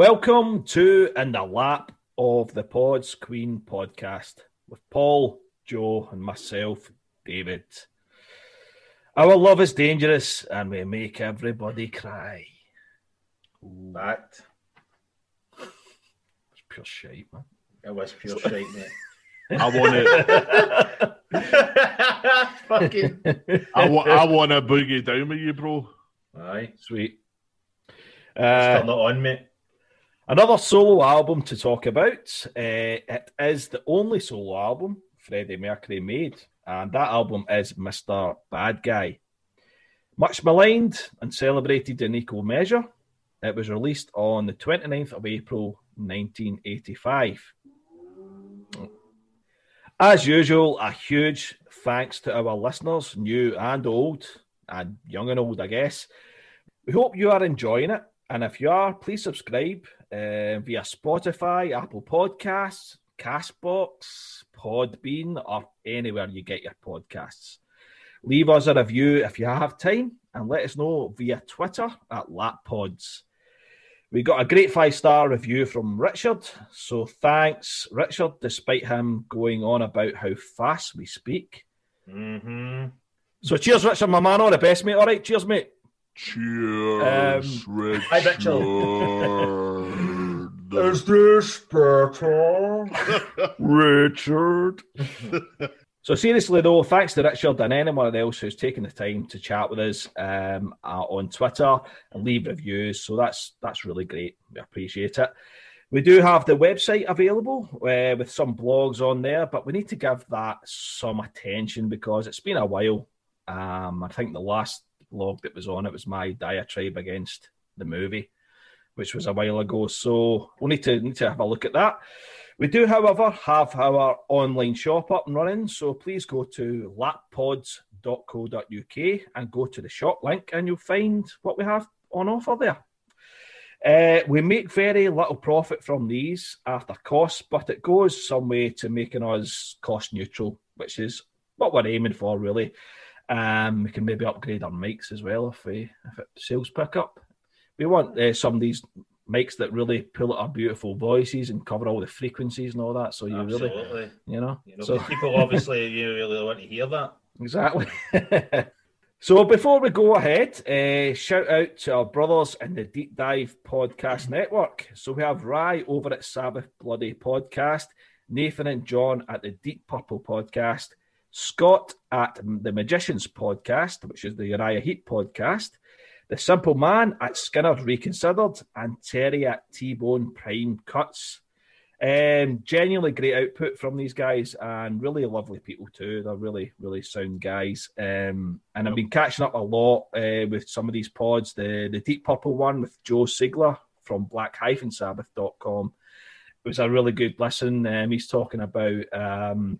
Welcome to In the Lap of the Pods Queen podcast with Paul, Joe, and myself, David. Our love is dangerous and we make everybody cry. That. It's pure shite, man. It was pure shite, mate. I want it. Fucking. I want. I want to boogie down with you, bro. Aye. Sweet. Still Uh, not on, mate. Another solo album to talk about. Uh, it is the only solo album Freddie Mercury made, and that album is Mr. Bad Guy. Much maligned and celebrated in equal measure, it was released on the 29th of April 1985. As usual, a huge thanks to our listeners, new and old, and young and old, I guess. We hope you are enjoying it. And if you are, please subscribe uh, via Spotify, Apple Podcasts, Castbox, Podbean, or anywhere you get your podcasts. Leave us a review if you have time and let us know via Twitter at LapPods. We got a great five star review from Richard. So thanks, Richard, despite him going on about how fast we speak. Mm-hmm. So cheers, Richard, my man. All the best, mate. All right, cheers, mate. Cheers, Richard. Hi, Mitchell. Is this better? Richard. so seriously though, thanks to Richard and anyone else who's taken the time to chat with us um, uh, on Twitter and leave reviews. So that's that's really great. We appreciate it. We do have the website available uh, with some blogs on there, but we need to give that some attention because it's been a while. Um, I think the last blog that was on it was my diatribe against the movie, which was a while ago. So we'll need to need to have a look at that. We do, however, have our online shop up and running, so please go to lappods.co.uk and go to the shop link, and you'll find what we have on offer there. Uh, we make very little profit from these after costs, but it goes some way to making us cost neutral, which is what we're aiming for, really. Um, we can maybe upgrade our mics as well if we if it sales pick up. We want uh, some of these mics that really pull out our beautiful voices and cover all the frequencies and all that. So you really, Absolutely. you know, You know, so people obviously you really want to hear that. exactly. so before we go ahead, uh, shout out to our brothers in the Deep Dive Podcast Network. So we have Rye over at Sabbath Bloody Podcast, Nathan and John at the Deep Purple Podcast, Scott at the Magicians Podcast, which is the Uriah Heep Podcast, The Simple Man at Skynyrd Reconsidered, and Terry at T Bone Prime Cuts. Um, genuinely great output from these guys and really lovely people too. They're really, really sound guys. Um, and I've been catching up a lot uh, with some of these pods. The the Deep Purple one with Joe Siegler from black-sabbath.com. It was a really good listen. Um, he's talking about um,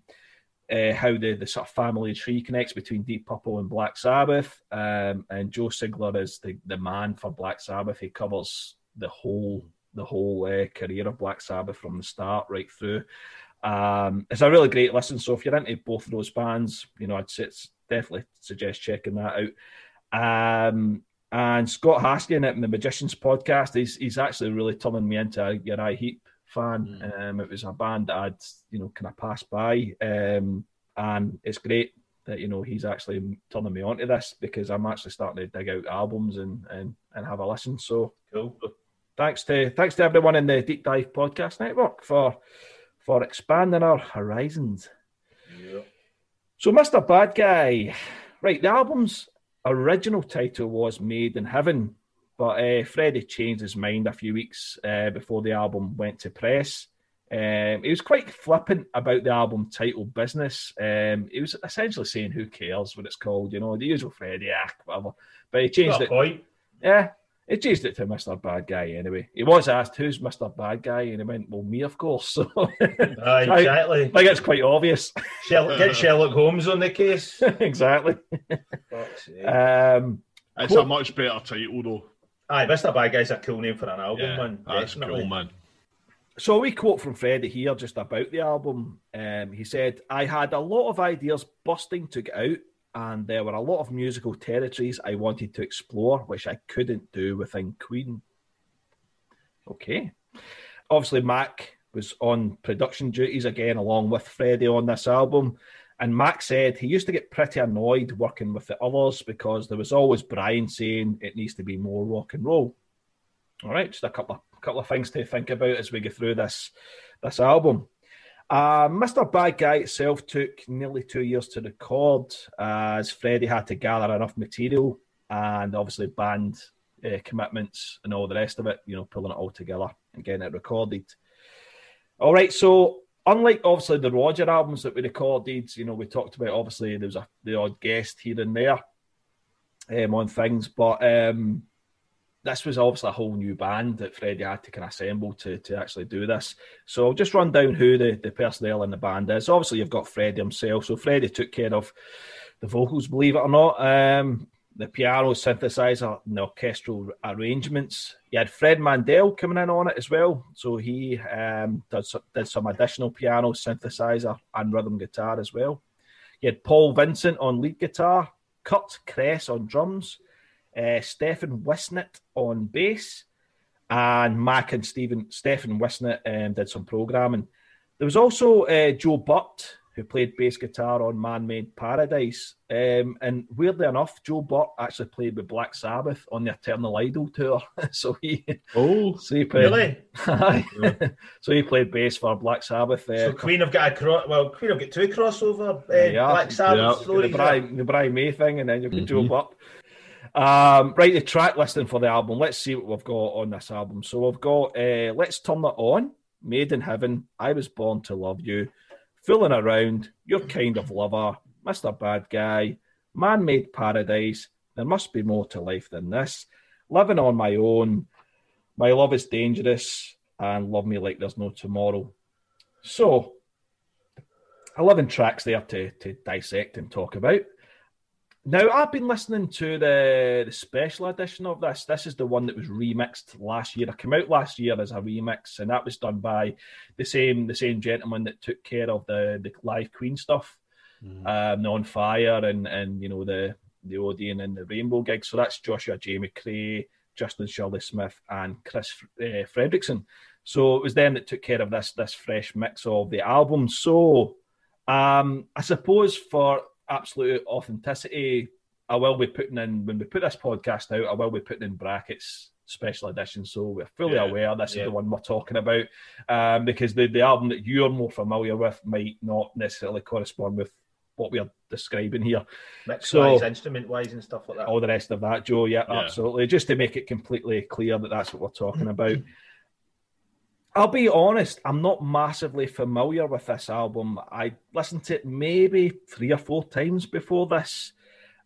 uh, how the, the sort of family tree connects between Deep Purple and Black Sabbath. Um, and Joe Siegler is the, the man for Black Sabbath. He covers the whole the whole uh, career of Black Sabbath from the start right through. Um, it's a really great listen. So if you're into both of those bands, you know, I'd definitely suggest checking that out. Um, and Scott Haskins at the Magicians podcast, he's he's actually really turning me into a Uriah Heep fan. Um, it was a band that I'd you know kind of passed by, um, and it's great that you know he's actually turning me onto this because I'm actually starting to dig out albums and and, and have a listen. So Cool. thanks to thanks to everyone in the Deep Dive Podcast Network for for expanding our horizons. Yeah. So, Mr. Bad Guy, right? The album's original title was Made in Heaven, but uh, Freddie changed his mind a few weeks uh, before the album went to press. Um, he was quite flippant about the album title business. Um, he was essentially saying, "Who cares what it's called?" You know, the usual Freddie, ah, whatever. But he changed it. point. Yeah, he changed it to Mr. Bad Guy anyway. He was asked, "Who's Mr. Bad Guy?" and he went, "Well, me, of course." So, Aye, I- exactly. like it's quite obvious. Sherlock, get Sherlock Holmes on the case. exactly. Fuck's sake. Um, It's a much better title though. Aye, Mr. Bad Guy's a cool name for an album, Yeah, man. that's Definitely. cool, man. so we quote from Freddie here just about the album. Um, he said, "I had a lot of ideas busting to get out, and there were a lot of musical territories I wanted to explore, which I couldn't do within Queen. Okay. Obviously, Mack was on production duties again, along with Freddie on this album. And Mack said he used to get pretty annoyed working with the others because there was always Brian saying it needs to be more rock and roll. All right, just a couple of couple of things to think about as we go through this this album. Uh, Mr. Bad Guy itself took nearly two years to record, as Freddie had to gather enough material and obviously band uh, commitments and all the rest of it. You know, pulling it all together and getting it recorded. All right, so unlike obviously the Roger albums that we recorded, you know, we talked about obviously there was a the odd guest here and there um, on things, but um, this was obviously a whole new band that Freddie had to kind of assemble to, to actually do this. So I'll just run down who the, the personnel in the band is. Obviously, you've got Freddie himself. So Freddie took care of the vocals, believe it or not. Um, the piano, synthesizer, and the orchestral arrangements. You had Fred Mandel coming in on it as well. So he um, did, did some additional piano, synthesizer, and rhythm guitar as well. You had Paul Vincent on lead guitar, Curt Cress on drums, uh, Stephan Wissnet on bass, and Mack and Stephen Stephan Wissnet um, did some programming. There was also uh, Jo Burt who played bass guitar on Man Made Paradise. Um, and weirdly enough, Jo Burt actually played with Black Sabbath on the Eternal Idol tour. so he oh, so he played, really? yeah. so he played bass for Black Sabbath. Uh, so Queen have got a cro- well, Queen have got two crossover uh, yeah, Black Sabbath yeah. The, Brian, the Brian May thing, and then you've got mm-hmm. Jo Burt. Um, right, the track listing for the album. Let's see what we've got on this album. So we've got uh, Let's Turn It On, Made in Heaven, I Was Born to Love You, Fooling Around, Your Kind of Lover, Mr. Bad Guy, Man Made Paradise, There Must Be More to Life Than This, Living on My Own, My Love is Dangerous, and Love Me Like There's No Tomorrow. So, 11 tracks there to, to dissect and talk about. Now, I've been listening to the, the special edition of this. This is the one that was remixed last year. It came out last year as a remix, and that was done by the same the same gentleman that took care of the, the live Queen stuff, mm. um, the On Fire, and and you know the the Odeon and the Rainbow gig. So that's Joshua J. Macrae, Justin Shirley Smith, and Chris uh, Fredriksson. So it was them that took care of this this fresh mix of the album. So um, I suppose for absolute authenticity, I will be putting in when we put this podcast out. I will be putting in brackets special edition, so we're fully yeah, aware this yeah. is the one we're talking about. Um, because the the album that you're more familiar with might not necessarily correspond with what we're describing here. Mix so, wise, instrument wise, and stuff like that. All the rest of that, Joe. Yeah, yeah, absolutely. Just to make it completely clear that that's what we're talking about. I'll be honest, I'm not massively familiar with this album. I listened to it maybe three or four times before this.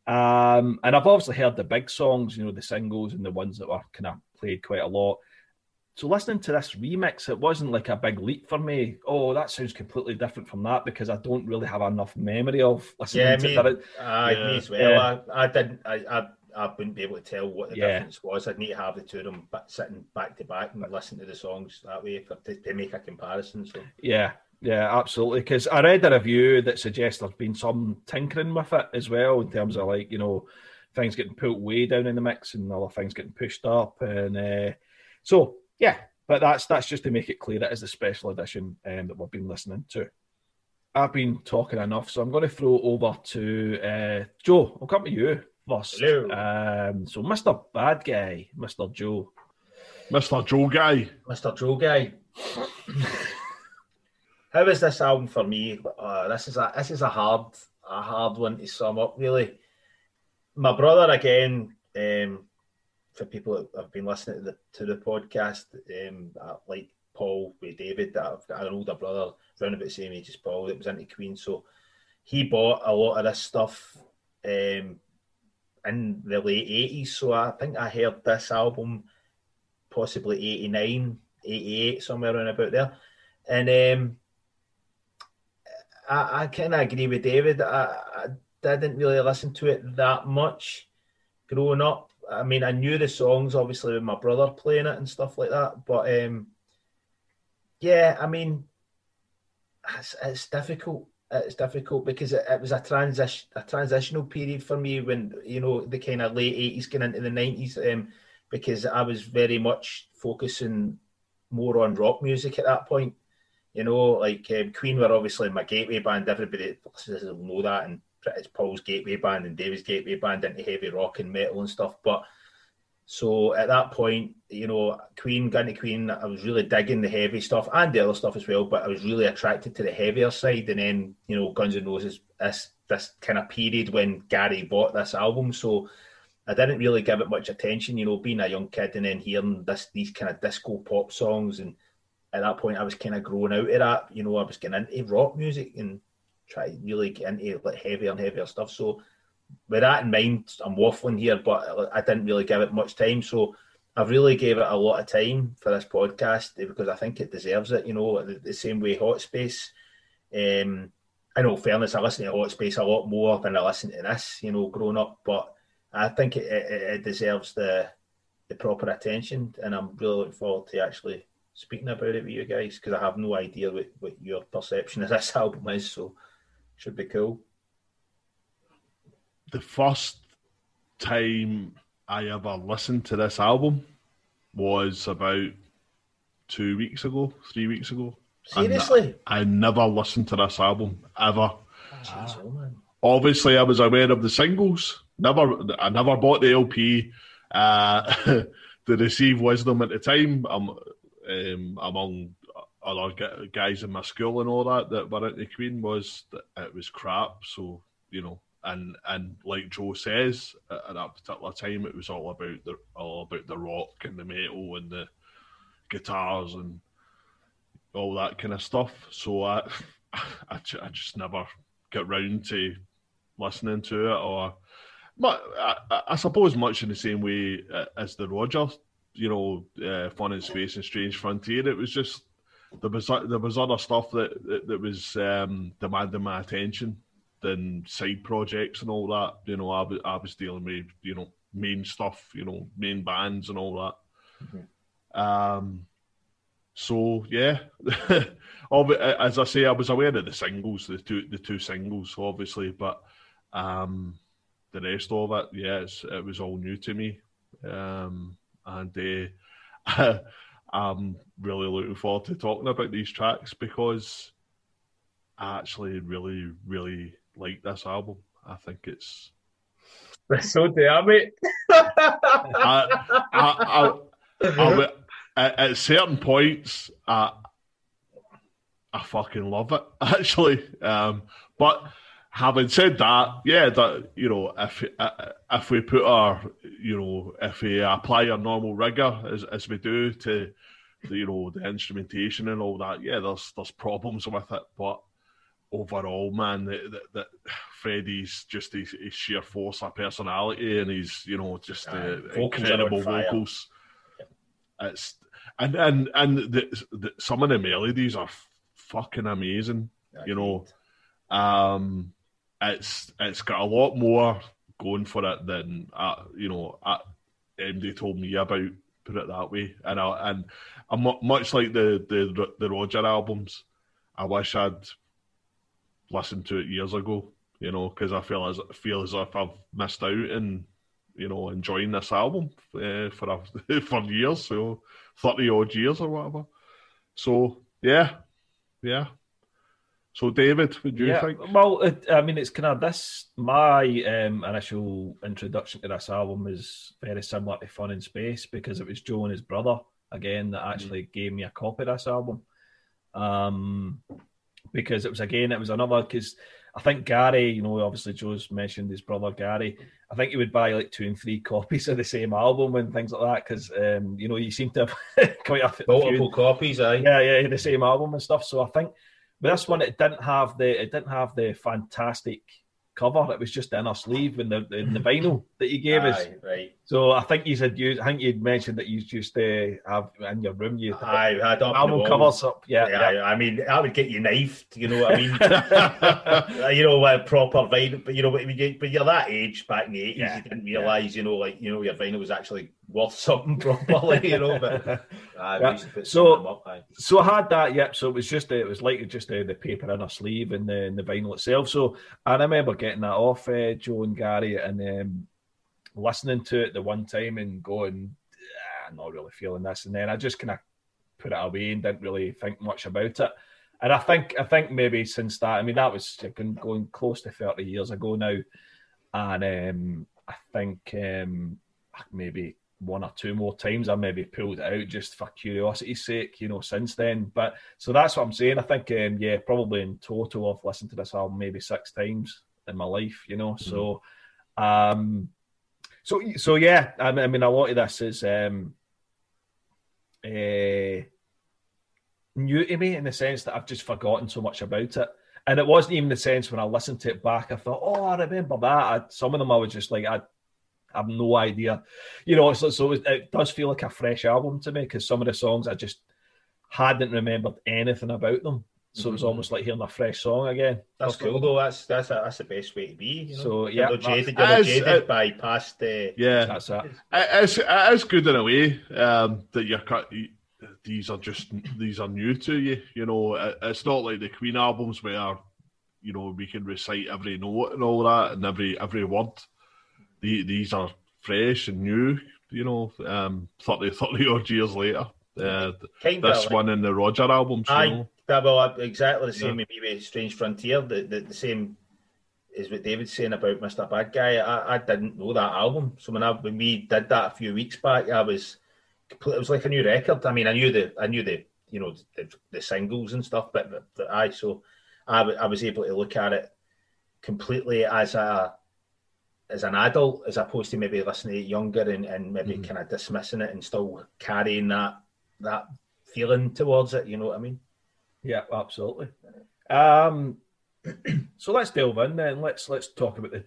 Um, and I've obviously heard the big songs, you know, the singles and the ones that were kind of played quite a lot. So listening to this remix, it wasn't like a big leap for me. Oh, that sounds completely different from that because I don't really have enough memory of listening yeah, to that. Uh, yeah, me as well. Yeah. I, I did. I, I I wouldn't be able to tell what the yeah. difference was. I'd need to have the two of them sitting back to back and listen to the songs that way for, to, to make a comparison. So yeah, yeah, absolutely. Because I read a review that suggests there's been some tinkering with it as well in terms of like you know things getting put way down in the mix and other things getting pushed up, and uh, so yeah. But that's that's just to make it clear that is the special edition um, that we've been listening to. I've been talking enough, so I'm going to throw over to uh, Joe. I'll come to you first. Um, so, Mr. Bad Guy, Mr. Joe. Mr. Joe Guy. Mr. Joe Guy. How is this album for me? Uh, this is a this is a hard a hard one to sum up. Really, my brother again. Um, for people that have been listening to the to the podcast, um, like Paul with David, I've got an older brother around about the same age as Paul that was into Queen, so he bought a lot of this stuff um, in the late 80s. So I think I heard this album possibly 89, 88, somewhere around about there. And um, I, I kind of agree with David. I, I didn't really listen to it that much growing up. I mean, I knew the songs obviously with my brother playing it and stuff like that. But um, yeah, I mean, it's, it's difficult it's difficult because it, it was a transition a transitional period for me when you know the kind of late eighties going into the nineties. Um, because I was very much focusing more on rock music at that point. You know, like um, Queen were obviously my gateway band. Everybody will know that, and it's Paul's gateway band and David's gateway band into heavy rock and metal and stuff. But so at that point, you know, Queen, got into Queen, I was really digging the heavy stuff and the other stuff as well, but I was really attracted to the heavier side. And then, you know, Guns N' Roses, this this kind of period when Gary bought this album. So I didn't really give it much attention, you know, being a young kid and then hearing this these kind of disco pop songs. And at that point, I was kind of growing out of that. You know, I was getting into rock music and try to really get into like heavier and heavier stuff. So with that in mind, I'm waffling here, but I didn't really give it much time. So I've really gave it a lot of time for this podcast because I think it deserves it. You know, the, the same way Hot Space. Um, I know, fairness, I listen to Hot Space a lot more than I listen to this. You know, growing up, but I think it, it, it deserves the the proper attention, and I'm really looking forward to actually speaking about it with you guys because I have no idea what, what your perception of this album is. So, should be cool. The first time I ever listened to this album was about two weeks ago, three weeks ago. Seriously? I, I never listened to this album ever. Obviously, I was aware of the singles. Never, I never bought the LP. Uh, to receive wisdom at the time, um, um, among other guys in my school and all that that were into Queen was that it was crap. So you know, and and like Joe says, at that particular time, it was all about the all about the rock and the metal and the guitars and all that kind of stuff. So I, I, I just never get round to listening to it, or, but I, I suppose much in the same way uh, as the Roger, you know, uh, Fun in Space and Strange Frontier. It was just there was there was other stuff that that, that was um, demanding my attention than side projects and all that. You know, I was I was dealing with you know main stuff, you know, main bands and all that. Mm-hmm. Um, so yeah, as I say, I was aware of the singles, the two the two singles, obviously, but um, the rest of it, yeah, it was all new to me, um, and uh, I'm really looking forward to talking about these tracks because I actually really, really like this album. I think it's. So damn it! I, I, I, at, at, certain points, I, I fucking love it actually. Um, but having said that, yeah, that you know, if uh, if we put our, you know, if we apply our normal rigor as as we do to, the, you know, the instrumentation and all that, yeah, there's there's problems with it, but overall, man, that, that, Freddie's just his, his, sheer force of personality and he's you know just uh, incredible vocals. It's and and and the, the, some of the melodies are fucking amazing. you know, um, it's it's got a lot more going for it than uh, you know. Uh, MD told me about. Put it that way, and I, and I'm much like the the the Roger albums. I wish I'd listened to it years ago. You know, because I feel as feel as if I've missed out in you know enjoying this album uh, for a, for years. So thirty odd years or whatever. So yeah, yeah. So, David, what do you yeah, think? Well, it, I mean, it's kind of this. My um, initial introduction to this album is very similar to Fun in Space because it was Joe and his brother again that actually mm-hmm. gave me a copy of this album. Um, because it was again, it was another because I think Gary, you know, obviously Joe's mentioned his brother Gary. I think he would buy like two and three copies of the same album and things like that because, um, you know, you seem to have quite a multiple few, copies, eh? Yeah, yeah, the same album and stuff. So I think but this one, it didn't have the it didn't have the fantastic cover. It was just in our sleeve in the in the vinyl that you gave Aye, us. Right. So I think you said you. I think you'd mentioned that you used to uh, have in your room. You I had album covers up. Yeah, yeah, yeah, I mean, I would get you knifed. You know what I mean? you know, a proper vinyl. But you know, but you're that age back in the eighties, yeah. you didn't realise. Yeah. You know, like you know, your vinyl was actually worth something properly. you know, but uh, yeah. so up, so I had that. Yep. So it was just it was like just uh, the paper in a sleeve and the, and the vinyl itself. So I remember getting that off uh, Joe and Gary and. Um, listening to it the one time and going, ah, I'm not really feeling this. And then I just kind of put it away and didn't really think much about it. And I think I think maybe since that, I mean, that was going close to thirty years ago now, and um, I think um, maybe one or two more times I maybe pulled it out just for curiosity's sake, you know, since then. But so that's what I'm saying. I think, um, yeah, probably in total I've listened to this album maybe six times in my life, you know. Mm-hmm. So, um, so so yeah, I mean, I mean, a lot of this is um, uh, new to me in the sense that I've just forgotten so much about it. And it wasn't even the sense when I listened to it back, I thought, oh, I remember that. I, some of them I was just like, I I have no idea. You know, so, so it does feel like a fresh album to me because some of the songs I just hadn't remembered anything about them. So mm-hmm. it's almost like hearing a fresh song again. That's cool though. That's that's a, that's the best way to be. You know? So yeah, you're jaded, you're jaded it, by past. Uh, yeah, that's it. It's it is good in a way um, that you're cut. these are just these are new to you. You know, it's not like the Queen albums where you know we can recite every note and all that and every every word the, these are fresh and new, you know, um, 30, 30 odd years later. Uh, this like, one in the Roger album. I, know. well, exactly the same yeah. with Strange Frontier, the, the, the same is what David's saying about Mr. Bad Guy. I, I didn't know that album. So when I when we did that a few weeks back, I was it was like a new record. I mean, I knew the I knew the you know the, the singles and stuff, but, but, but I so I, I was able to look at it completely as a as an adult as opposed to maybe listening to it younger and, and maybe mm. kind of dismissing it and still carrying that that feeling towards it. You know what I mean? Yeah, absolutely. Um, so let's delve in then. Let's let's talk about the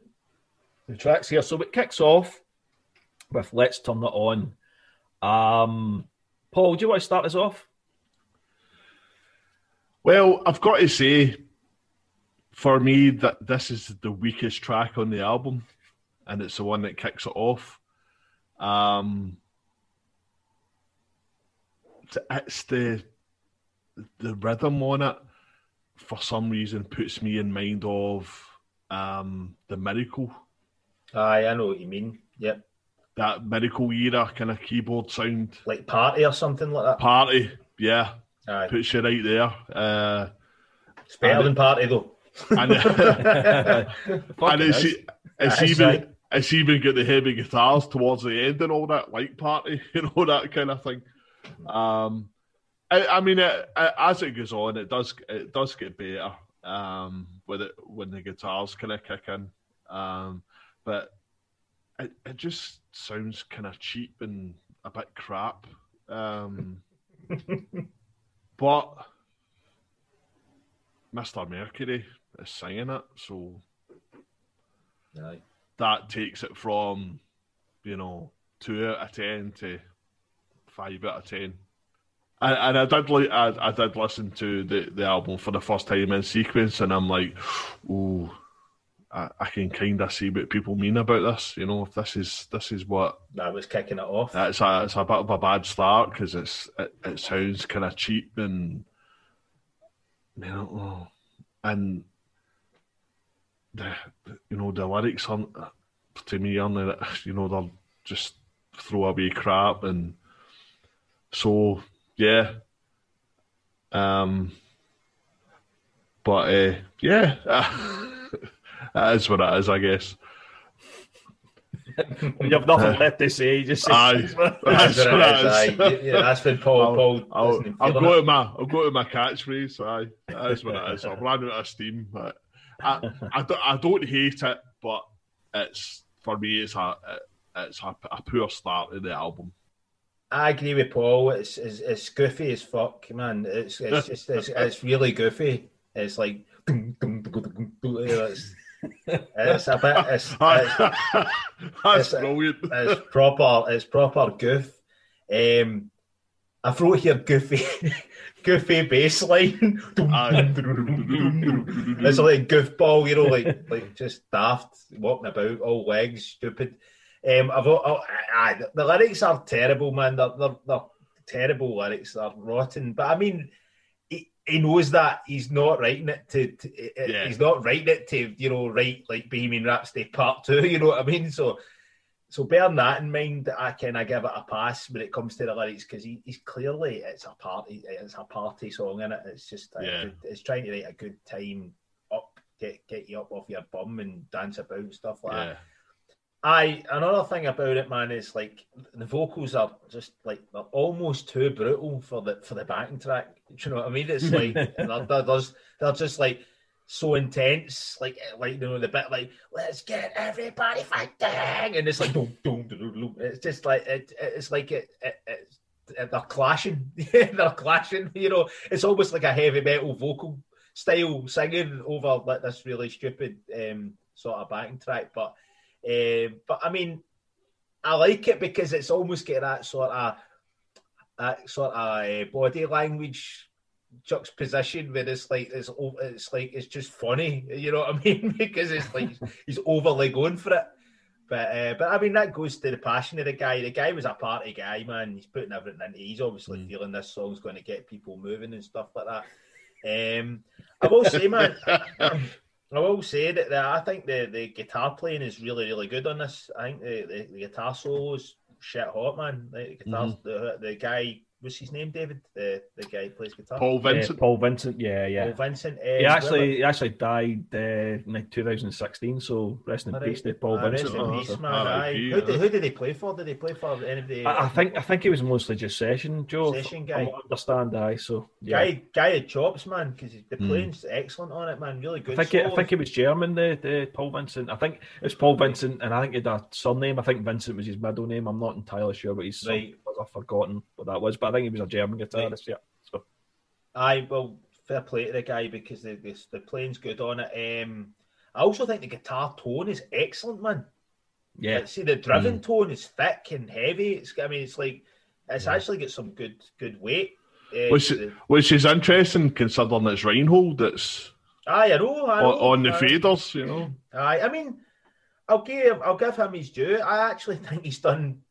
the tracks here. So it kicks off with "Let's Turn It On." Um, Paul, do you want to start us off? Well, I've got to say, for me, that this is the weakest track on the album and it's the one that kicks it off. Um, it's the the rhythm on it for some reason puts me in mind of um, the miracle. Aye, I know what you mean. Yep. That miracle era kind of keyboard sound. Like party or something like that. Party, yeah. Aye. Puts you right there. Uh, it's better than party though. And, and it's, it's even right it's even got the heavy guitars towards the end and all that, like party, you know, that kind of thing. Um, I, I mean, it, it, as it goes on, it does it does get better um, with it when the guitars kind of kick in, um, but it it just sounds kind of cheap and a bit crap. Um, but Mr. Mercury is singing it, so. Aye that takes it from, you know, two out of ten to five out of ten. And, and I did like I, I did listen to the, the album for the first time in sequence, and I'm like, oh, I, I can kind of see what people mean about this. You know, if this is this is what that was kicking it off. It's a it's a bit of a bad start because it's it, it sounds kind of cheap and you know, and the, you know the lyrics aren't to me aren't you know they're just throw throwaway crap and so yeah um but uh, yeah that is what it is I guess you have nothing uh, left to say. Just say aye, that's, what it is. Yeah, that's been Paul. I'll, Paul. I'll, I'll go to my I'll go to my catchphrase. Aye, that is what it is. I've run out of steam, but I, I, don't, I don't hate it, but it's for me it's a it's a, a poor start of the album. I agree with Paul. It's it's, it's goofy as fuck, man. It's it's just it's, it's really goofy. It's like it's, it's a bit. It's, it's, That's it's, brilliant. It's proper. It's proper goof. Um, I wrote here goofy, goofy bass line. it's like goofball, you know, like like just daft, walking about, all legs, stupid. Um, I've, I, the lyrics are terrible, man. They're, they're, they're terrible lyrics. They're rotten. But I mean, he, he knows that he's not writing it to. to yeah. He's not writing it to you know write like Bohemian Rhapsody Part Two. You know what I mean? So so bearing that in mind, I can I give it a pass when it comes to the lyrics because he, he's clearly it's a party it's a party song and it. It's just yeah. good, it's trying to write a good time up, get get you up off your bum and dance about and stuff like yeah. that. I another thing about it, man, is like the vocals are just like they're almost too brutal for the for the backing track. Do you know what I mean? It's like they're, they're, they're just like so intense, like like you know the bit like let's get everybody fighting, and it's like boom, boom, boom, boom. it's just like it, it's like it, it, they're clashing, they're clashing. You know, it's almost like a heavy metal vocal style singing over like this really stupid um, sort of backing track. But uh, but I mean, I like it because it's almost getting that sort of that sort of uh, body language juxtaposition where it's like it's it's like it's just funny, you know what I mean? because it's like he's overly going for it. But uh, but I mean that goes to the passion of the guy. The guy was a party guy, man. He's putting everything into. He's obviously mm. feeling this song's going to get people moving and stuff like that. Um, I will say, man, I will say that, that I think the, the guitar playing is really really good on this. I think the, the, the guitar solos shit hot, man. The guitar, mm-hmm. the the guy what's his name, David? The the guy who plays guitar. Paul Vincent. Uh, Paul Vincent. Yeah, yeah. Paul Vincent. Uh, he actually he actually died uh, in 2016. So rest in right. peace to Paul ah, Vincent. Rest in peace, man. who, did, who did he play for? Did he play for anybody? I, I think I think he was mostly just session, Joe. Session guy. I understand, I so yeah. guy guy had chops, man, because the hmm. playing's mm. excellent on it, man. Really good. I think it, I think it was German. The, the Paul Vincent. I think it's Paul Vincent, and I think he had a surname. I think Vincent was his middle name. I'm not entirely sure but he's right. I've forgotten what that was, but I think he was a German guitarist. Right. Yeah. So, I well, fair play to the guy because the the, the playing's good on it. Um, I also think the guitar tone is excellent, man. Yeah. Like, see, the driven mm. tone is thick and heavy. It's I mean, it's like it's yeah. actually got some good good weight. Uh, which, the, which is interesting considering it's Reinhold that's aye, I know, I know on, on the faders, you know. Aye, I mean, I'll give I'll give him his due. I actually think he's done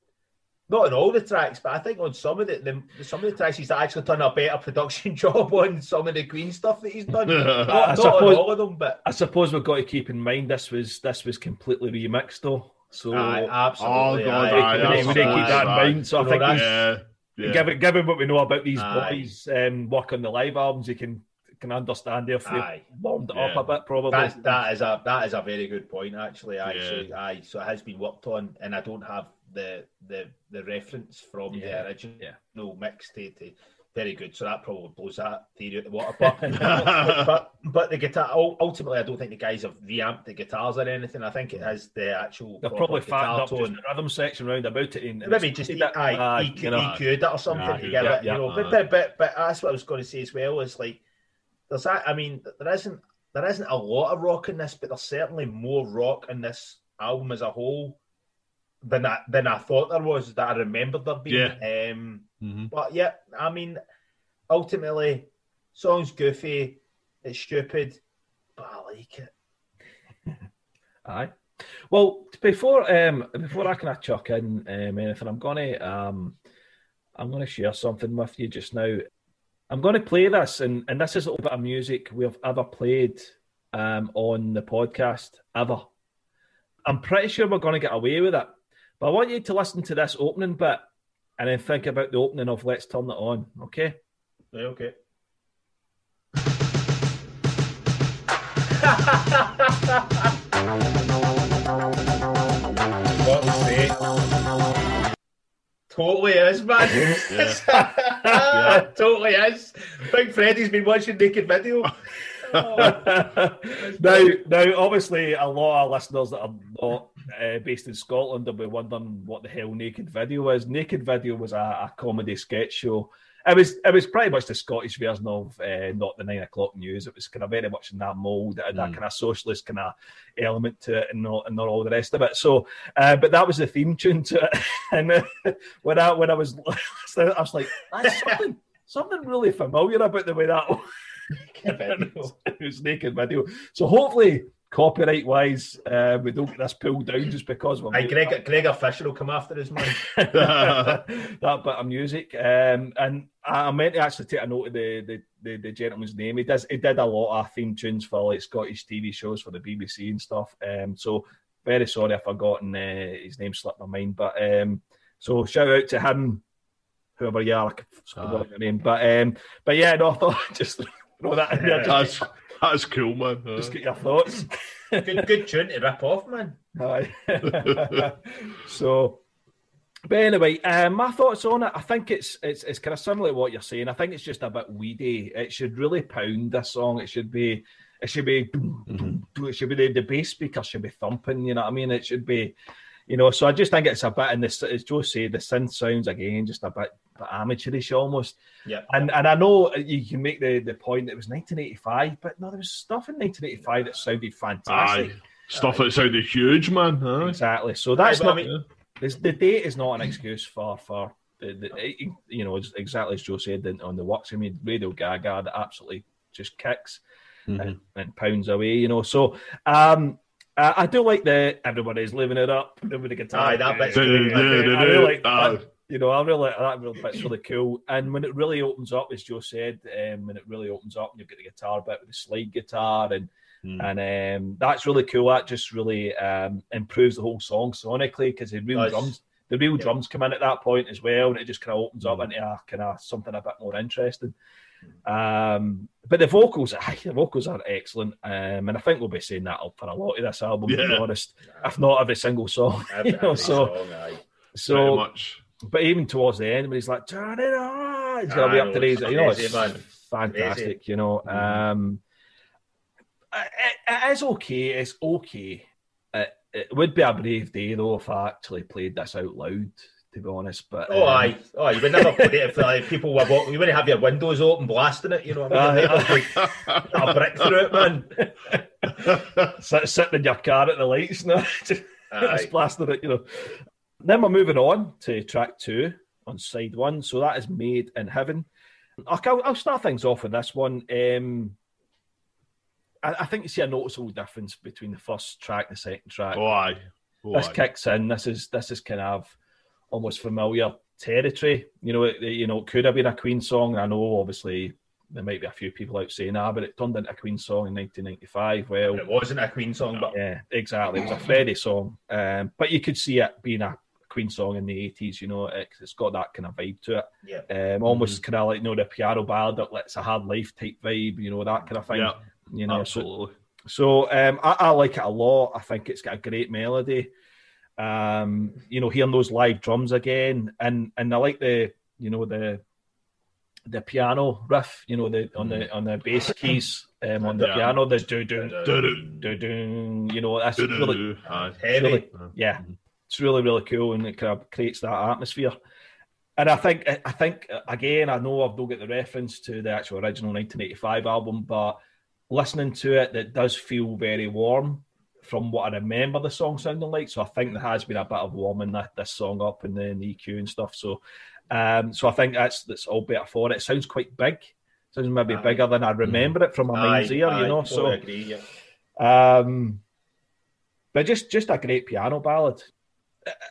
not on all the tracks, but I think on some of the, the some of the tracks he's actually done a better production job on some of the Queen stuff that he's done. not, not suppose, on all of them, but I suppose we've got to keep in mind this was this was completely remixed though. So aye, absolutely, oh god, aye, aye, we need to keep that in mind. So I think yeah, yeah. given given what we know about these boys um, work on the live albums, you can can understand if they warmed it yeah. up a bit. Probably That's, that is a that is a very good point actually. Aye, yeah. aye, so it has been worked on, and I don't have the the the reference from yeah. the original yeah. mix to, to very good. So that probably blows that theory out the water. But, but but the guitar ultimately, I don't think the guys have reamped the guitars or anything. I think it has the actual. They're probably fattened up tone. the rhythm section round about it. In, Maybe just e- aye, uh, EQ, you know, EQ'd it or something to give it. You know, but, but but but that's what I was going to say as well. Is like there's that. I mean, there isn't there isn't a lot of rock in this, but there's certainly more rock in this album as a whole than I than I thought there was that I remembered there being. Yeah. Um, mm-hmm. But yeah, I mean, ultimately, song's goofy, it's stupid, but I like it. Aye. Well, before um before I can chuck in um, anything, I'm gonna um I'm gonna share something with you just now. I'm gonna play this, and and this is a little bit of music we've ever played um on the podcast ever. I'm pretty sure we're gonna get away with it but I want you to listen to this opening bit and then think about the opening of Let's Turn It On, okay? Yeah, okay. Totally is, man. yeah. totally is. Big Freddie's been watching Naked Video. now, now, obviously, a lot of listeners that are not uh, based in Scotland will be wondering what the hell Naked Video is. Naked Video was a, a comedy sketch show. It was it was pretty much the Scottish version of uh, not the nine o'clock news. It was kind of very much in that mould, mm. that kind of socialist kind of element to it, and not and not all the rest of it. So, uh, but that was the theme tune to it. and uh, when I when I was I was like, that's something something really familiar about the way that. Was naked video. So hopefully copyright wise, uh, we don't get this pulled down just because we're. Hey, Greg, Gregor Fisher will come after us, man. that bit of music, um, and I meant to actually take a note of the, the, the, the, gentleman's name. He does he did a lot of theme tunes for like Scottish TV shows for the BBC and stuff. Um, so very sorry I've forgotten uh, his name slipped my mind. But um, so shout out to him, whoever you are, I forgot your name. But um, but yeah, no, I thought just throw that in there. That's that's cool, man. Just get your thoughts. good good tune to rip off, man. Aye. so but anyway, um, my thoughts on it. I think it's it's it's kind of similar to what you're saying. I think it's just a bit weedy. It should really pound this song. It should be it should be mm-hmm. it should be the, the bass speaker should be thumping. You know what I mean? It should be, you know. So I just think it's a bit. And this, as Joe said, the synth sounds again just a bit, bit amateurish almost. Yeah. And and I know you can make the the point that it was 1985, but no, there was stuff in 1985 that sounded fantastic. Aye. Stuff that sounded huge, man. Aye. Exactly. So that's not. I mean, this, the date is not an excuse for for the, the you know exactly as Joe said on the works. I mean, Radio Gaga that absolutely just kicks mm-hmm. and, and, pounds away. You know, so um, uh, I do like the everybody's living it up with the guitar. Aye, that bit's I really like that. You know, I really that really bit's really cool. And when it really opens up, as Joe said, um, when it really opens up, and you've got the guitar bit with the slide guitar and Mm. And um, that's really cool. That just really um, improves the whole song sonically because the real nice. drums, the real yeah. drums come in at that point as well, and it just kind of opens mm. up into a kind of something a bit more interesting. Um, but the vocals, the vocals are excellent, um, and I think we'll be saying that for a lot of this album. Yeah. To be honest, if not every single song, every, know, so song, so much. But even towards the end, when he's like, "Turn it on," it's gonna be up to these. You know, it's fantastic. You know, mm. um, it, it is okay. It's okay. It, it, would be a brave day though if I actually played this out loud. To be honest, but oh, um, aye, oh, you would never put it if like, people were walking. You wouldn't have your windows open, blasting it. You know, what I mean, like, a brick through it, man. sitting in your car at the lights, now, just, just blasting it. You know. Then we're moving on to track two on side one. So that is Made in Heaven. I'll, I'll start things off with this one. Um, I, I, think you see a noticeable difference between the first track and the second track. Oh, aye. Oh, this aye. kicks in. This is this is kind of almost familiar territory. You know, it, you know, it could have been a Queen song. I know, obviously, there might be a few people out saying, "Ah," but it turned into a Queen song in 1995. Well, it wasn't a Queen song, but yeah, exactly, it was a Freddie song. Um, but you could see it being a Queen song in the 80s. You know, it, has got that kind of vibe to it. Yeah, um, almost mm-hmm. kind of like you know the piano ballad that lets a hard life type vibe. You know, that kind of thing. Yeah. You know, absolutely. So, so um, I, I, like it a lot. I think it's got a great melody. Um, you know, hearing those live drums again, and and I like the you know the the piano riff. You know, the on the on the bass keys um, on the yeah. piano. There's do do do do do. You know, that's really heavy. yeah, it's really really cool, and it kind of creates that atmosphere. And I think I think again, I know I've not got the reference to the actual original 1985 album, but listening to it, that does feel very warm from what I remember the song sounding like. So I think there has been a bit of warming that, this song up and then the EQ and stuff. So, um, so I think that's that's all better for it. It sounds quite big. sounds maybe aye. bigger than I remember it from my mind's ear. Aye, you know, so agree, yeah. um, but just just a great piano ballad.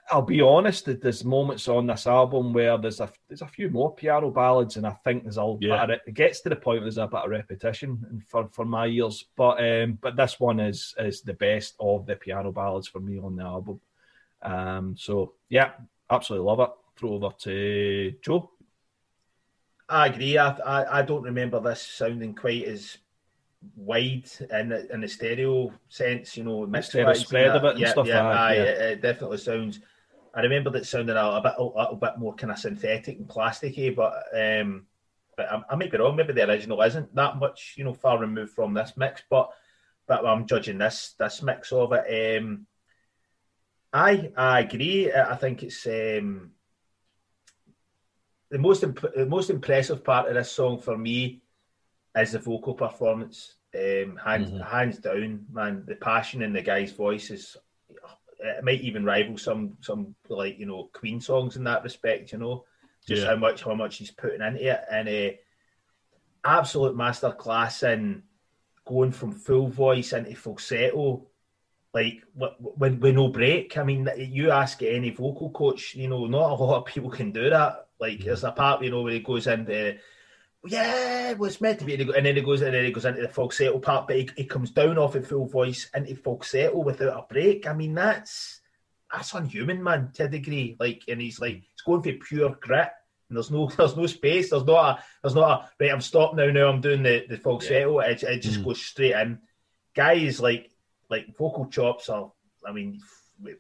I'll be honest. There's moments on this album where there's a there's a few more piano ballads, and I think there's a yeah. of, it gets to the point where there's a bit of repetition for, for my ears. But um, but this one is is the best of the piano ballads for me on the album. Um, so yeah, absolutely love it. Throw over to Joe. I agree. I, I I don't remember this sounding quite as wide in the, in the stereo sense, you know, mixed spread of it yeah, stuff yeah, like aye, yeah. It, it, definitely sounds. I remember that sounding a, a bit a little bit more kind of synthetic and plasticky, but um, but I, I may be wrong. Maybe the original isn't that much, you know, far removed from this mix, but but I'm judging this this mix of it. Um, I I agree. I think it's um, the most imp- the most impressive part of this song for me is the vocal performance. Um, hands mm-hmm. hands down, man. The passion in the guy's voice is it might even rival some some like you know Queen songs in that respect. You know, just yeah. how much how much he's putting into it, and a absolute masterclass in going from full voice into falsetto. Like when when no break. I mean, you ask any vocal coach, you know, not a lot of people can do that. Like, mm-hmm. there's a part, you know, where he goes into yeah, it was meant to be. And then he goes and then he goes into the falsetto part, but he, he comes down off at full voice into falsetto without a break. I mean, that's that's unhuman, man, to a degree. Like, and he's like, it's going for pure grit. And there's no, there's no space. There's not a, there's not a. Right, I'm stopped now. Now I'm doing the the falsetto. Yeah. It, it just mm. goes straight in. Guys like like vocal chops are. I mean,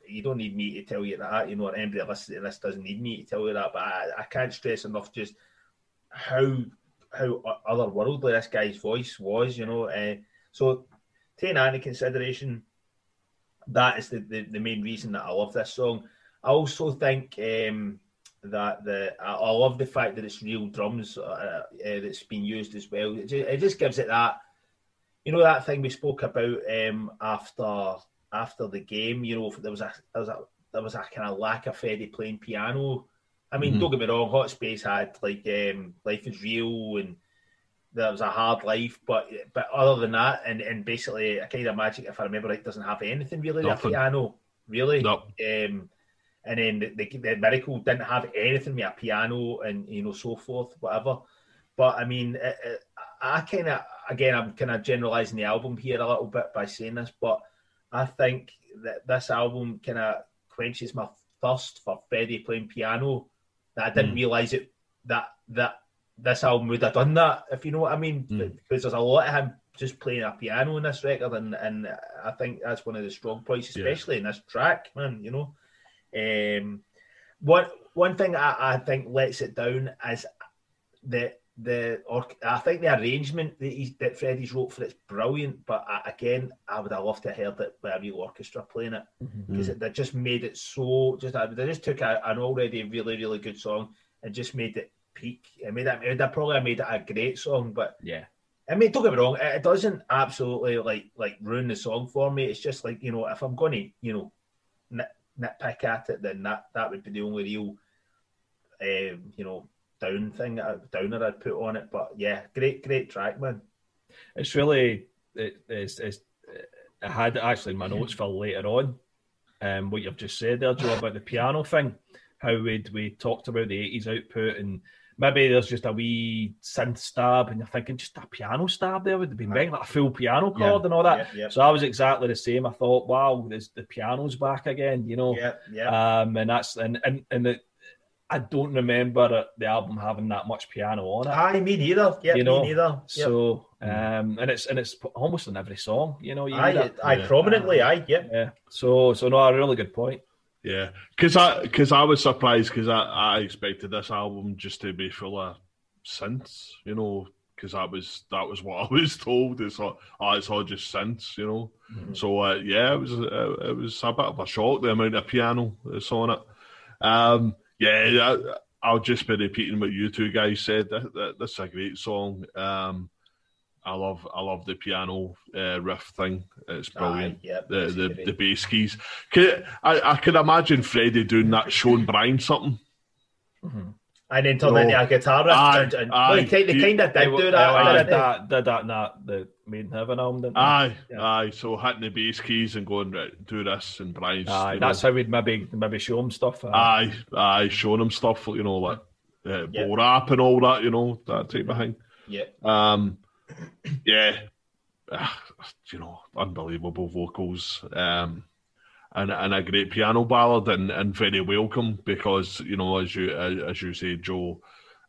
you don't need me to tell you that. You know, anybody listening to this doesn't need me to tell you that. But I, I can't stress enough just how how otherworldly this guy's voice was. You know, uh, so taking that into consideration, that is the, the, the, main reason that I love this song. I also think um, that the I, I, love the fact that it's real drums uh, uh, that's been used as well. It just, it just, gives it that, you know, that thing we spoke about um, after after the game. You know, there was a there was a there was a kind of lack of Freddie playing piano. I mean, mm-hmm. don't get me wrong, Hot Space had like um, Life is Real and there was a hard life, but but other than that, and, and basically a kind of magic, if I remember right, doesn't have anything really. Nothing. The piano, really. Nope. Um, and then the, the, the, miracle didn't have anything with a piano and you know so forth, whatever. But I mean, it, it, I kind of again, I'm kind of generalizing the album here a little bit by saying this, but I think that this album kind of quenches my thirst for Freddie playing piano. That I didn't mm. realize it that that this album would have done that, if you know what I mean. Mm. Because there's a lot of him just playing a piano in this record, and, and I think that's one of the strong points, especially yeah. in this track, man. You know, um, one one thing I, I think lets it down is the the or I think the arrangement that he's, that Freddie's wrote for it's brilliant. But I, again, I would have loved to have heard it with a real orchestra playing it because mm-hmm. it, just made it so. Just they just took a, an already really really good song and just made it peak. I made that. It probably made it a great song, but yeah. I mean, don't get me wrong. It doesn't absolutely like like ruin the song for me. It's just like you know, if I'm going to you know nit, nitpick at it, then that that would be the only real, um, you know, down thing downer I'd put on it. But yeah, great great track, man. It's really it, it's, it's I had actually my notes for later on. Um, what you've just said there, Joe, about the piano thing, how we'd, we talked about the eighties output and maybe there's just a wee synth stab, and you're thinking just a piano stab there would have been right. like a full piano chord yeah. and all that. Yeah, yeah. So I was exactly the same. I thought, wow, there's the piano's back again, you know. Yeah, yeah. Um, and that's and and and the, I don't remember the album having that much piano on it. Aye, me neither. Yeah, you know? me neither. Yep. So, um, and it's and it's almost in every song, you know. You aye, aye, prominently, aye, yep. yeah. So, so no, a really good point. Yeah, because I because I was surprised because I, I expected this album just to be full of synths, you know, because that was that was what I was told. It's all oh, it's all just synths, you know. Mm-hmm. So uh, yeah, it was uh, it was a bit of a shock the amount of piano that's on it. Um, yeah, I, will just be repeating what you two guys said. That, that, that's a great song. Um, I love I love the piano uh, riff thing. It's brilliant. Aye, the the, the bass keys. Can, I I can imagine Freddie doing that, showing Brian something. Mm-hmm. And then turn into a guitar riff. Aye, and, and, aye, well, they, they kind of did do that. Aye, did that, did that in that the Made in Heaven album, didn't Aye, yeah. aye. So hitting the bass keys and going right, do this and Brian's. Aye, that's know. how we'd maybe maybe show him stuff. Uh, aye, aye, showing him stuff, you know, like uh, yep. rap and all that, you know, that type of thing. Yeah. Um, yeah, you know, unbelievable vocals. Um, and, and a great piano ballad and, and very welcome because you know as you as you say Joe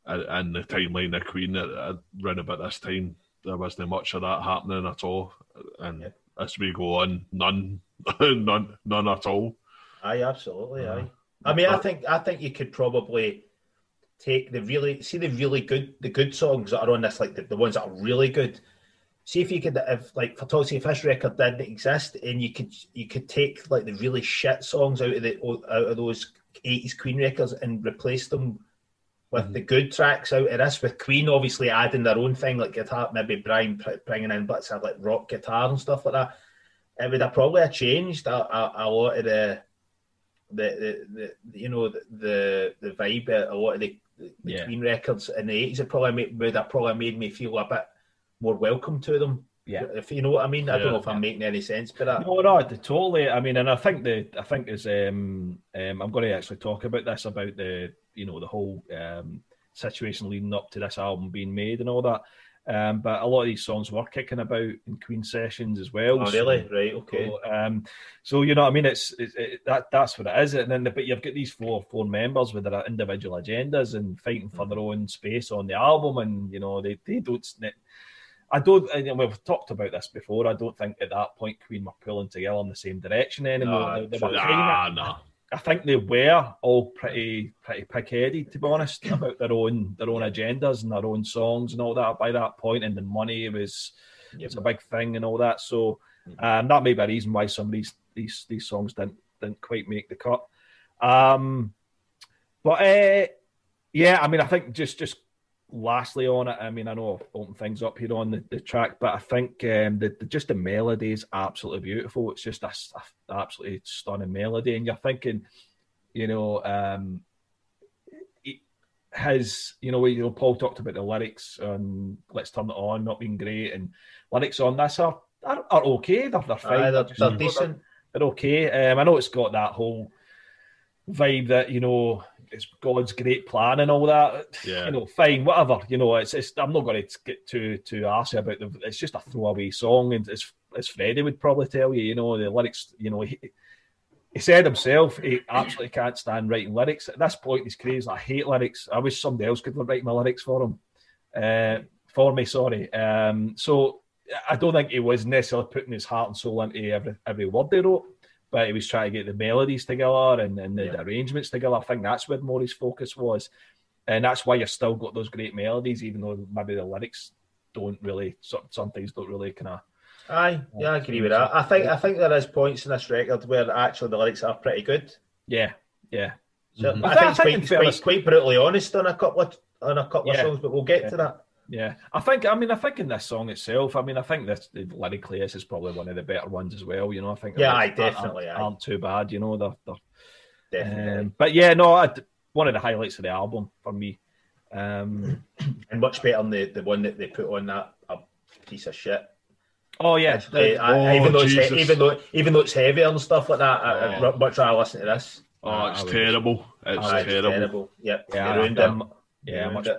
and the timeline of Queen at, at around about this time there wasn't much of that happening at all and yeah. as we go on none none none at all aye absolutely uh, aye I mean I think I think you could probably take the really see the really good the good songs that are on this, like the, the ones that are really good. See if you could if like for Toxic Fish record didn't exist and you could you could take like the really shit songs out of the out of those eighties Queen records and replace them with mm-hmm. the good tracks out of this, with Queen obviously adding their own thing like guitar, maybe Brian bringing in bits of like rock guitar and stuff like that. It would have probably have changed a, a, a lot of the the, the, the you know the, the the vibe a lot of the the yeah. Queen records in the eighties, it probably made, would have probably made me feel a bit more welcome to them. Yeah, if you know what I mean. I don't know if I'm making any sense, but that. no, no, totally. I mean, and I think the I think is um, um I'm going to actually talk about this about the you know the whole um situation leading up to this album being made and all that. Um, but a lot of these songs were kicking about in Queen sessions as well. Oh, really? Right. Okay. So, um, so you know, what I mean, it's, it's it, that that's what it is. And then, the, but you've got these four four members with their individual agendas and fighting for their own space on the album, and you know, they they don't. I don't. And we've talked about this before. I don't think at that point Queen were pulling together in the same direction anymore. No, they, they nah, nah. I think they were all pretty pretty pig-headed, to be honest, about their own their own agendas and their own songs and all that. By that point, and the money was yep. was a big thing and all that. So um, that may be a reason why some of these these these songs didn't didn't quite make the cut. Um, but uh, yeah, I mean, I think just just lastly on it, I mean, I know I've opened things up here on the, the track, but I think um, the, the, just the melody is absolutely beautiful. It's just a, a, absolutely stunning melody, and you're thinking, you know, um, his, you know, you know, Paul talked about the lyrics on "Let's Turn It On" not being great, and lyrics on this are are, are okay. They're, they're fine. Aye, they're, they're, they're decent. They're, they're okay. Um, I know it's got that whole vibe that you know it's God's great plan and all that. Yeah. You know, fine, whatever. You know, it's, it's I'm not going to get too too arsy about the. It's just a throwaway song, and as as Freddie would probably tell you, you know, the lyrics. You know, he, he said himself he absolutely can't stand writing lyrics. At this point, he's crazy. I hate lyrics. I wish somebody else could write my lyrics for him, uh, for me. Sorry. Um, so I don't think he was necessarily putting his heart and soul into every every word they wrote but he was trying to get the melodies together and, and the, yeah. arrangements together. I think that's where his focus was. And that's why you've still got those great melodies, even though maybe the lyrics don't really, some things don't really kind of. Aye, yeah, I agree with that. I think I think there is points in this record where actually the lyrics are pretty good. Yeah, yeah. So mm-hmm. I, I, think, it's quite, quite, quite, brutally honest on a couple of on a couple yeah. of songs, but we'll get yeah. to that. Yeah, I think. I mean, I think in this song itself. I mean, I think this lyrically this is probably one of the better ones as well. You know, I think. Yeah, I definitely aren't, aren't, too bad. You know, they're, they're definitely. Um, but yeah, no, I, one of the highlights of the album for me. Um, and much better than the the one that they put on that a piece of shit. Oh yeah, the, oh, even though it's even though even though it's heavy and stuff like that, oh. I, much rather listen to this. Oh, it's terrible. It's, oh, terrible. terrible. Yep. Yeah, yeah, yeah, much, it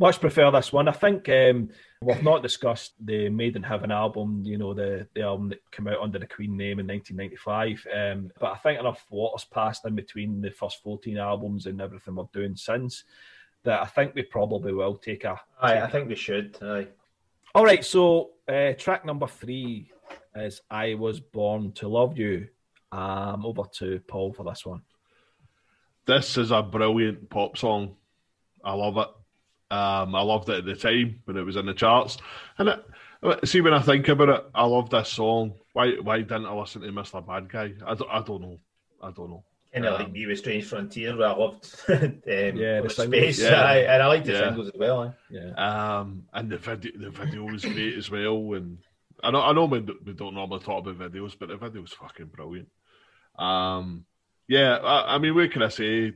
much prefer this one. I think um, we've not discussed the Made in Heaven album, you know, the, the album that came out under the Queen name in 1995. Um, but I think enough water's passed in between the first 14 albums and everything we're doing since that I think we probably will take a. Aye, I think we should. Aye. All right, so uh, track number three is I Was Born to Love You. Um, over to Paul for this one. This is a brilliant pop song. I love it. Um, I loved it at the time when it was in the charts. And it, see, when I think about it, I love this song. Why why didn't I listen to Mr. Bad Guy? I don't, I don't know. I don't know. And um, like me with Strange Frontier, where I loved um, yeah, the space, yeah. I, and I like the yeah. singles as well. Eh? Yeah, um, and the video, the video was great as well. And I know, I know, we, we don't normally talk about videos, but the video was fucking brilliant. Um, yeah, I, I mean, what can I say?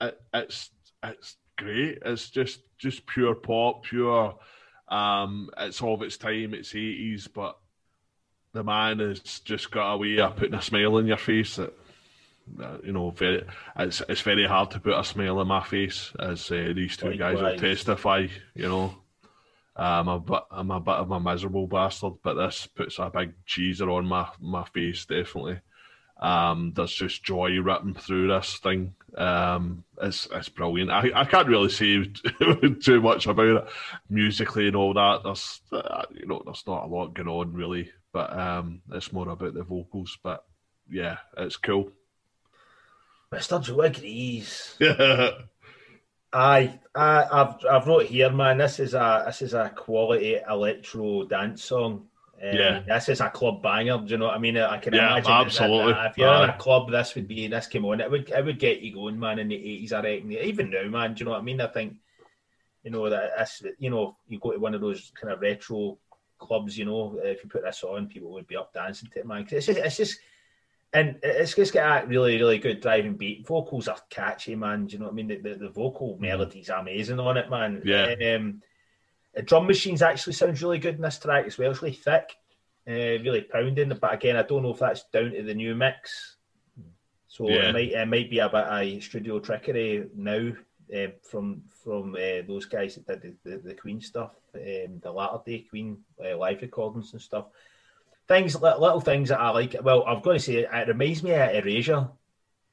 It, it's it's great. It's just just pure pop, pure. Um, it's all of its time. It's eighties, but the man has just got a way of putting a smile on your face that. You know, very it's it's very hard to put a smile on my face, as uh, these two guys will testify. You know, I'm a bit, I'm a bit of a miserable bastard, but this puts a big cheeser on my my face, definitely. Um, there's just joy ripping through this thing. Um, it's it's brilliant. I, I can't really say too much about it musically and all that. There's uh, you know there's not a lot going on really, but um, it's more about the vocals. But yeah, it's cool. Mr. Joe agrees. Aye, I, I've I've wrote here, man. This is a this is a quality electro dance song. Um, yeah, this is a club banger. Do you know what I mean? I can yeah, imagine absolutely. That, that if you're in a club, this would be this came on. It would it would get you going, man. In the eighties, I reckon. Even now, man. Do you know what I mean? I think you know that this, you know, you go to one of those kind of retro clubs. You know, if you put this on, people would be up dancing to it, man. It's just, it's just, and it's just got a really, really good driving beat. Vocals are catchy, man. Do you know what I mean? The, the, the vocal mm. melodies are amazing on it, man. Yeah. Um, the drum machines actually sounds really good in this track as well. It's really thick, uh, really pounding. But again, I don't know if that's down to the new mix. So yeah. it might it might be a bit of studio trickery now uh, from from uh, those guys that did the, the, the Queen stuff, um, the latter day Queen uh, live recordings and stuff. Things little things that I like. Well, I've got to say, it reminds me of Erasure.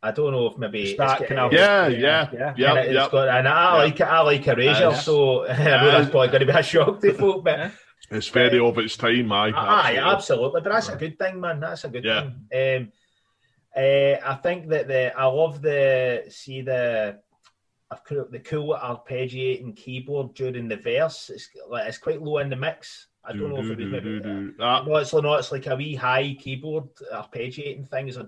I don't know if maybe that kind of yeah, yeah, yeah, yeah. And, yeah. Got, and I yeah. like it. I like Erasure, uh, so I know that's probably going to be a shock to folk, but. It's very of its time, aye. Aye, absolutely. absolutely. But that's a good thing, man. That's a good yeah. thing. Um, uh, I think that the I love the see the I've the cool arpeggiating keyboard during the verse. It's like it's quite low in the mix. I don't do, know if it was maybe. Uh, no, it's not. It's like a wee high keyboard arpeggiating thing. It's a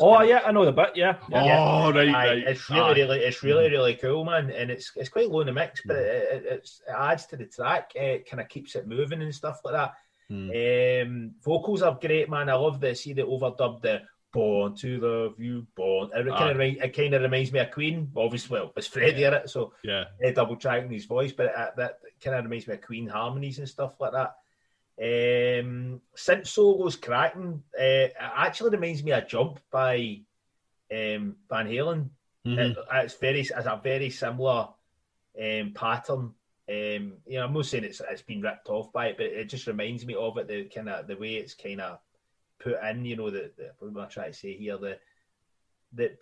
oh yeah, I know the bit. Yeah. yeah. Oh right, right. It's really, really, it's really, really cool, man. And it's it's quite low in the mix, but it, it, it adds to the track. It kind of keeps it moving and stuff like that. Mm. Um, vocals are great, man. I love the see the overdub the "Born to Love You," "Born." It kind of it kind of reminds me of Queen. Obviously, well, it's Freddie yeah. in it, so yeah, double tracking his voice, but it, that kind of reminds me of Queen harmonies and stuff like that. Um, synth solos cracking. Uh, it actually reminds me of "Jump" by um, Van Halen. Mm-hmm. It, it's very, it's a very similar um, pattern um, you know, I'm not saying it's it's been ripped off by it, but it just reminds me of it. The kind of the way it's kind of put in. You know, the what am I trying to say here? The the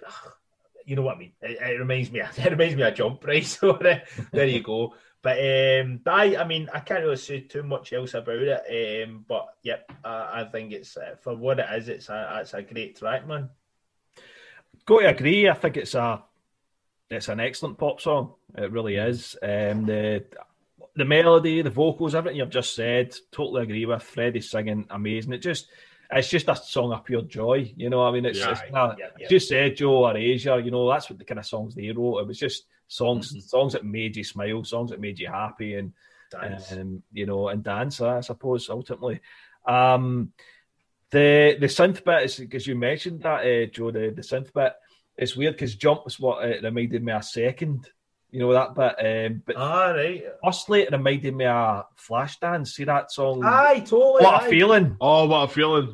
you know what I mean. It, it reminds me. It reminds me of jump, right? So there, there you go. But um, I, I mean, I can't really say too much else about it. Um, but yep, I, I think it's uh, for what it is. It's a it's a great track, man. Got to agree. I think it's a it's an excellent pop song. It really is. Um, the the melody, the vocals, everything you've just said, totally agree with. Freddie singing, amazing. It just it's just a song of pure joy. You know, I mean, it's, yeah, it's yeah, yeah. just Erasure. You know, that's what the kind of songs they wrote. It was just songs, mm-hmm. songs that made you smile, songs that made you happy, and dance. Um, you know, and dance. I suppose ultimately. Um, the the synth bit is because you mentioned that, uh, Joe. The the synth bit it's weird because Jump was what it reminded me a second. You know that bit, um, but ah, right. Firstly, it reminded me of Flashdance. See that song? Aye, totally. What aye. a feeling! Oh, what a feeling!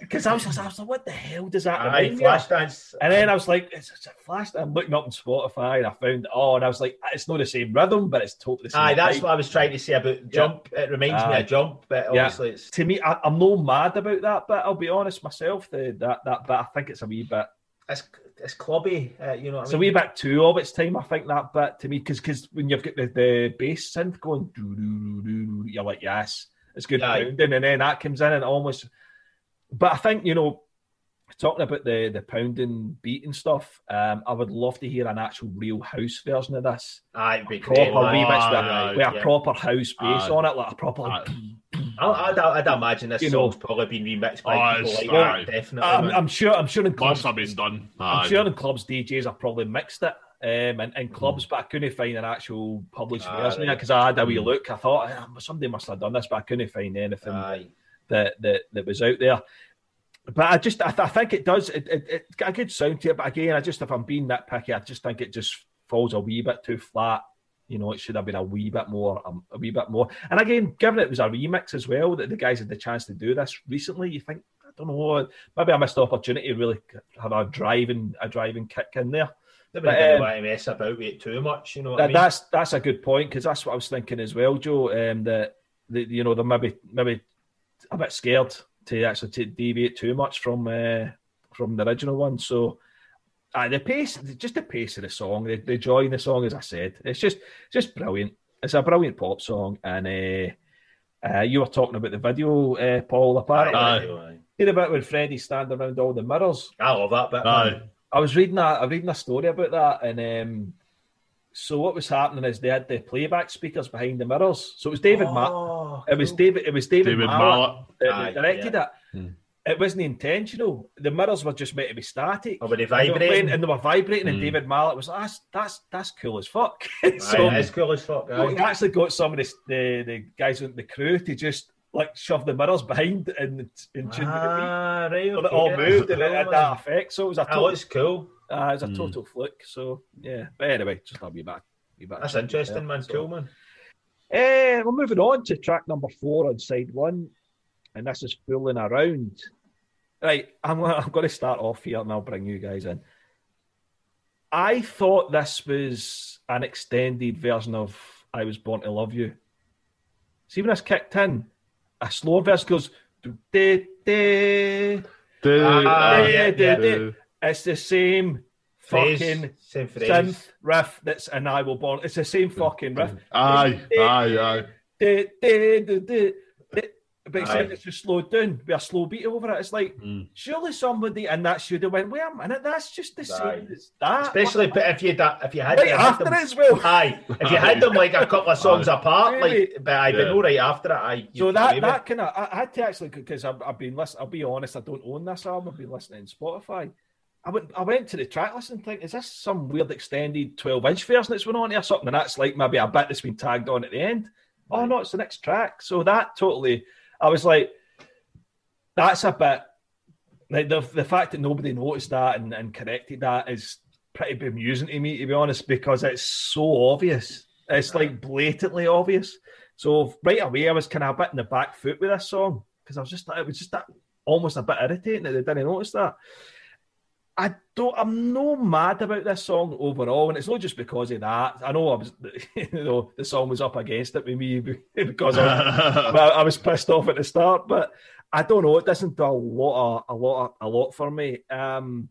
Because I was, I was like, what the hell does that aye, remind Flashdance. And then I was like, it's, it's a Flash. I'm looking up on Spotify and I found oh, and I was like, it's not the same rhythm, but it's totally the same. Aye, that's what I was trying to say about Jump. Yeah. It reminds aye. me of Jump, but obviously, yeah. it's to me, I, am no mad about that. But I'll be honest myself, the, that that bit, I think it's a wee bit. It's it's clubby. Uh, you know, it's I mean? a wee bit too of its time. I think that bit to me because because when you've got the, the bass synth going, you're like, yes, it's good yeah. pounding, and then that comes in and almost. But I think you know, talking about the the pounding beat and stuff, um, I would love to hear an actual real house version of this. Aye, be proper remix with, with a proper house bass on it, like a proper. I'd, I'd, imagine this you song's know, probably been remixed by oh, people like that. Definitely, I'm, I'm, sure. I'm sure in clubs, have been done. I'm sure in clubs DJs have probably mixed it. Um, and, and clubs, mm. but I couldn't find an actual published Aye. version because I had a wee hmm. look. I thought somebody must have done this, but I couldn't find anything that, that that was out there. But I just, I, th- I think it does. It, it, it, got a good sound to it. But again, I just, if I'm being that picky, I just think it just falls a wee bit too flat you know, it should have been a wee bit more, um, a wee bit more. And again, given it was a remix as well, that the guys had the chance to do this recently, you think, I don't know, maybe I missed the opportunity to really have a driving, a driving kick in there. They but, um, want to mess about with it too much, you know. That, I mean? That's that's a good point because that's what I was thinking as well, Joe. Um, that the, you know they're maybe maybe a bit scared to actually to deviate too much from uh, from the original one. So uh, the pace, just the pace of the song, the, the joy in the song, as I said, it's just just brilliant. It's a brilliant pop song, and uh, uh, you were talking about the video, uh, Paul. Apparently, aye. Hear about when Freddie's standing around all the mirrors. I love that bit. Aye. I was reading that. I was reading a story about that, and um, so what was happening is they had the playback speakers behind the mirrors. So it was David. Oh, Ma- it was David. It was David, David Mallet, that directed yeah. it. Hmm it wasn't intentional. The mirrors were just meant to be static. Oh, were they vibrating? And they were vibrating, mm. and hmm. David Mallet was like, that's that's that's cool as fuck. so it's cool as fuck. We actually got some of the, the, the guys in the crew to just like shove the mirrors behind and in tune ah, with the beat. Right, okay. it all moved and it had that effect. So it was a total, oh, cool. Uh, it was a mm. total fluke. So yeah. But anyway, just I'll be back. Be back That's interesting, man. So. Cool, man. Uh, we're moving on to track number four on side one and this is fooling around. Right, I'm, I'm going to start off here and I'll bring you guys in. I thought this was an extended version of I Was Born to Love You. See, when this kicked in, a slower verse goes, de, de, de, de, de. it's the same Phrase, fucking same phrase. synth riff that's and I Will Born. It's the same fucking riff. Aye, aye, aye. De, de, de, de, de. But except Aye. it's just slowed down with a slow beat over it. It's like, Mm. surely somebody in that should have went, wait a minute, that's just the Aye. same as that. Especially What- if you da- if you had right to after them, it as well. aye, if you had them like a couple of songs apart, Really? like but I Yeah. but no right after it, I So that that kind of I, I had to actually because I've, I've been listening. I'll be honest, I don't own this album. I've been listening on Spotify. I went I went to the track list and think, is this some weird extended twelve inch version that's went on here? or Something and that's like maybe a bit that's been tagged on at the end. Oh no, it's the next track. So that totally, I was like, that's a bit. Like the the fact that nobody noticed that and, and corrected that is pretty bemusing to me, to be honest, because it's so obvious. It's like blatantly obvious. So right away, I was kind of a bit in the back foot with this song because I was just it was just that almost a bit irritating that they didn't notice that. I don't. I'm no mad about this song overall, and it's not just because of that. I know I was, you know, the song was up against it with me because I was, I was pissed off at the start, but I don't know. It doesn't do a lot, of, a lot, of, a lot for me. Um,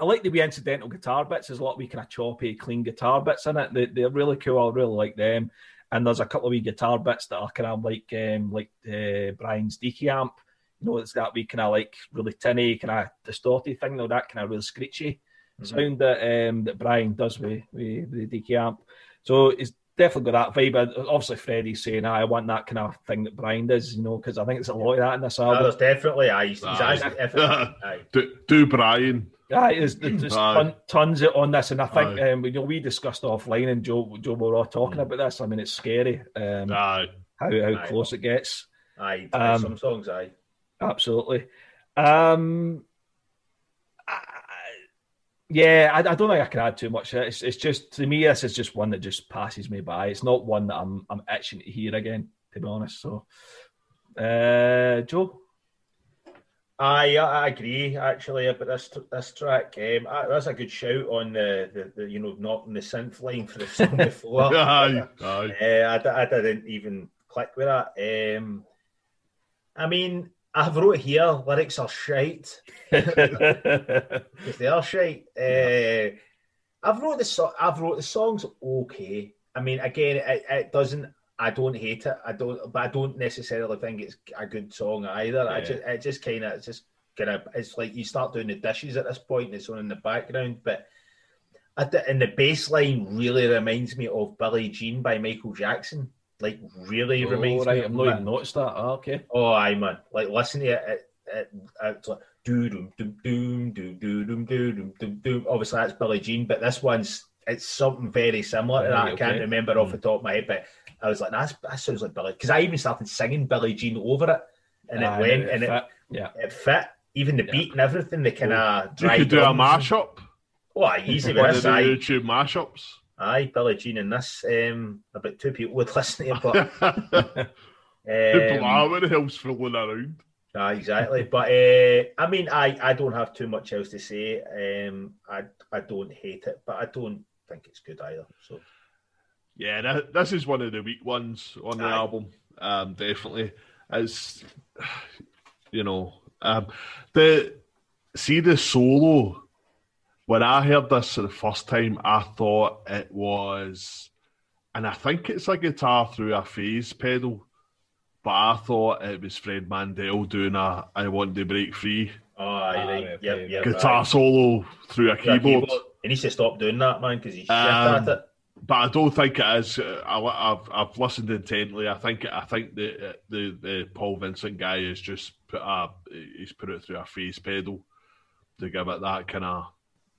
I like the wee incidental guitar bits. There's a lot of wee kind of choppy, clean guitar bits in it. They, they're really cool. I really like them. And there's a couple of wee guitar bits that are kind of like um, like uh, Brian's Deacy amp. You know, it's that wee kind of like really tinny, kind of distorted thing, though that kind of really screechy Mhm. sound that um, that Brian does with, with, with the Deacy amp. So it's definitely got that vibe. And Obviously, Freddie's saying, "I want that kind of thing that Brian does," you know, because I think there's a lot of that in this No, album. there's definitely aye. He's, he's Aye. actually, if, aye. do, do Brian. Yeah, there's, there's Aye. ton, tons of on this, and I think Aye. um, we, you know, we discussed offline, and Joe, Joe, we were all talking Mm. about this. I mean, it's scary um, Aye. how how Aye. close it gets. Aye, Um, some songs, aye. Absolutely. Um, I, yeah, I, I don't think I can add too much. It's, it's just to me, this is just one that just passes me by. It's not one that I'm I'm itching to hear again, to be honest. So, uh, Joe, I, I agree actually about this this track. Um, I, that's a good shout on the, the, the you know not on the synth line for the song before. Aye, aye. Uh, I, I didn't even click with that. Um, I mean, I've wrote here lyrics are shite because they are shite. Uh, I've wrote the so- I've wrote the songs okay. I mean, again, it, it doesn't. I don't hate it. I don't, but I don't necessarily think it's a good song either. I just, it just kind of, it's just kind of, it's like you start doing the dishes at this point, and it's on in the background. But and the bass line really reminds me of Billie Jean by Michael Jackson. Like, really oh, reminds right, me. I'm of not even noticed that. Oh, okay. Oh, I man, Like, listen to it. it, it it's like, doo doom doom doom doom doom doom doom doom doom. Obviously, that's Billie Jean, but this one's it's something very similar to that. Right, I can't remember off the top of my head, but I was like, that's that sounds like Billie. Because I even started singing Billie Jean over it, and Aye, it went it and it, yeah. it fit. Even the Yeah. beat and everything, they kind of You could do a mashup. Oh, aye, easy with One of this. the Aye, YouTube mashups. Aye, Billie Jean and this. Um, about two people would listen to it, but um, the hell's fooling around. Ah, exactly. but uh, I mean, I, I don't have too much else to say. Um, I I don't hate it, but I don't think it's good either. So Yeah, that, this is one of the weak ones on the Aye. album. Um, definitely, as you know um, the see the solo. When I heard this for the first time, I thought it was, and I think it's a guitar through a phase pedal, but I thought it was Fred Mandel doing a "I Want to Break Free" oh, aye, right. right, yep, yep, guitar aye. solo through a Yeah, keyboard. He needs to stop doing that, man, because he's shit Um, at it. but I don't think it is. Uh, I, I've I've listened intently. I think I think the the the Paul Vincent guy has just put a he's put it through a phase pedal to give it that kind of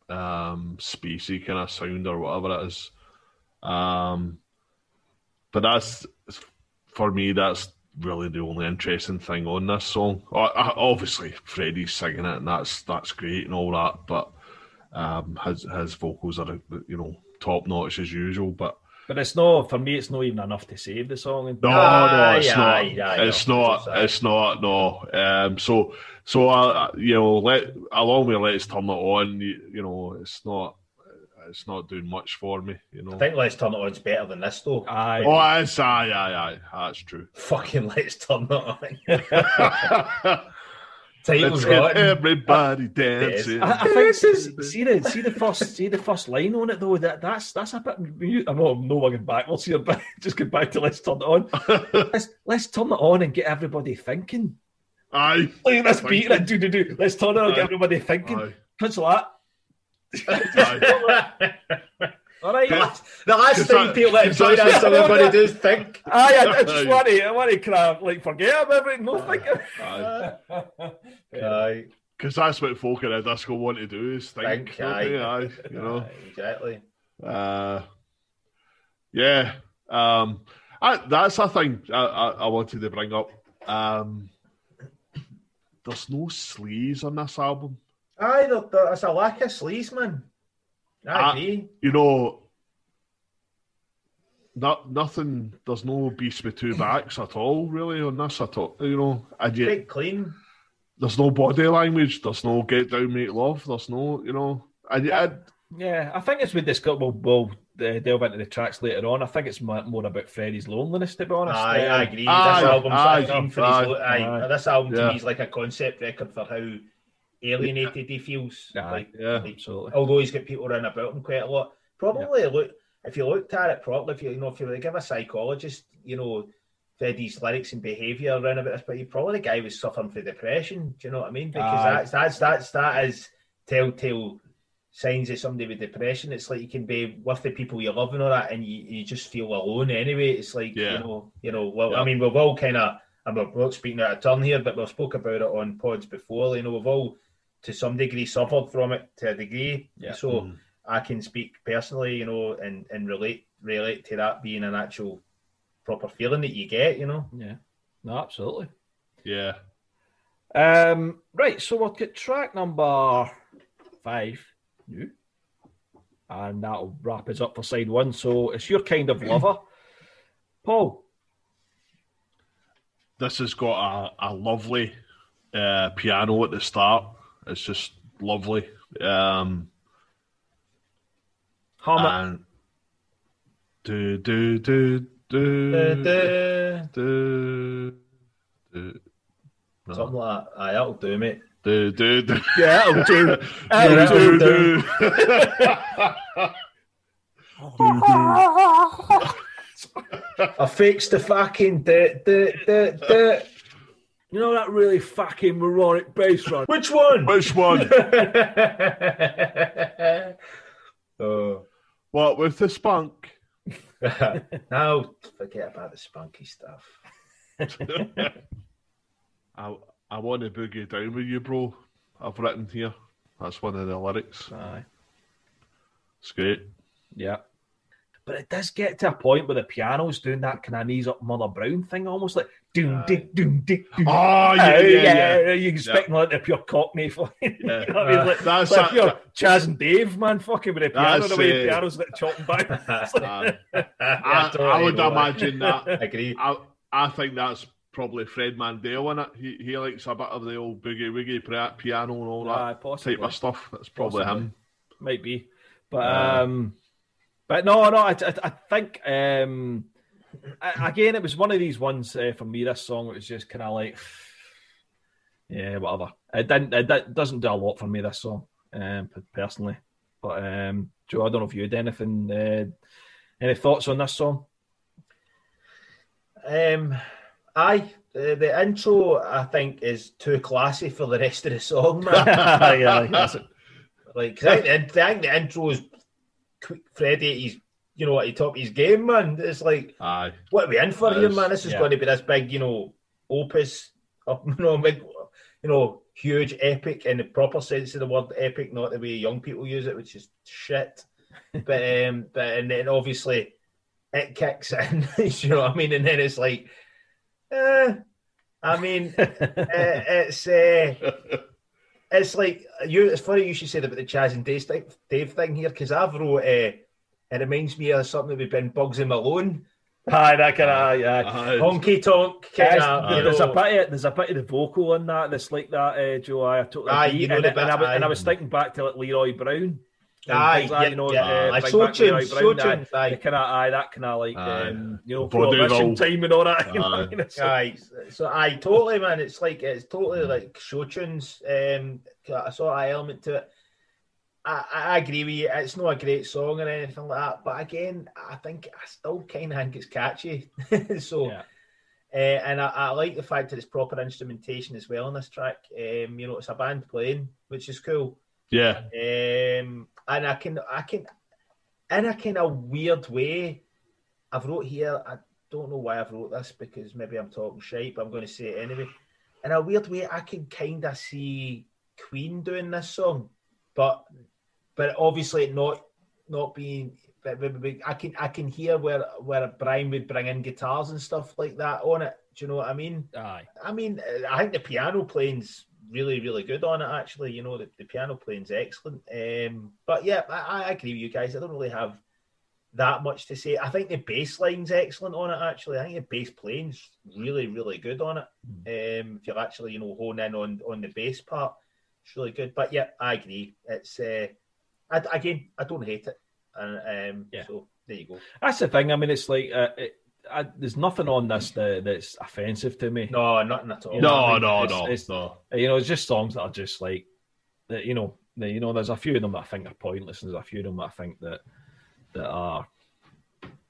um, spacey kind of sound or whatever it is. Um, but that's for me. That's really the only interesting thing on this song. Obviously, Freddie's singing it, and that's that's great and all that. But um, his his vocals are you know top notch as usual. But But it's not for me. It's not even enough to save the song. No, no, it's not. it's not. It's not. No. Um. So, so uh, you know, let along with let's turn it on. You, you know, it's not it's not doing much for me. You know. I think Let's Turn It on. On's better than this though. Aye. Oh, it's aye, aye, aye. That's true. Fucking Let's Turn It On. Title's rotten. Everybody dancing. I, I think see, see the see the first see the first line on it though. That that's that's a bit. I know I'm no one going backwards here, but just get back to let's turn it on. let's let's turn it on and get everybody thinking. Aye. Look at this beat. and do do do. Let's turn it on and get everybody thinking. Aye. Cancel that. All right. The last, the last thing people that enjoy that song are going to do is think. Aye, I, I just want to, I want to kind of like forget about everything, no thinking. Aye. Because that's what folk in a disco want to do is think. think aye. aye. You know. Aye, exactly. Uh, yeah. Um, I, that's a thing I, I, I wanted to bring up. Um, there's no sleaze on this album. Aye, there, there's a lack of sleaze, man. I agree. you know, not nothing. There's no beast with two backs at all, really, on this at all. You know, and yet, Quite clean. There's no body language. There's no get down, make love. There's no, you know, and yeah, yeah. I think it's with this. We'll, we'll uh, delve into the tracks later on. I think it's more, about Freddie's loneliness, to be honest. Aye, um, I agree. Aye, this album's aye, aye, aye, aye, This album to me is like a concept record for how alienated he feels. Yeah, like, yeah, like, absolutely. Although he's got people around about him quite a lot. Probably yeah. look if you looked at it properly, if you, you know, if you were to give a psychologist, you know, Freddie's lyrics and behaviour around about this, but he probably the guy was suffering from depression. Do you know what I mean? Because uh, that's that's that's that is telltale signs of somebody with depression. It's like you can be with the people you love and all that, and you, you just feel alone anyway. It's like yeah. you know, you know. Well, yeah. I mean, we've all kind of. I'm not speaking out of turn here, but we've spoke about it on pods before. You know, we've all to some degree suffered from it to a degree. Yeah. So mm. I can speak personally, you know, and, and relate relate to that being an actual proper feeling that you get, you know. Yeah. No, absolutely. Yeah. Um, right, so we'll get track number five new. And that'll wrap us up for side one. So it's your kind of lover. Paul. This has got a, a lovely uh, piano at the start it's just lovely. Um, Hum do do do do do do. do. No. Something like that. Aye, that'll do, mate. Do do do. Yeah, that'll do. That'll do. do. I fixed the fucking the the the the. You know that really fucking moronic bass run? Which one? Which one? oh. What, with the spunk? no, forget about the spunky stuff. I, I want to boogie down with you, bro. I've written here. That's one of the lyrics. Aye. It's great. Yeah. But it does get to a point where the piano's doing that kind of knees up Mother Brown thing, almost like doom dick doom dick doom. Oh yeah, yeah, yeah, yeah. You expect yeah. like the pure Cockney, for, you know what I mean? Like, that's like pure Chas and Dave, man, fucking with the piano, the way the piano's like chopping back. I, I, would imagine that. I agree. I, I think that's probably Fred Mandel in it. He he likes a bit of the old boogie woogie piano and all that uh, type of stuff. That's probably possibly. him. Might be, but uh, um. But no, no, I, I, I think um, I, again it was one of these ones uh, for me. This song it was just kind of like, yeah, whatever. It didn't. It doesn't do a lot for me. This song, um, personally. But um, Joe, I don't know if you had anything, uh, any thoughts on this song. Um, aye, the, the intro I think is too classy for the rest of the song. Man. yeah. Like I think, the, I think the intro is Freddie, he's you know, at the top of his game, man. It's like, Aye. what are we in for here, man? This is yeah. going to be this big, you know, opus, of, you know, big, you know, huge epic in the proper sense of the word epic, not the way young people use it, which is shit. but um, but and then obviously it kicks in, you know what I mean? And then it's like, eh, I mean, uh, it's uh, it's like you. It's funny you should say that about the Chas and Dave, Dave thing here because I've wrote. Uh, It reminds me of something that we've been Bugsy Malone. Aye, that kind of yeah. Honky tonk. Kind of, there's a bit of there's a bit of the vocal in that that's like that, uh, Joe. I totally aye, you know and, bit, and, I and I was thinking back to like Leroy Brown. Aye, yeah, you know, yeah, uh, aye, so tunes, so tunes, aye. Kind of, aye, that kind of like, um, you know, prohibition time and all that. Aye, you know, so. aye, so aye, totally, man. It's like it's totally like show tunes. Um, I saw that element to it. I, I agree with you. It's not a great song or anything like that, but again, I think I still kind of think it's catchy. so, yeah. uh, and I, I, like the fact that it's proper instrumentation as well on this track. Um, you know, it's a band playing, which is cool. Yeah. Um, and I can, I can, in a kind of weird way, I've wrote here. I don't know why I've wrote this because maybe I'm talking shit, but I'm going to say it anyway. In a weird way, I can kind of see Queen doing this song, but but obviously not not being. I can I can hear where where Brian would bring in guitars and stuff like that on it. Do you know what I mean? Aye. I mean, I think the piano playing's really really good on it. Actually, you know, the, the piano playing's excellent. Um, but yeah, I, I agree with you guys. I don't really have that much to say. I think the bass line's excellent on it. Actually, I think the bass playing's really really good on it. Mm. Um, if you actually you know hone in on on the bass part, it's really good. But yeah, I agree. It's uh, I, again, I don't hate it, and um, yeah. so there you go. That's the thing. I mean, it's like uh, it, I, there's nothing on this that, that's offensive to me. No, nothing at all. You know, no, I mean, no, it's, no, it's, no. You know, it's just songs that are just like that. You know, the, you know, there's a few of them that I think are pointless, and there's a few of them that I think that that are.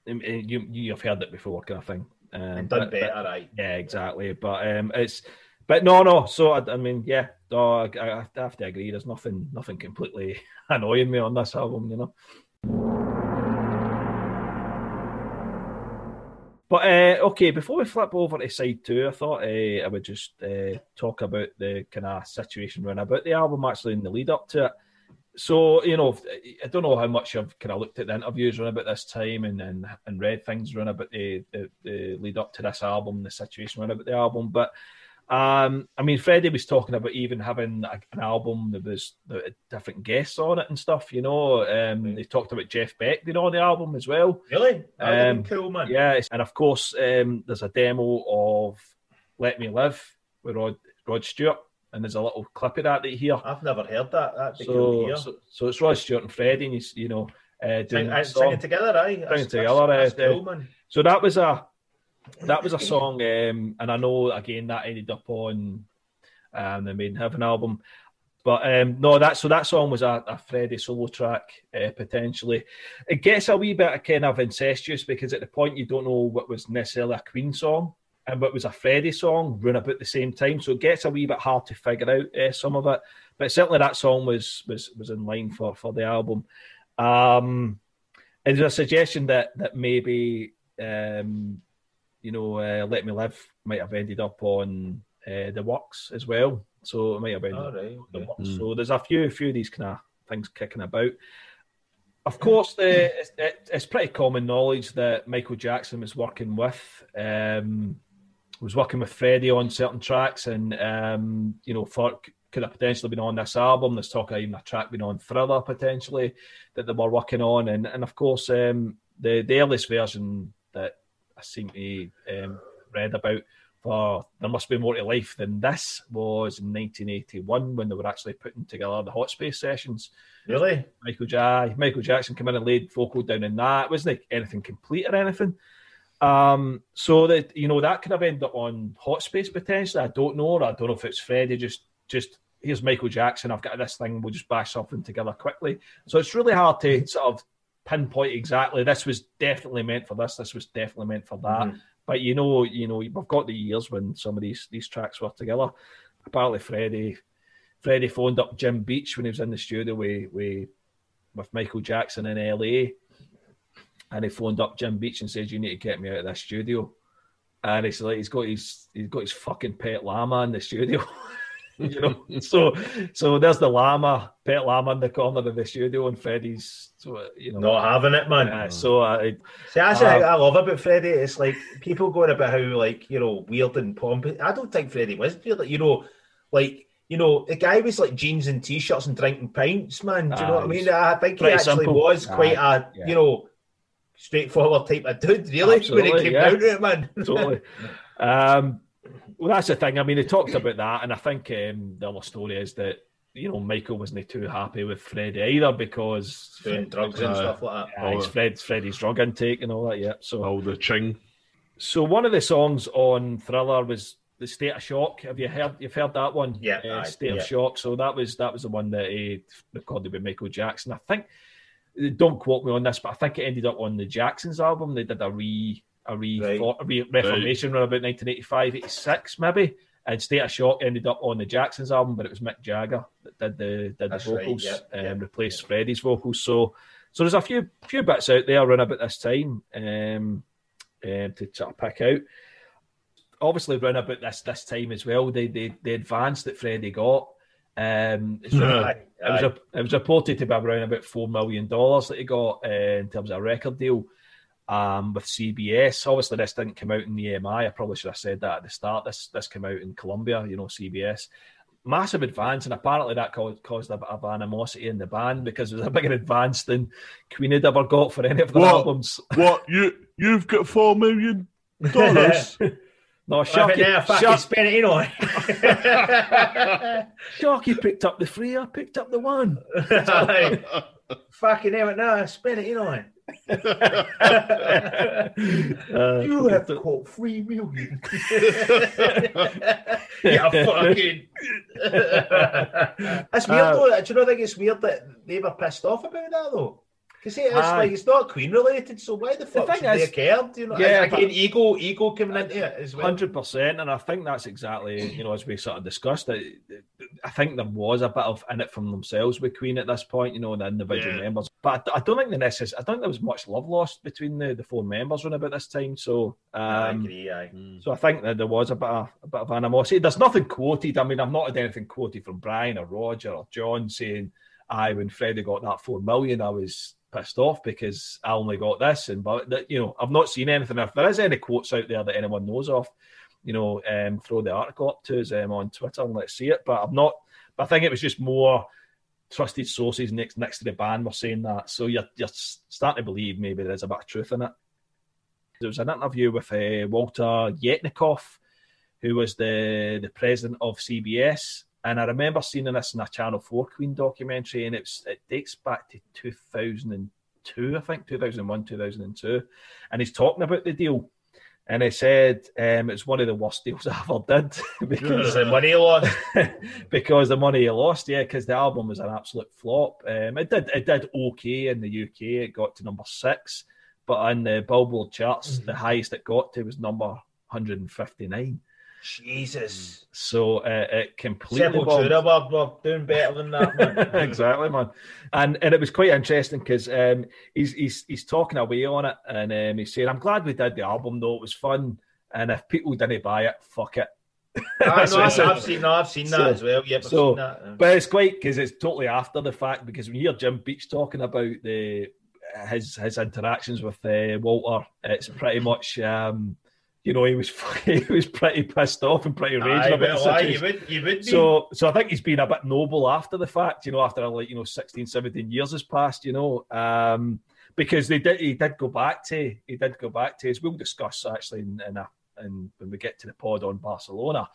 You you've heard it before, kind of thing. Um, and done but, better, but, right? Yeah, exactly. But um, it's but no, no. So I, I mean, yeah, no, I, I, have to agree. There's nothing, nothing completely annoying me on this album, you know. But uh, okay, before we flip over to side two, I thought uh, I would just uh, talk about the kind of situation around about the album actually in the lead up to it. So you know, I don't know how much I've kind of looked at the interviews around about this time and and, and read things around about the, the, the lead up to this album, the situation around about the album, but um, I mean, Freddie was talking about even having a, an album that was that different guests on it and stuff. You know, um, they talked about Jeff Beck being on the album as well. Really? Um, cool, man. Yeah, and of course, um, there's a demo of "Let Me Live" with Rod Rod Stewart, and there's a little clip of that that you hear. I've never heard that. That'd so, cool so, so, it's Rod Stewart and Freddie, and he's, you know, uh, doing Sing, singing together, right? Singing together. That's, that's uh, cool, man. So that was a that was a song, um, and I know again that ended up on um, the Made in Heaven album. But um, no, that so that song was a, a Freddie solo track uh, potentially. It gets a wee bit of kind of incestuous because at the point you don't know what was necessarily a Queen song and what was a Freddie song run about the same time. So it gets a wee bit hard to figure out uh, some of it. But certainly that song was was was in line for for the album. Um, and there's a suggestion that that maybe um, you know, uh, Let Me Live might have ended up on uh, the works as well. So it might have been oh, right, the works. Mm. So there's a few, few of these kind of things kicking about. Of course, the, it's, it's, pretty common knowledge that Michael Jackson was working with um, was working with Freddie on certain tracks, and um, you know, for, could have potentially been on this album. There's talk of even a track being on Thriller potentially that they were working on, and and of course, um, the the earliest version that I seem to um, read about for There Must Be More to Life than this was in 1981 when they were actually putting together the Hot Space sessions. Really? Michael, J- Michael Jackson came in and laid vocal down in that. It wasn't like anything complete or anything. Um, so that you know that could have ended up on Hot Space potentially. I don't know. Or I don't know if it's Freddie just just here's Michael Jackson. I've got this thing. We'll just bash something together quickly. So it's really hard to sort of pinpoint exactly this was definitely meant for this, this was definitely meant for that. Mm-hmm. But you know, you know, we've got the years when some of these these tracks were together. Apparently, Freddie Freddie phoned up Jim Beach when he was in the studio with, with, with Michael Jackson in LA. And he phoned up Jim Beach and said, You need to get me out of this studio. And he's like, he's got his he's got his fucking pet llama in the studio. you know. so so there's the llama, pet llama in the corner of the studio, and Freddie's you know not having it, man. Uh, so I see. That's uh, I love about Freddie. It's like people going about how like you know weird and pompous. I don't think Freddie was weird. You know, like you know, the guy was like jeans and t-shirts and drinking pints, man. Do you know what I mean? I think he actually simple. was quite Ah, a, yeah. you know, straightforward type of dude, really, when it came yeah. down to it, man. totally. Um, well, that's the thing. I mean, they talked about that, and I think um, the other story is that you know Michael wasn't too happy with Freddie either because Doing drugs and Uh, stuff like that. yeah, it's Fred, Freddie's drug intake and all that. Yeah. So, All the ching. so one of the songs on Thriller was "The State of Shock." Have you heard? You've heard that one? Yeah, Uh, aye, State yeah. of Shock. So that was that was the one that he recorded with Michael Jackson. I think. Don't quote me on this, but I think it ended up on the Jacksons album. They did a re a re, Right. a re reformation around about 1985, 86 maybe. And State of Shock ended up on the Jacksons album, but it was Mick Jagger that did the did That's the right, vocals, yeah, um, yeah, replaced Freddie's vocals. So so there's a few few bits out there around about this time um, um, to sort of pick out. Obviously, around about this this time as well, they they the advance that Freddie got. Um, Aye, it was, aye. it was reported to be around about four million dollars that he got uh, in terms of a record deal um, with CBS. Obviously, this didn't come out in the EMI. I probably should have said that at the start. This this came out in Columbia, you know, CBS. Massive advance, and apparently that caused, caused a bit of animosity in the band because it was a bigger advance than Queen had ever got for any of their What? albums. What you you've got four million dollars? No, but now, Sharky, fucking Shark, spin it in on. Sharky picked up the three, I picked up the one. Aye. fucking hell, now spin it in on. Uh, You have to caught three million. yeah, fucking. That's weird Uh, though. Do you not think it's weird that they were pissed off about that though? Because it's Aye. like it's not Queen related, so why the fuck thing should they is- have cared? You know, Yeah, again, but- ego, ego coming into it as well. Hundred percent, and I think that's exactly you know as we sort of discussed it. I think there was a bit of in it from themselves with Queen at this point, you know, the individual Yeah. members. But I, I don't think the necess- I don't think there was much love lost between the, the four members around about this time. So, I um, agree. Aye. so I think that there was a bit of a bit of animosity. There's nothing quoted. I mean, I've not had anything quoted from Brian or Roger or John saying, "I when Freddie got that four million, I was." Pissed off because I only got this, and but you know I've not seen anything. If there is any quotes out there that anyone knows of, you know, um, throw the article up to us um, on Twitter and let's see it. But I'm not. But I think it was just more trusted sources next next to the band were saying that. So you're you're starting to believe maybe there's a bit of truth in it. There was an interview with uh, Walter Yetnikoff, who was the the president of CBS, and I remember seeing this in a Channel Four Queen documentary, and it's it dates back to 2002, I think 2001, 2002, and he's talking about the deal. And he said um, it's one of the worst deals I ever did because the money lost. because the money he lost, yeah, because the album was an absolute flop. Um, it did it did okay in the UK. It got to number six, but on the Billboard charts, the highest it got to was number 159. Jesus. So uh, it completely. Sepultura were, were doing better than that, man. exactly, man. And and it was quite interesting because um, he's he's he's talking away on it, and um, he's saying, "I'm glad we did the album, though. It was fun. And if people didn't buy it, fuck it." I know, I've. I've seen, no, I've seen that So- as well. Yeah, so-. But it's quite because it's totally after the fact because when you hear Jim Beach talking about the his his interactions with uh, Walter, it's pretty much um, you know he was he was pretty pissed off and pretty raging about the well, aye, you would, you would. So, so I think he's been a bit noble after the fact, you know, after like you know 16, 17 years has passed, you know, um, because they did he did go back to he did go back to as we'll discuss actually in, in a in, when we get to the pod on Barcelona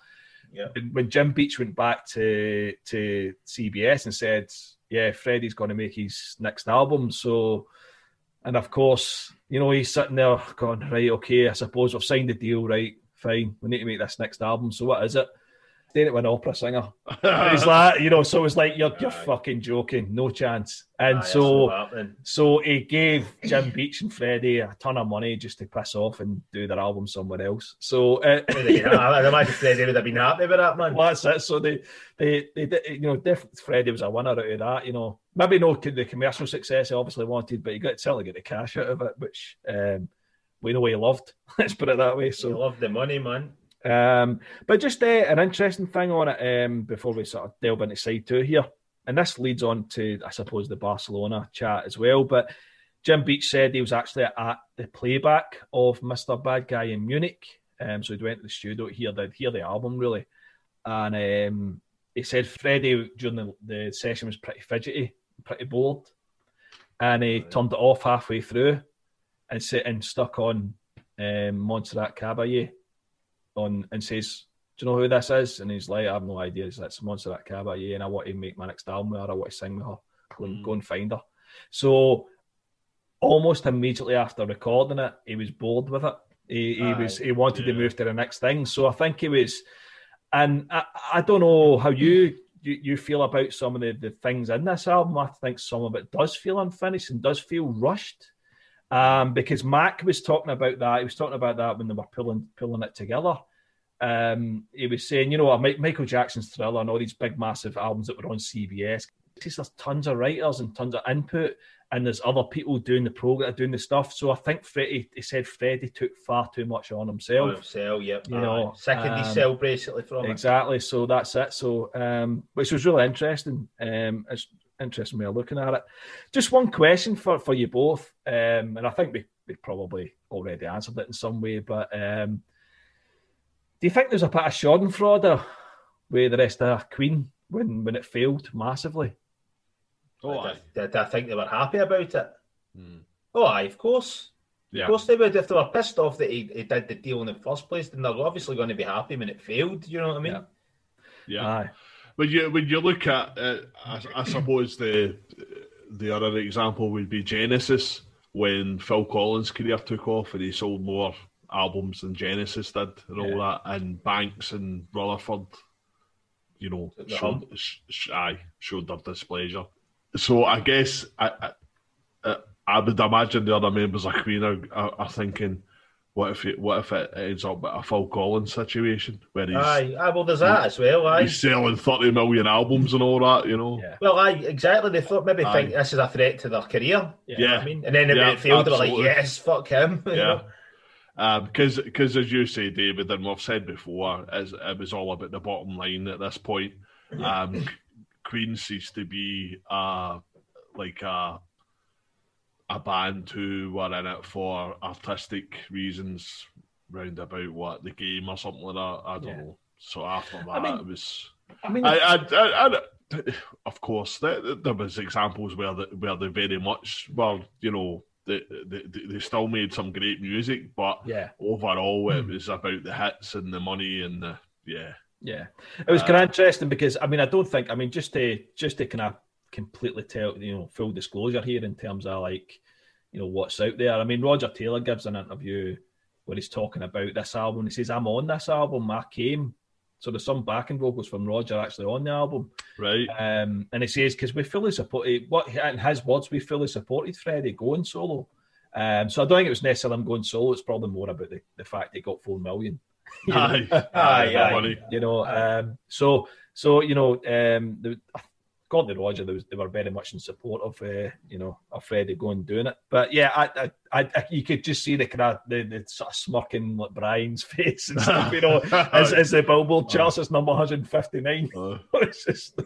yeah. when- when Jim Beach went back to to CBS and said, "Yeah, Freddie's going to make his next album," so and of course, you know, he's sitting there going, "Right, okay, I suppose we've signed the deal, right? Fine, we need to make this next album. So what is it?" Then it went opera singer. He's like, you know, so it's like you're you're fucking joking, no chance. And so so he gave Jim Beach and Freddie a ton of money just to piss off and do their album somewhere else. So uh, I imagine Freddie would have been happy with that, man. well, that's it. So they, they, they, did- you know, definitely Freddie was a winner out of that. You know, maybe no the commercial success he obviously wanted, but he got certainly get the cash out of it, which um, we know he loved. Let's put it that way. So he loved the money, man. Um, but just uh, an interesting thing on it um, before we sort of delve into side two here, and this leads on to I suppose the Barcelona chat as well. But Jim Beach said he was actually at the playback of Mr. Bad Guy in Munich. Um, so he went to the studio to hear the hear the album really, and um, he said Freddie during the, the session was pretty fidgety, pretty bored, and he right. turned it off halfway through and sit and stuck on um, Montserrat Caballé on and says, "Do you know who this is?" And he's like, "I have no idea." He's like, "It's Montserrat Caballé, and I want to make my next album with her. I want to sing with her. Go and, mm. go and find her." So almost immediately after recording it, he was bored with it. He, he was he wanted yeah. to move to the next thing. So I think he was, and I, I don't know how you, you you feel about some of the, the things in this album. I think some of it does feel unfinished and does feel rushed. Um, because Mack was talking about that. He was talking about that when they were pulling pulling it together. Um, he was saying, you know, Michael Jackson's Thriller and all these big, massive albums that were on CBS. There's tons of writers and tons of input, and there's other people doing the program, doing the stuff. So I think Freddie, he said Freddie took far too much on himself. On himself, yep. You know, second um, basically from exactly. It. So that's it. So, um, which was really interesting. Um, it's interesting way of looking at it. Just one question for for you both, um, and I think we we probably already answered it in some way, but um, do you think there's a bit of Schadenfreude with the rest of Queen when when it failed massively? Oh, I, did, I think they were happy about it? Hmm. Oh, aye, of course. Yeah. Of course they would. If they were pissed off that he, he did the deal in the first place, then they're obviously going to be happy when it failed. You know what I mean? Yeah. yeah. Aye. When you when you look at, it, I, I suppose the the other example would be Genesis when Phil Collins' career took off and he sold more albums than Genesis did and all that, and Banks and Rutherford, you know, showed, sh- aye, showed their displeasure. So I guess I, I, I would imagine the other members of Queen are, are, are thinking, what if it what if it ends up a Phil Collins situation where he's aye, aye well there's that as well aye. he's selling 30 million albums and all that you know yeah. well aye exactly they thought maybe aye. think this is a threat to their career yeah, yeah. I mean and then yeah, it failed they were like yes fuck him yeah because um, because as you say David and we've said before as it was all about the bottom line at this point um, Queen ceased to be uh, like a a band who were in it for artistic reasons, round about what the game or something like that. I don't yeah. know. So after that, I mean, it was. I mean, I, I, I, I of course, there, there, was examples where the, where they very much well, you know, they, they, they still made some great music, but yeah, overall, it hmm. was about the hits and the money and the yeah. Yeah, it was uh, kind of interesting because I mean I don't think I mean just to just to kind of completely tell you know full disclosure here in terms of like you know what's out there. I mean Roger Taylor gives an interview where he's talking about this album. He says I'm on this album. I came. So there's some backing vocals from Roger actually on the album, right? Um, and he says because we fully supported what in his words we fully supported Freddie going solo. Um, so I don't think it was necessarily him going solo. It's probably more about the, the fact he got four million aye, aye, aye, aye. You know, um, so so you know, um, the, God, the Roger, they, was, they were very much in support of uh, you know of Freddie going and doing it. But yeah, I, I, I, you could just see the kind of the, the sort of smirking like Brian's face and stuff, you know, as, as the Billboard charts as number 159. Uh, it's just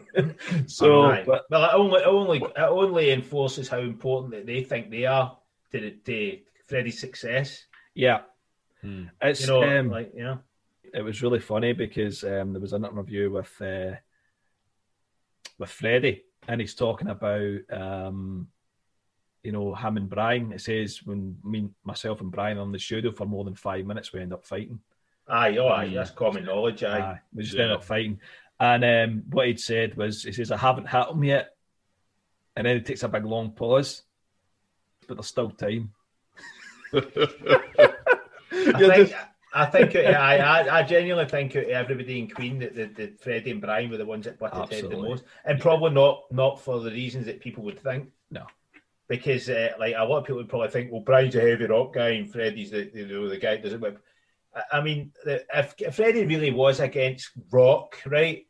so. Right. But well, it only it only it only enforces how important that they think they are to to Freddie's success. Yeah, Hmm. It's you know, um, like yeah. It was really funny because um, there was an interview with uh, with Freddie, and he's talking about um, you know him and Brian. It says when me, myself and Brian on the studio for more than five minutes, we end up fighting. Aye, oh, aye, that's common knowledge. Aye, aye we just yeah. end up fighting. And um, what he'd said was, he says, "I haven't hit him yet," and then he takes a big long pause, but there's still time. I think, I think I, I genuinely think everybody in Queen that the, the Freddie and Brian were the ones that butted head the most, and probably not not for the reasons that people would think. No, because uh, like a lot of people would probably think, well, Brian's a heavy rock guy and Freddie's the the, the guy that doesn't whip. I mean, if, if Freddie really was against rock, right,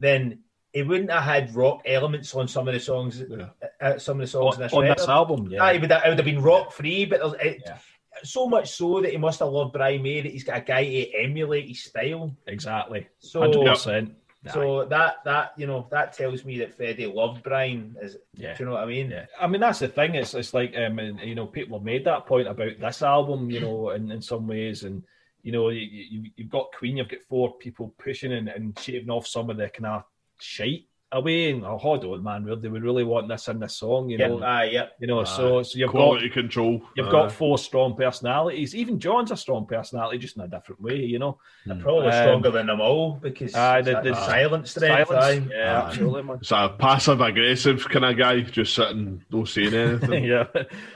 then he wouldn't have had rock elements on some of the songs, yeah. uh, some of the songs on, this, on this album. Yeah, ah, it would, have, it would have been rock free, but it, yeah so much so that he must have loved Brian May that he's got a guy to emulate his style. Exactly. So 100%. So that that you know that tells me that Freddie loved Brian. Is yeah. do you know what I mean? Yeah. I mean that's the thing. It's it's like um you know people have made that point about this album. You know in, in some ways and you know you, you have got Queen. You've got four people pushing and, and shaving off some of the kind of shite away and oh hold on man they would really want this in this song you Yep, know aye, yep. you know so so you've got Quality control. you've Aye. got four strong personalities even John's a strong personality just in a different way you know They're probably Um, stronger than them all because aye, it's the- that the silent strength. Silence. yeah Aye. absolutely man It's a passive aggressive kind of guy, just sitting, no saying anything. yeah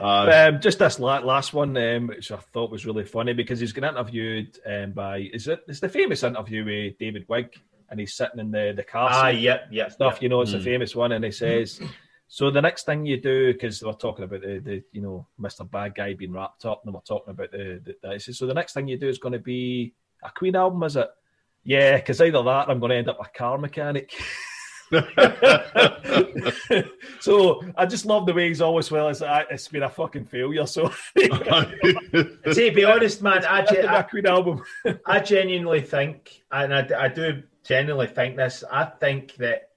Aye. um, just this la- last one, um, which I thought was really funny because he's getting interviewed um, by is it? It's the famous interview with David Wigg, and he's sitting in the the car seat yep, yep. stuff. yep. You know, it's a Mm. famous one, and he says, "So the next thing you do, because we're talking about the, the you know Mister Bad Guy being wrapped up, and we're talking about the, the, the he says, so the next thing you do is going to be a Queen album, is it? Yeah, because either that, or I'm going to end up a car mechanic." so I just love the way he's always well. It's, it's been a fucking failure. So To be honest, man, I, gen- I, Queen album. I genuinely think, and I, I do genuinely think this, I think that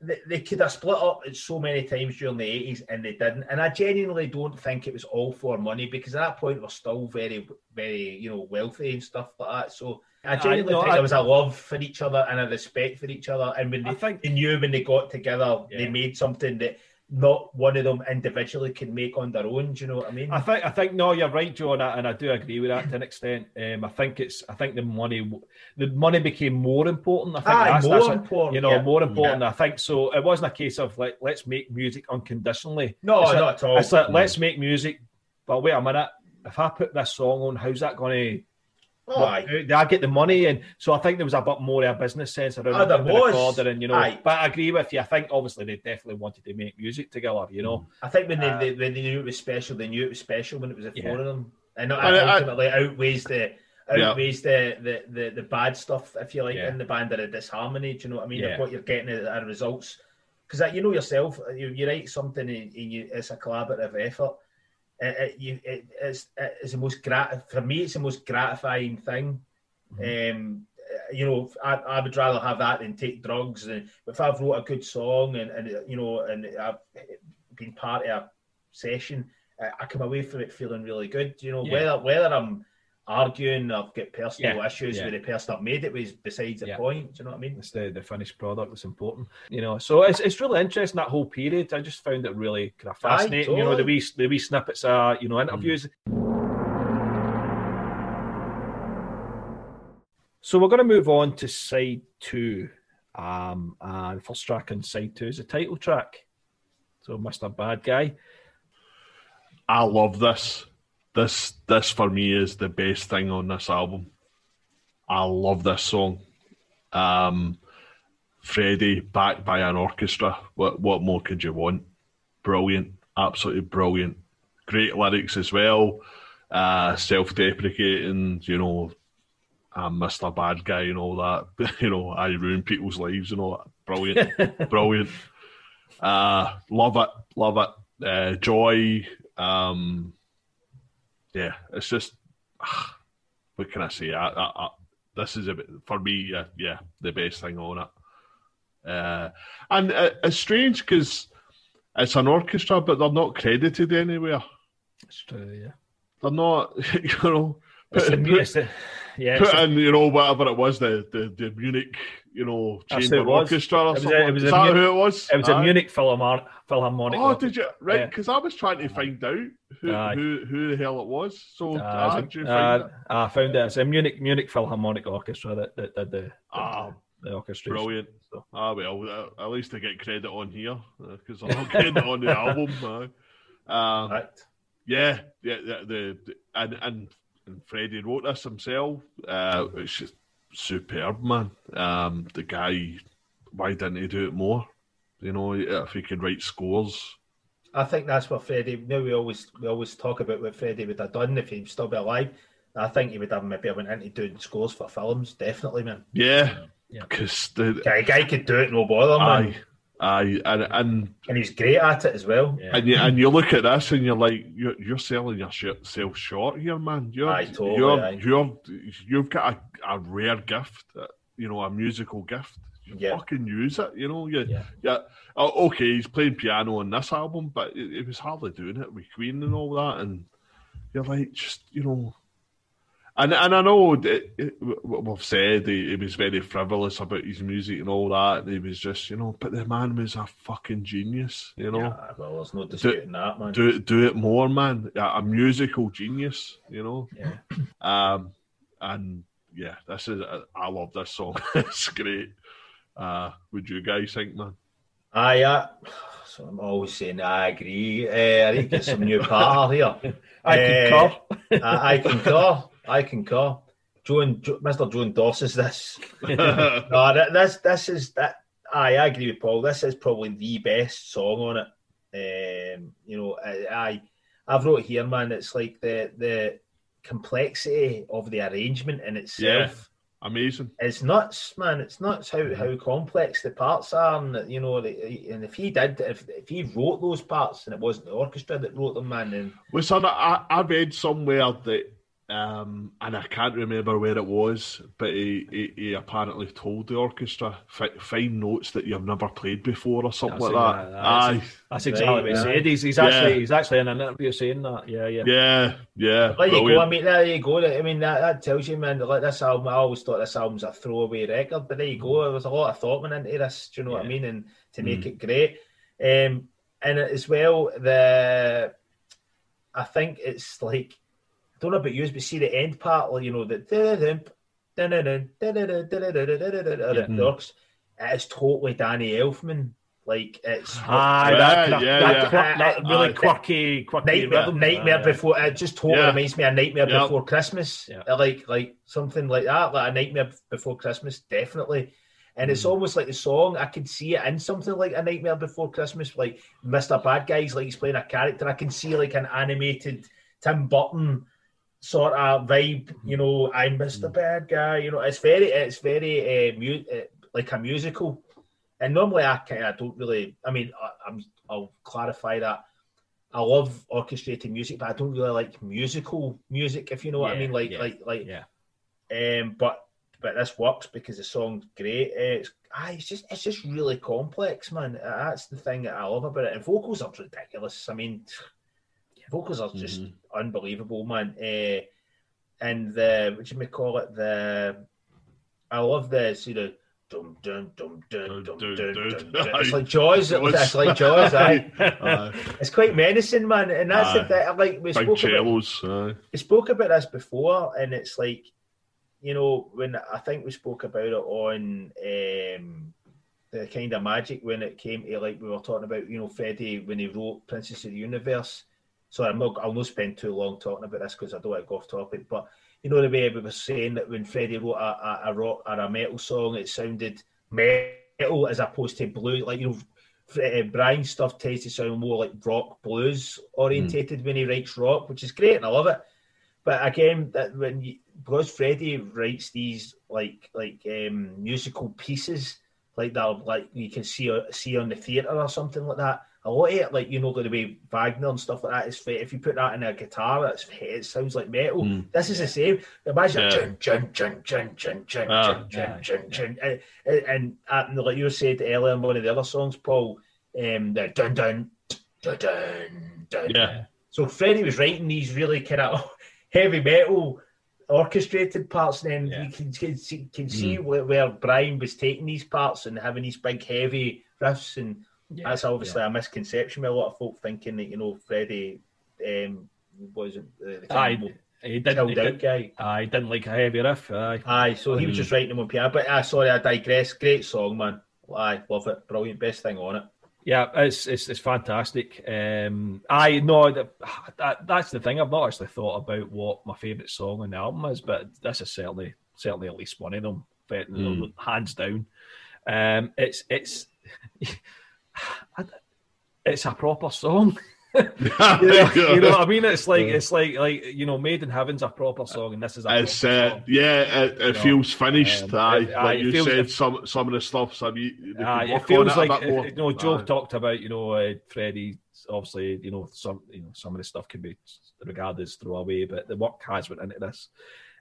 they, they could have split up so many times during the 80s and they didn't. And I genuinely don't think it was all for money because at that point we're still very, very, you know, wealthy and stuff like that. So I genuinely no, think I- there was a love for each other and a respect for each other. And when they, I think they knew when they got together, they made something that not one of them individually can make on their own. Do you know what I mean? I think I think no, you're right, John, and I do agree with that to an extent. Um, I think it's I think the money the money became more important. I think Aye, that's, more that's a- important. you know yeah. more important. I think so. It wasn't a case of like let's make music unconditionally. No, It's a- not at all. It's like let's make music, but wait a minute. If I put this song on, how's that going to? Oh, aye. I get the money? And so I think there was a bit more of a business sense around Oh, there the was. and you know. Aye. But I agree with you. I think obviously they definitely wanted to make music together. You know. I think when they, Uh, they when they knew it was special, they knew it was special when it was a Yeah. four of them, and it I- I- ultimately outweighs the Yeah. outweighs the, the, the, the bad stuff, if you like, Yeah. in the band or the disharmony. Do you know what I mean? Yeah. Of what you're getting as as results, because you know yourself, you, you write something and, and you, it's a collaborative effort. It, it, it, it's, it's the most grat for me. It's the most gratifying thing. Mm-hmm. Um, you know, I, I would rather have that than take drugs. And if I've wrote a good song and, and you know, and I've been part of a session, I- I come away from it feeling really good. You know, Yeah. whether whether I'm arguing, I've got personal Yeah, issues yeah. with the person I've made it was besides the Yeah. point. Do you know what I mean? It's the, the finished product that's important, you know. So it's, it's really interesting that whole period. I just found it really kind of Aye, fascinating. You know, the totally. wee the wee snippets, are you know, interviews. So we're going to move on to side two, um, and first track on side two is the title track. So Mr. Bad Guy. I love this. This this for me is the best thing on this album. I love this song. Um Freddie backed by an orchestra. What what more could you want? Brilliant, absolutely brilliant. Great lyrics as well. Uh self deprecating, you know, I'm Mr. Bad Guy and all that. you know, I ruin people's lives and all that. Brilliant. brilliant. Uh, love it, love it. Uh, joy. Um, yeah, it's just ah, what can I say? I, I, I, this is a bit for me. Yeah, yeah, the best thing on it. Uh, and uh, it's strange because it's an orchestra, but they're not credited anywhere. It's true, yeah. They're not, you know. Put- it's the, yeah, put in, you know, whatever it was, the the, the Munich, you know, chamber who it was. orchestra or It a- something. it was Is that Mu- who it was? it was a Munich Philharmonic. Philharmonic Oh, did you? Right, Yeah. because I was trying to find out who, Aye. who who the hell it was. So Uh, did you find uh, it? I found it. It's a Munich Munich Philharmonic Orchestra that that did the, Ah, the orchestra. brilliant. So, Ah, well, uh, at least I get credit on here because I'm not getting it on the album. aye. Um, Right. yeah, yeah, the, the, the and, and and Freddie wrote this himself. Uh, it's just superb, man. Um, the guy, why didn't he do it more? You know, if he could write scores. I think that's what Freddie. Now we always we always talk about what Freddie would have done if he'd still be alive. I think he would have maybe went into doing scores for films. Definitely, man. Yeah, Yeah. because the Guy, guy could do it, no bother, man. aye, aye, and and And he's great at it as well. yeah. and you and you look at this and you're like, you're you're selling yourself short here, man. You're Aye, totally, you're aye. you're you've got a, a rare gift, uh, you know, a musical gift. You Yeah. fucking use it, you know. You, Yeah. yeah. Oh, okay, he's playing piano on this album, but he, he was hardly doing it with Queen and all that. And you're like, just you know, And and I know what we've said he, he, was very frivolous about his music and all that. And He was just, you know, but the man was a fucking genius, you know. Yeah, well, there's no disputing do, that, man. Do do it more, man. A, a musical genius, you know. Yeah. Um, and yeah, this is I love this song. it's great. Uh, would you guys think, man? Aye, uh, so I'm always saying I agree. Uh, I need to get some new power here. I concur. I, I concur. I concur. Joan, jo, Mr. Joan Doss is this. no, this this is that. I, I agree with Paul. This is probably the best song on it. Um, you know, I, I I've wrote here, man. It's like the the complexity of the arrangement in itself. Yeah, amazing. It's nuts, man. It's nuts how, how complex the parts are, and you know, and if he did, if if he wrote those parts and it wasn't the orchestra that wrote them, man, then. Well, son, I, I read somewhere that um, and I can't remember where it was, but he, he, he apparently told the orchestra find notes that you've never played before or something that's like that. that. Aye, that's exactly what he said. He's, he's actually yeah. he's actually in an interview saying that. Yeah, yeah, yeah, yeah. There you go. I mean, there you go. I mean, that, that tells you, man. Like this album, I always thought this album's a throwaway record, but there you go. There was a lot of thought went into this. Do you know yeah. what I mean? And to make mm. it great, um, and as well, the I think it's like don't know about you, but see the end part, you know, the the it's totally Danny Elfman. Like it's ah, that, that, yeah, that, yeah. that, really uh, quirky, quirky nightmare, nightmare uh, before. It just totally yeah. reminds me of Nightmare yep. Before Christmas. Yeah. Like like something like that, like a Nightmare Before Christmas, definitely. And it's almost like the song. I can see it in something like a Nightmare Before Christmas, like Mr. Bad Guys, like he's playing a character. I can see like an animated Tim Burton sort of vibe. You know, I'm Mr. Mm. Bad Guy. You know, it's very, it's very uh, mu- uh, like a musical. And normally, I kind of don't really. I mean, I, am I'll clarify that. I love orchestrated music, but I don't really like musical music. If you know what yeah, I mean, like, yeah, like, like, yeah. Um, but but this works because the song's great. Uh, it's, ah, it's just it's just really complex, man. That's the thing that I love about it. And vocals are ridiculous. I mean, vocals are just mm-hmm. unbelievable, man. Uh, and the what you may call it the I love the sort of dum dum dum dum dum dum dum. It's like Jaws. It's like Jaws. Aye. It's quite menacing, man. And that's aye. the thing. Like we spoke cellos, about. We spoke about this before, and it's like, you know, when I think we spoke about it on um, the kind of magic when it came to like we were talking about, you know, Freddie when he wrote Princess of the Universe Sorry, I'm not, I'll not spend too long talking about this because I don't want to go off topic. But you know the way we were saying that when Freddie wrote a, a, a rock or a metal song, it sounded metal as opposed to blue. Like you know, uh, Brian's stuff tends to sound more like rock blues orientated mm. when he writes rock, which is great and I love it. But again, that when you, because Freddie writes these like like um, musical pieces like that, like you can see see on the theatre or something like that a lot of it, like you know, the way Wagner and stuff like that is fit. If you put that in a guitar, it's, it sounds like metal. Mm. This is the same. Imagine and, like you said earlier in one of the other songs, Paul, um, the dun dun dun dun dun. Yeah. So Freddie was writing these really kind of heavy metal orchestrated parts. And then yeah. you can, can see, can see mm. where Brian was taking these parts and having these big heavy riffs and yeah, That's obviously yeah. a misconception with a lot of folk thinking that you know Freddie um, wasn't the, the aye, he didn't, he did, guy. I didn't like a heavy riff. Aye, aye. So he was just writing them on piano. But uh, sorry, I digress. Great song, man. Aye, love it. Brilliant. Best thing on it. Yeah, it's it's, it's fantastic. Um, I know that, that, that's the thing. I've not actually thought about what my favourite song on the album is, but this is certainly certainly at least one of them, mm. hands down. Um, it's it's it's a proper song. you, know, you, know, what I mean? It's like it's like like you know, Made in Heaven's a proper song, and this is a it's uh, yeah, it, it feels know? finished. Um, aye, it, like you feels, said, some some of the stuff. Some you, aye, it feels like you know, Joe aye. talked about you know, uh, Freddie. Obviously, you know, some you know, some of the stuff can be regarded as throwaway, but the work has went into this,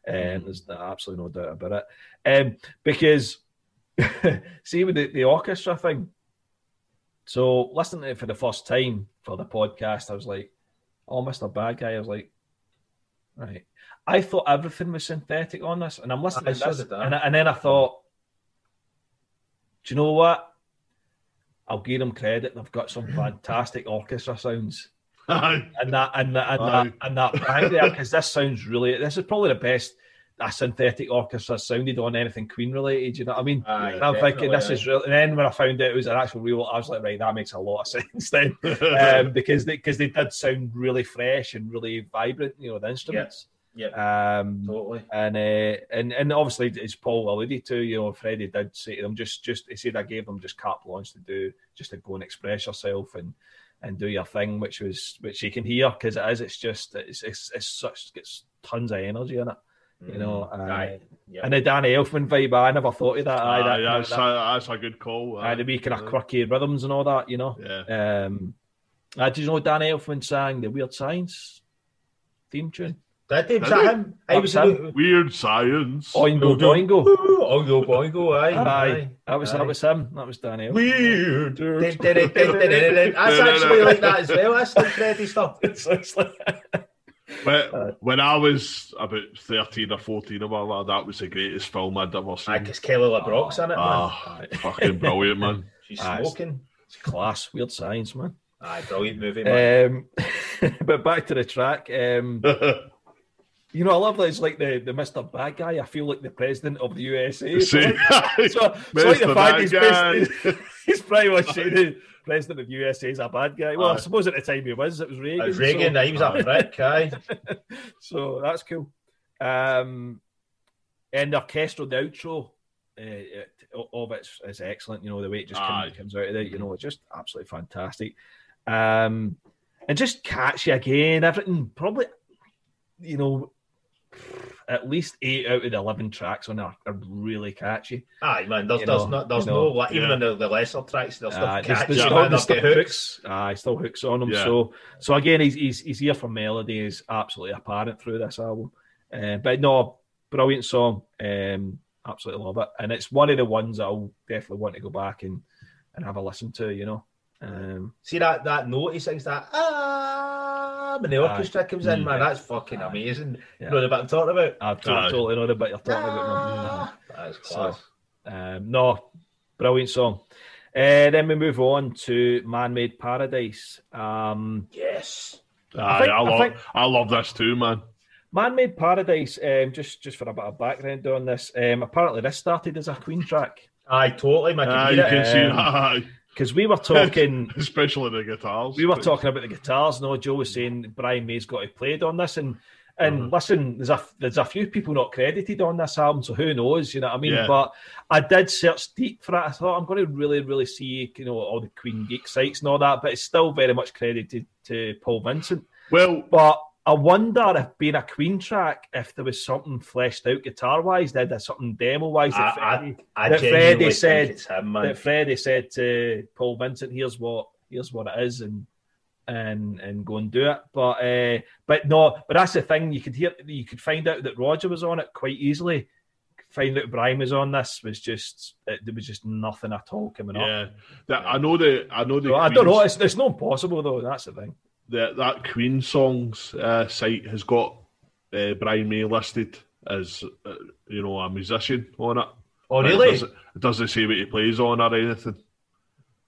and um, mm. there's absolutely no doubt about it. Um, because see with the, the orchestra thing so listening to it for the first time for the podcast, I was like, "Oh, Mr. Bad Guy." I was like, Right. I thought everything was synthetic on this, and I'm listening I to this, and, and then I thought, do you know what? I'll give them credit. They've got some fantastic orchestra sounds, and that and that and that and that because this sounds really. This is probably the best a synthetic orchestra sounded on anything Queen related. You know what I mean? Aye, and I'm thinking this is real. And then when I found out it was an actual real, I was like, right, that makes a lot of sense then, um, because they because they did sound really fresh and really vibrant. You know, the instruments. Yeah, Um, totally. and uh, and and obviously, as Paul alluded to, you know, Freddie did say to them, just just he said I gave them just carte blanche to do, just to go and express yourself and and do your thing, which was which you can hear because it is. It's just it's it's, it's such it's tons of energy in it, you know. Uh, Mm. Aye. Yep. And the Danny Elfman vibe, I never thought of that. Aye, Aye, that, that's, that, a, that's a good call. aye, the wee kind of quirky rhythms and all that, you know. Yeah. Um, uh, did you know Danny Elfman sang the Weird Science theme tune? Did he? Was Did that he? him? I was was Weird science. Oingo Doingo. Oingo Boingo, aye. Aye, that was Aye. that was him. That was Danny. Elfman. Weird. That's actually like that as well. That's like Freddie stuff. It's- it's like- When, when I was about 13 or 14 or whatever, that was the greatest film I'd ever Aye, seen. because Kelly LeBrock's in it, man. Ah, fucking brilliant, man. She's Aye. smoking. It's class, weird science, man. Aye, brilliant movie, man. Um, but back to the track. Um, you know, I love that it's like the, the Mr. Bad Guy. I feel like the president of the USA. It's See? like, so, it's like the Mr. fact Bad he's, Guy. basically- he's pretty much saying the president of USA is a bad guy. Well, I suppose at the time he was, it was Reagan. It was Reagan, so, he was a prick, aye. so that's cool. Um, and the orchestral, the outro uh, it, of it is excellent. You know, the way it just Aye. comes, comes out of it, you know, it's just absolutely fantastic. Um, and just catchy again, everything probably, you know, at least eight out of the 11 tracks on there are really catchy. Aye, man, there's, You there's, know, not, there's you no, like, even yeah. in the, the lesser tracks, there's still Uh, catchy, there's, still, there's there's still hooks. hooks. Aye, still hooks on them. Yeah. So, so again, he's, he's he's here for melody is absolutely apparent through this album. Uh, but no, brilliant song. Um, absolutely love it, and it's one of the ones that I'll definitely want to go back and and have a listen to. You know, um, See that, that note he sings, that ah, when the Aye. orchestra comes in, Mm. man, that's fucking Aye. amazing. Yeah. You know the bit I'm talking about? I totally, Aye. totally know the bit you're talking about. man. Ah, that's So, class. Um, no, brilliant song. Uh, then we move on to Man Made Paradise. Um, yes. Aye, I, think- I love, think- I love this too, man. Man Made Paradise, um, just just for a bit of background on this, um, apparently this started as a Queen track Aye, totally, man. Aye, can you can it. see Um, that, aye. Because we were talking. especially the guitars. we were talking about the guitars. No, Joe was saying Brian May's got to play on this, and and Mhm. listen, there's a there's a few people not credited on this album, so who knows? You know what I mean? Yeah. But I did search deep for it. I thought I'm going to really really see you know all the Queen geek sites and all that, but it's still very much credited to Paul Vincent. Well, But I wonder if being a Queen track, if there was something fleshed out guitar wise, there something demo wise that I- Freddie, I that Freddie said him, that Freddie said to Paul Vincent, "Here's what here's what it is," and and and go and do it. But uh, but no, but that's the thing. You could hear, you could find out that Roger was on it quite easily. Find out Brian was on this was just it, there was just nothing at all coming up. yeah, I know the I know the. So I don't know. It's, it's not impossible though. That's the thing. That that Queen songs uh, site has got uh, Brian May listed as uh, you know a musician on it. oh, really? It doesn't, it doesn't say what he plays on or anything.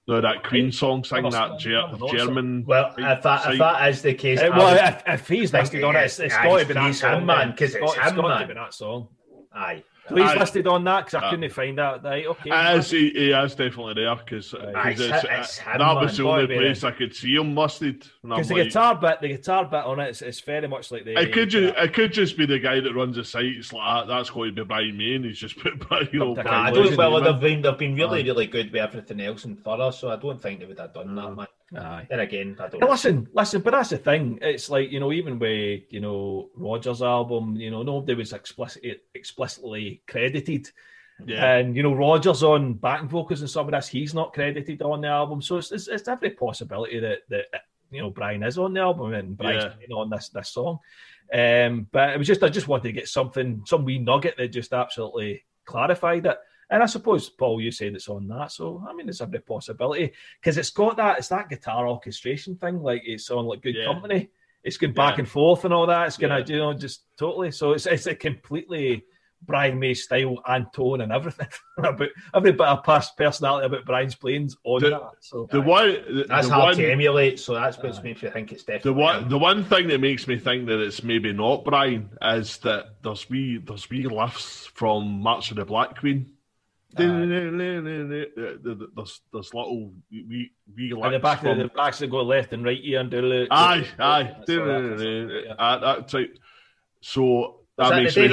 No, that Queen song sing that Ger- German. Well, if that, site. if that is the case, Uh, I well, was- if, if he's listed on it, it's, it's Aye, got to be that he's song, man, then. 'cause it's got- him, got to man. be that song. aye. So he's Aye. listed on that because I Uh, couldn't find that. Right, okay. Uh, he, he is definitely there because Aye, it's hi- it's that was the only be place I could see him listed. Because the like, guitar bit, the guitar bit on it, it's, it's very much like the. It could just it could just be the guy that runs the site. It's like "Ah, that's going to be Brian May, and he's just put you know. Nah, Nah, I don't. May's Well, they've been they've been really really good with everything else and thorough, so I don't think they would have done that, man. Aye. Then again, I don't. Listen, listen, but that's the thing. It's like you know, even with you know Roger's album, you know, nobody was explicitly explicitly credited, Yeah, and you know Roger's on backing vocals and some of this, he's not credited on the album. So it's it's, it's every possibility that that you know Brian is on the album and Brian's Yeah. on this this song. Um, but it was just I just wanted to get something, some wee nugget that just absolutely clarified it. And I suppose Paul, you said it's on that, so I mean, it's every possibility because it's got that it's that guitar orchestration thing, like it's on like Good Yeah. Company. it's going back yeah. and forth and all that. It's going to, yeah. you know, just totally. So it's it's a completely Brian May style and tone and everything about every bit of past personality about Brian's planes on the, that. So the one the, that's the hard one, to emulate. So that's what uh, makes me think it's definitely the one. Him. The one thing that makes me think that it's maybe not Brian is that there's wee there's wee lifts from March of the Black Queen. There's there's little wee wee lifts the back from, the backs that go left and right here and do it. Aye, aye. That type. So that makes me...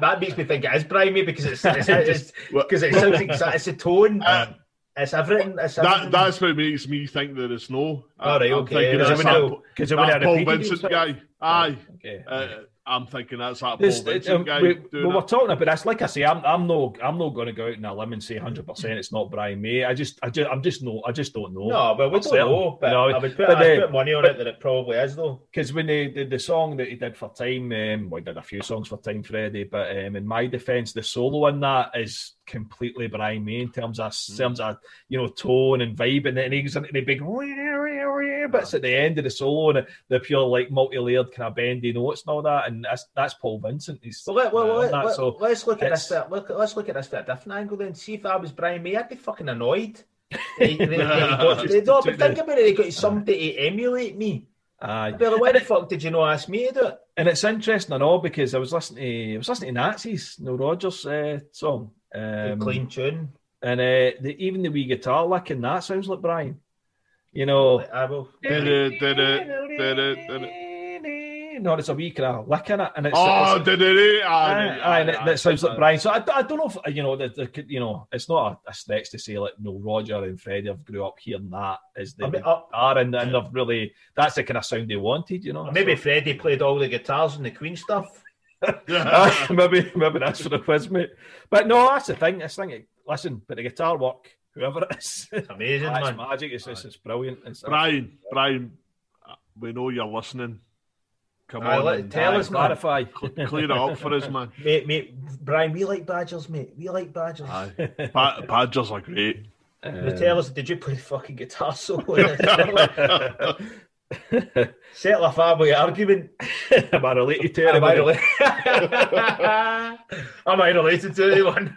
that makes me think it is Brimey because it's it's because it sounds like it's a tone. Uh, it's everything. It's everything. That, that's what makes me think that it's no. All right, okay. Because that Paul Vincent guy. Aye. Okay. Uh, I'm thinking that's that Paul Vincent um, guy. We, we were talking about this. Like I say, I'm, I'm no, I'm not going to go out in a limb and say 100 percent it's not Brian May. I just, I just, I'm just no, I just don't know. No, but we don't know. But I would put, I'd put money on it that it probably is though. Because when they did the song that he did for Time, um, well, he did a few songs for Time, Freddie. But um, in my defence, the solo in that is completely Brian May in terms of mm. terms of you know tone and vibe, and then he goes into the big bits at the end of the solo and the pure like multi-layered kind of bendy notes and all that, and that's that's Paul Vincent. He's well, let, well, let, let, so let's look at this. Look, let's look at this at a different angle then. See if I was Brian May, I'd be fucking annoyed. they, they, they got, they, but think about it. They got somebody to emulate me. Aye. But why the fuck did you not ask me to do it? And it's interesting, I know, because I was listening to I was listening to Nazis, Neil Rogers uh, song. Um, clean tune. And uh, the, even the wee guitar lick in that sounds like Brian. You know. I will. No, it's a wee kind of lick in it, and it's oh, did it? and it, it sounds like Brian. So I, I don't know if you know the, the you know it's not a, a stretch to say like no Roger and Freddie have grew up hearing that as they I mean, uh, are, and, and they've really that's the kind of sound they wanted, you know. Maybe so. Freddie played all the guitars and the Queen stuff. maybe maybe that's for the quiz, mate. But no, that's the thing. This thing, listen, but the guitar work, whoever it is, it's amazing, man. It's magic. It's, it's, it's brilliant. It's, Brian, Brian, we know you're listening. Come on, let, and, tell us, clarify, clear it up for us, man. Mate, mate, Brian, we like Badgers, mate. We like Badgers. Aye. Ba- Badgers are great. Um, tell us, did you play fucking guitar solo? Settle a family argument. Am I related to Am I, rela- Am I related to anyone?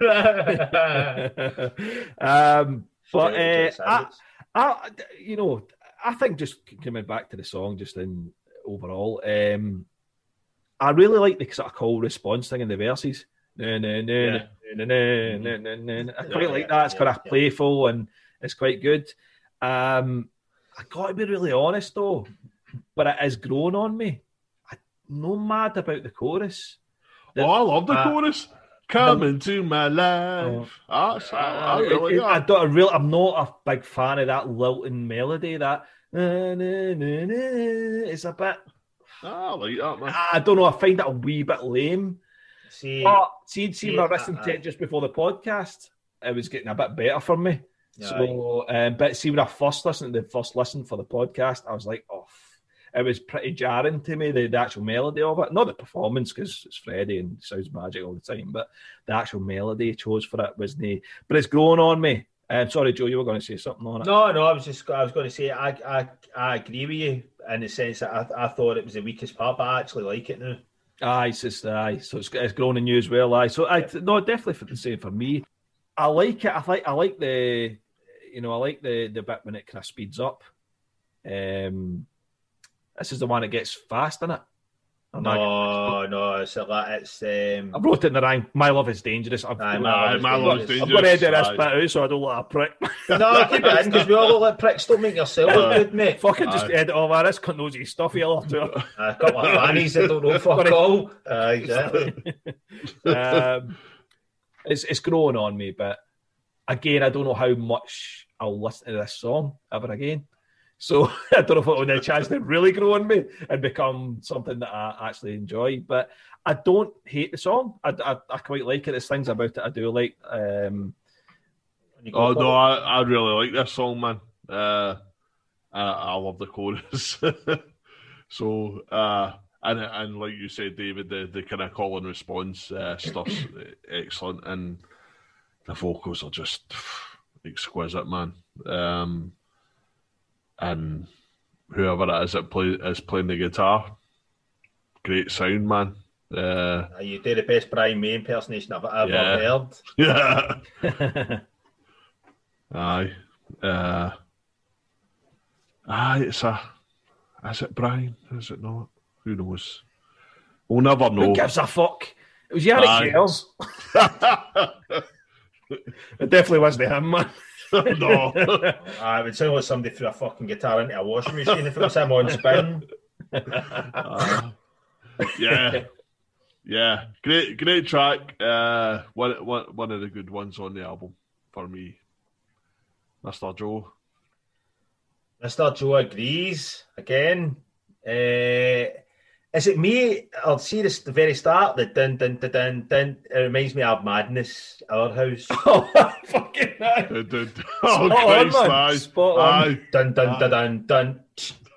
um, but uh, I, I, you know, I think just coming back to the song, just in overall, um, I really like the sort of call response thing in the verses. No, no, no, no, no, no, no, no. I quite like that. It's kind of playful and it's quite good. Um, I got to be really honest though, but it has grown on me. I'm no mad about the chorus. The, oh, I love the uh, chorus. Come the, into my life. Oh, I, I, I, really, it, I don't. I real, I'm not a big fan of that lilting melody. That na, na, na, it's a bit. I like that, man. I don't know. I find that a wee bit lame. See, but see, see, my wrestling uh, just before the podcast, it was getting a bit better for me. So, um, but see, when I first listened to the first listen for the podcast, I was like, oh, it was pretty jarring to me, the, the actual melody of it. Not the performance, because it's Freddie and sounds magic all the time, but the actual melody he chose for it was the. But it's growing on me. Um, sorry, Joe, you were going to say something on it. No, no, I was just I was going to say I I, I agree with you in the sense that I, I thought it was the weakest part, but I actually like it now. Aye, it's just aye. So it's, it's grown in you as well. Aye, so I no, definitely for the same for me. I like it. I like I like the you know, I like the the bit when it kind of speeds up. Um, this is the one that gets fast in it. no, no, it's a, it's. Um... I wrote it in the rhyme. My love is dangerous. I've, Aye, my, my love is dangerous. I'm going to edit this bit out so I don't look like a prick. no, keep it in because we all look like pricks. Don't make yourself look good, mate. Fucking just edit all that. This cunt knows his stuff. He'll have to. A couple of fannies that don't know fuck all. Uh, exactly. um, it's it's growing on me, but again, I don't know how much I'll listen to this song ever again. So I don't know if it'll have a chance to really grow on me and become something that I actually enjoy. But I don't hate the song. I, I, I quite like it. There's things about it I do like. Um, oh no, I, I really like this song, man. Uh, I, I love the chorus. so uh, and and like you said, David, the, the kind of call and response uh, stuff's excellent, and the vocals are just exquisite, man. Um, and whoever it is that play, is playing the guitar. Great sound, man. Uh, you do the best Brian May impersonation I've ever yeah. heard. Yeah. aye. Uh, aye, it's a. Is it Brian? Is it not? Who knows? We'll never know. Who gives a fuck? It was Janick Gers. it definitely wasn't him, man. no. I would sound like somebody threw a fucking guitar into a washing machine if it was him on spin. Uh, yeah. Yeah. Great great track. Uh, one, one, one of the good ones on the album for me. Mr. Joe. Mr. Joe agrees. Again. Uh, is it me? I'll see this at the very start. The dun dun dun dun dun. It reminds me of Madness, our house. Oh, fucking nice. oh, Christ, on, man. Spot on. Dun dun dun dun dun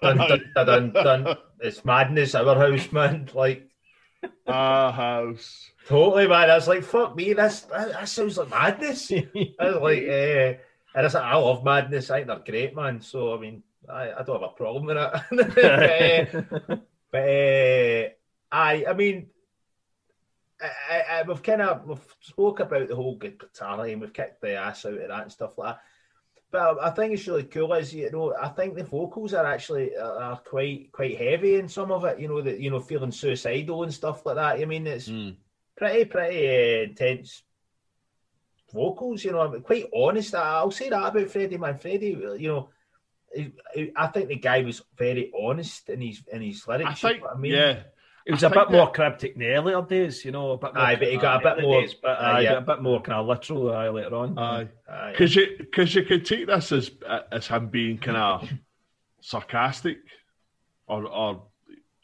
dun dun dun dun. dun. It's Madness, our house, man. Like our house. Totally, man. I was like, fuck me. This that, that sounds like madness. I was like, eh. And I said, I love madness. I think they're great, man. So I mean, I, I don't have a problem with it. But uh, I, I mean, I, I, we've kind of we've spoke about the whole guitar and we've kicked the ass out of that and stuff like that. But I think it's really cool. Is you know, I think the vocals are actually are quite quite heavy in some of it. You know, that you know, feeling suicidal and stuff like that. I mean, it's mm. pretty pretty uh, intense vocals. You know, I'm quite honest. I'll say that about Freddie, man. Freddie, you know I think the guy was very honest in his in his lyrics. I think, I mean, yeah. It was I a bit more cryptic in the earlier days, you know. A bit more aye, but he got a bit more, days, but uh, aye, yeah. a bit more kind of literal aye, later on. Aye, because you because you could take this as as him being kind of sarcastic or or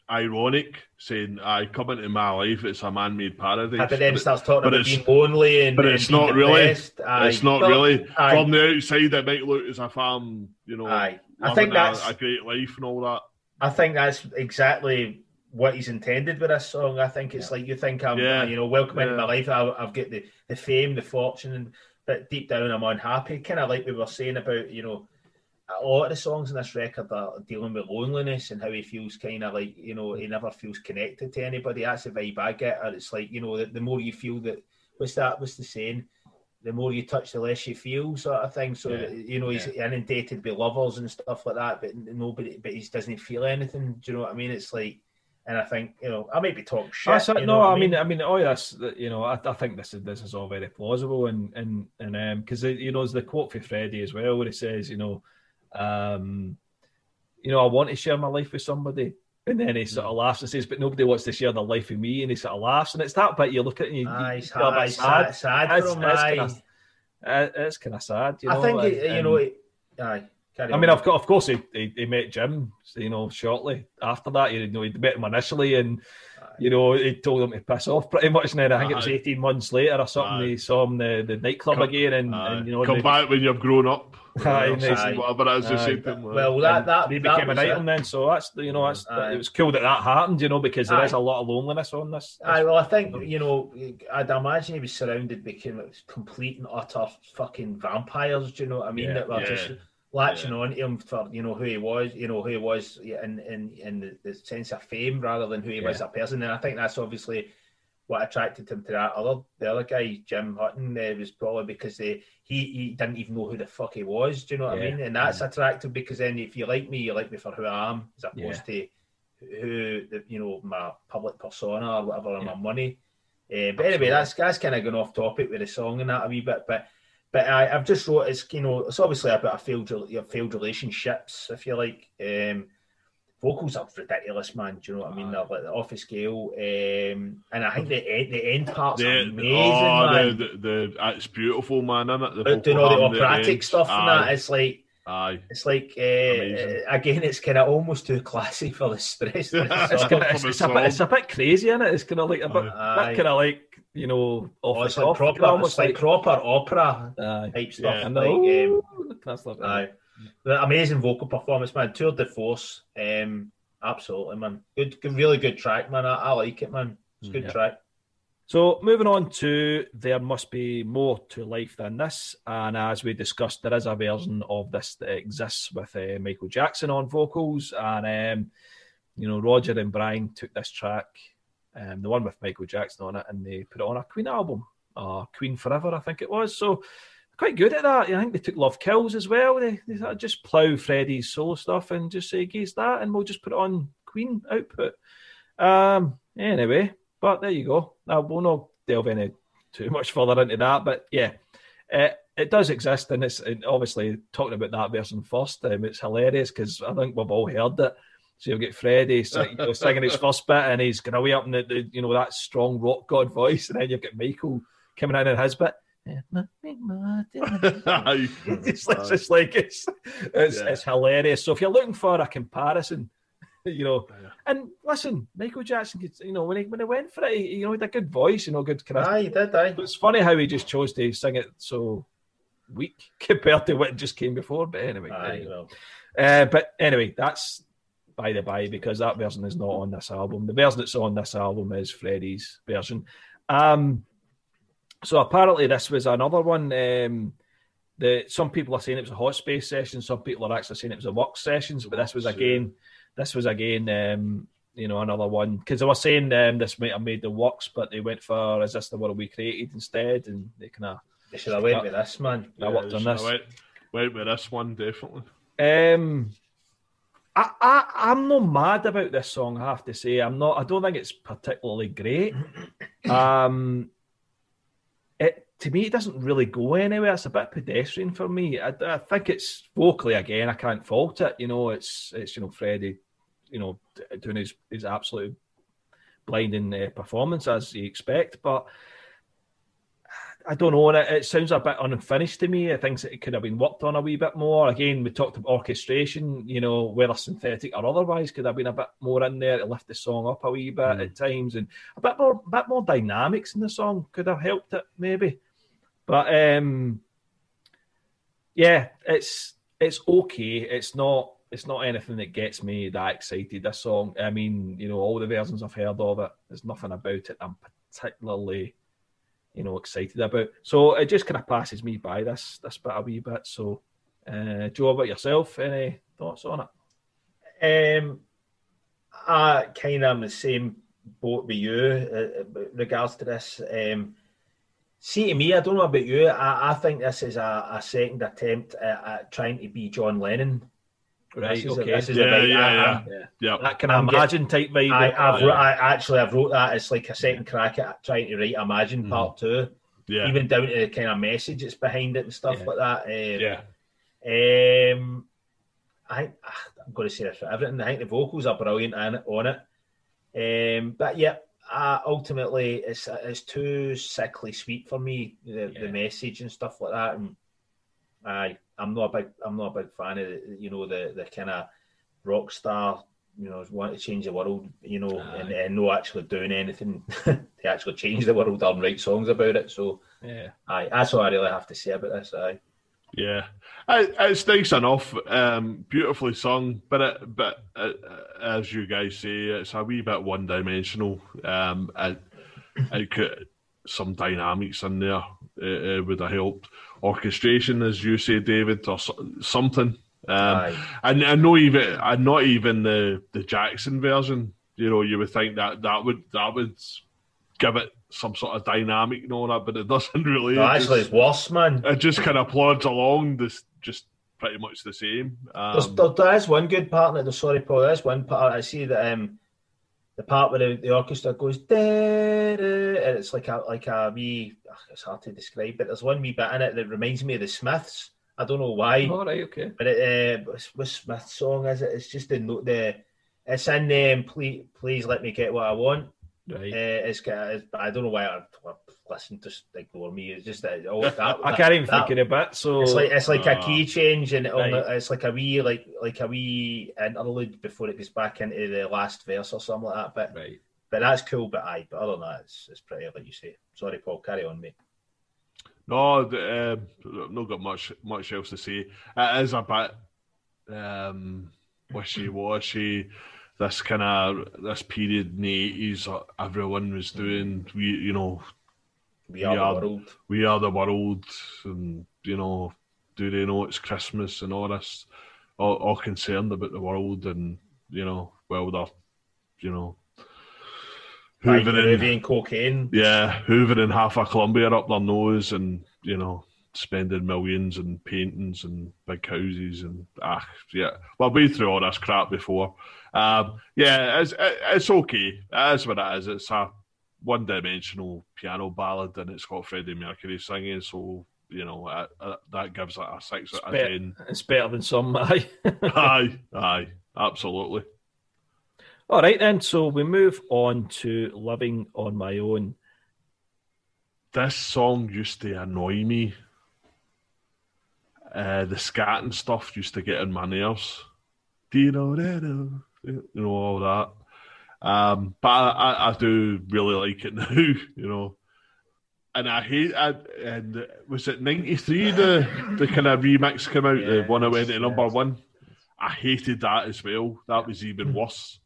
ironic, saying, "I come into my life, it's a man-made paradise." But then but starts talking about being lonely and but it's and not really. It's not but, really from the outside. It might look as if I'm, you know, aye. I think that's a, a great life and all that. I think that's exactly what he's intended with this song. I think it's yeah. like you think I'm, yeah. you know, welcome yeah. into my life. I, have got the, the fame, the fortune, and but deep down I'm unhappy. Kind of like we were saying about, you know, a lot of the songs in this record are dealing with loneliness and how he feels kind of like you know he never feels connected to anybody. That's the vibe I get. And it's like you know the, the more you feel that what's that? What's the saying? The more you touch, the less you feel, sort of thing. So yeah. you know he's yeah. inundated by lovers and stuff like that, but nobody, but he doesn't feel anything. Do you know what I mean? It's like. And I think you know I might be talking shit. you know no, I mean? I mean, oh yes, you know, I, I think this is this is all very plausible, and and and um, because you know, there's the quote for Freddie as well, where he says, you know, um, you know, I want to share my life with somebody. And then he sort of laughs and says, "But nobody wants to share their life with me." And he sort of laughs, and it's that bit you look at and you, aye, you feel sad. sad it's, kind of, it's kind of sad. You know? I think and, you know. It, aye. I mean, of, of course, he, he, he, met Jim, you know, shortly after that. You know, he met him initially, and you know, he told him to piss off pretty much. And then I think it was eighteen months later or something. He saw him the, the nightclub come, again, and, and, you know, come they, back when you've grown up. Aye, aye, whatever as you said to him. Well, that that he became an item then, so that's you know that's aye. it was cool that that happened, you know, because there aye. is a lot of loneliness on this. this aye, well, I think you know, I'd imagine he was surrounded by complete and utter fucking vampires. Do you know what I mean? Yeah, that were yeah. just latching yeah. on to him for you know who he was, you know who he was in in in the, sense of fame rather than who he yeah. was as a person. And I think that's obviously what attracted him to that other the other guy, Jim Hutton, uh, was probably because they, he he didn't even know who the fuck he was. Do you know what yeah. I mean? And that's attractive because then if you like me, you like me for who I am, as opposed to who the you know my public persona or whatever, or my money. Uh, but anyway, that's that's kind of gone off topic with the song and that a wee bit, but but I, have just wrote it's you know it's obviously about a failed your failed relationships if you like. Um, vocals are ridiculous, man. Do you know what I mean? They're like off the scale, um, and I think the the end parts the, are amazing. Oh, man. The, the, the, it's beautiful, man. Isn't it? The doing all the operatic the stuff and that. It's like. Aye. It's like uh, again, it's kind of almost too classy for the stress. it's, kinda, it's, it's, a bit, it's a bit crazy, isn't it? It's kind of like a bit, bit kind of like you know, off oh, it's like proper, almost like, like, proper opera aye. type stuff. Yeah. And like, um, aye. The amazing vocal performance, man. Tour de force, um, absolutely, man. Good, good, really good track, man. I, I like it, man. It's a good yeah. track. So moving on to there must be more to life than this, and as we discussed, there is a version of this that exists with uh, Michael Jackson on vocals, and um, you know Roger and Brian took this track, um, the one with Michael Jackson on it, and they put it on a Queen album, uh, Queen Forever, I think it was. So quite good at that. I think they took Love Kills as well. They, they just plough Freddie's solo stuff and just say, "Geez, that," and we'll just put it on Queen output. Um, anyway, but there you go. I will not delve any too much further into that, but yeah, uh, it does exist, and it's and obviously talking about that version first. Um, it's hilarious because I think we've all heard it. So you'll get Freddie you know, singing his first bit, and he's going away up in the, the, you know that strong rock god voice, and then you've got Michael coming in in his bit. it's, it's like it's it's, yeah. it's hilarious. So if you're looking for a comparison you know. Yeah. And listen, Michael Jackson, could, you know, when he when he went for it, he, you know, he had a good voice, you know, good charisma. Aye, he did, aye. It's funny how he just chose to sing it so weak compared to what just came before. But anyway, aye, well. uh, but anyway, that's by the by because that version is not on this album. The version that's on this album is Freddie's version. Um, so apparently this was another one. Um, the some people are saying it was a hot space session. Some people are actually saying it was a work sessions. But this was again this was again, um, you know, another one because I was saying um, this might have made the works, but they went for "Is this the world we created?" instead, and they kind of. They should have went with this man. I yeah, worked on this. Went, went with this one definitely. Um, I, I I'm not mad about this song. I have to say, I'm not. I don't think it's particularly great. um, it to me, it doesn't really go anywhere. It's a bit pedestrian for me. I, I, think it's vocally again. I can't fault it. You know, it's it's you know Freddie, you know, doing his his absolute blinding uh, performance as you expect, but. I don't know. It, it sounds a bit unfinished to me. I think it could have been worked on a wee bit more. Again, we talked about orchestration. You know, whether synthetic or otherwise, could have been a bit more in there to lift the song up a wee bit mm. at times, and a bit more, bit more dynamics in the song could have helped it maybe. But um, yeah, it's it's okay. It's not it's not anything that gets me that excited. This song, I mean, you know, all the versions I've heard of it, there's nothing about it I'm particularly, you know, excited about. So it just kind of passes me by this this bit a wee bit. So, uh, Joe, about yourself, any thoughts on it? Um, I kind of am the same boat with you uh, regards to this. Um, See, to me, I don't know about you. I, I think this is a, a second attempt at, at, trying to be John Lennon. Right. This okay. A, this is yeah, a bit, yeah, I, yeah, yeah, yeah. That can I imagine type vibe. I, I've, yeah. I actually I've wrote that. It's like a second crack at trying to write Imagine mm. Part Two. Yeah. Even down to the kind of message that's behind it and stuff yeah. like that. Um, yeah. Um, I I'm going to say this for everything. I think the vocals are brilliant on it. Um, but yeah, uh, ultimately it's it's too sickly sweet for me the, yeah. the message and stuff like that and I I'm not a big I'm not a big fan of the, you know the the kind of rock star you know want to change the world you know and, and no actually doing anything to actually change the world and write songs about it. So yeah. I that's all I really have to say about this I yeah, it's nice enough, um, beautifully sung, but it, but uh, as you guys say, it's a wee bit one dimensional. Um, it, it could some dynamics in there it, it, would have helped. Orchestration, as you say, David, or something. Um, and I know even and not even the the Jackson version. You know, you would think that that would that would give it some sort of dynamic and all that, but it doesn't really. No, actually, just, it's worse, man. It just kind of plods along, this just pretty much the same. Um, there, there is one good part in it. Sorry, Paul. There's one part I see that um, the part where the, the orchestra goes and it's like a like a wee. It's hard to describe, but there's one wee bit in it that reminds me of the Smiths. I don't know why. All right, okay. But it, uh, what Smith song is it? It's just the note the. It's in um, please, please let me get what I want. Right. Uh, it's, I don't know why I listen, just ignore me. It's just that, oh, that I can't even that, think of it. So it's like it's like uh, a key change, and right. it's like a wee like like a wee interlude before it goes back into the last verse or something like that. But right. but that's cool. But I, but other than that, it's, it's pretty like you say. Sorry, Paul. Carry on, mate. No, uh, not got much much else to say. It is a bit um, wishy washy this kind of this period in the eighties, everyone was doing we you know we are, we are, the world. We are the world, and you know, do they know it's Christmas and all this? All, all concerned about the world, and you know, well, they're, you know, hoovering cocaine. Yeah, hoovering half a Colombia up their nose, and you know, spending millions and paintings and big houses and ah, yeah. Well, I've been through all this crap before. Um, yeah, it's it's okay. That's what it is. It's a one dimensional piano ballad and it's got Freddie Mercury singing, so you know uh, uh, that gives it a six it's out of ten. It's better than some, aye. aye, aye, absolutely. All right, then. So we move on to "Living on My Own." This song used to annoy me. Uh, the scat and stuff used to get in my nerves. Do you know that? You know all that. Um, but I, I, do really like it now, you know. And I hate I, and was it ninety three the the kind of remix came out, the one that went to number one. I hated that as well. That was even worse.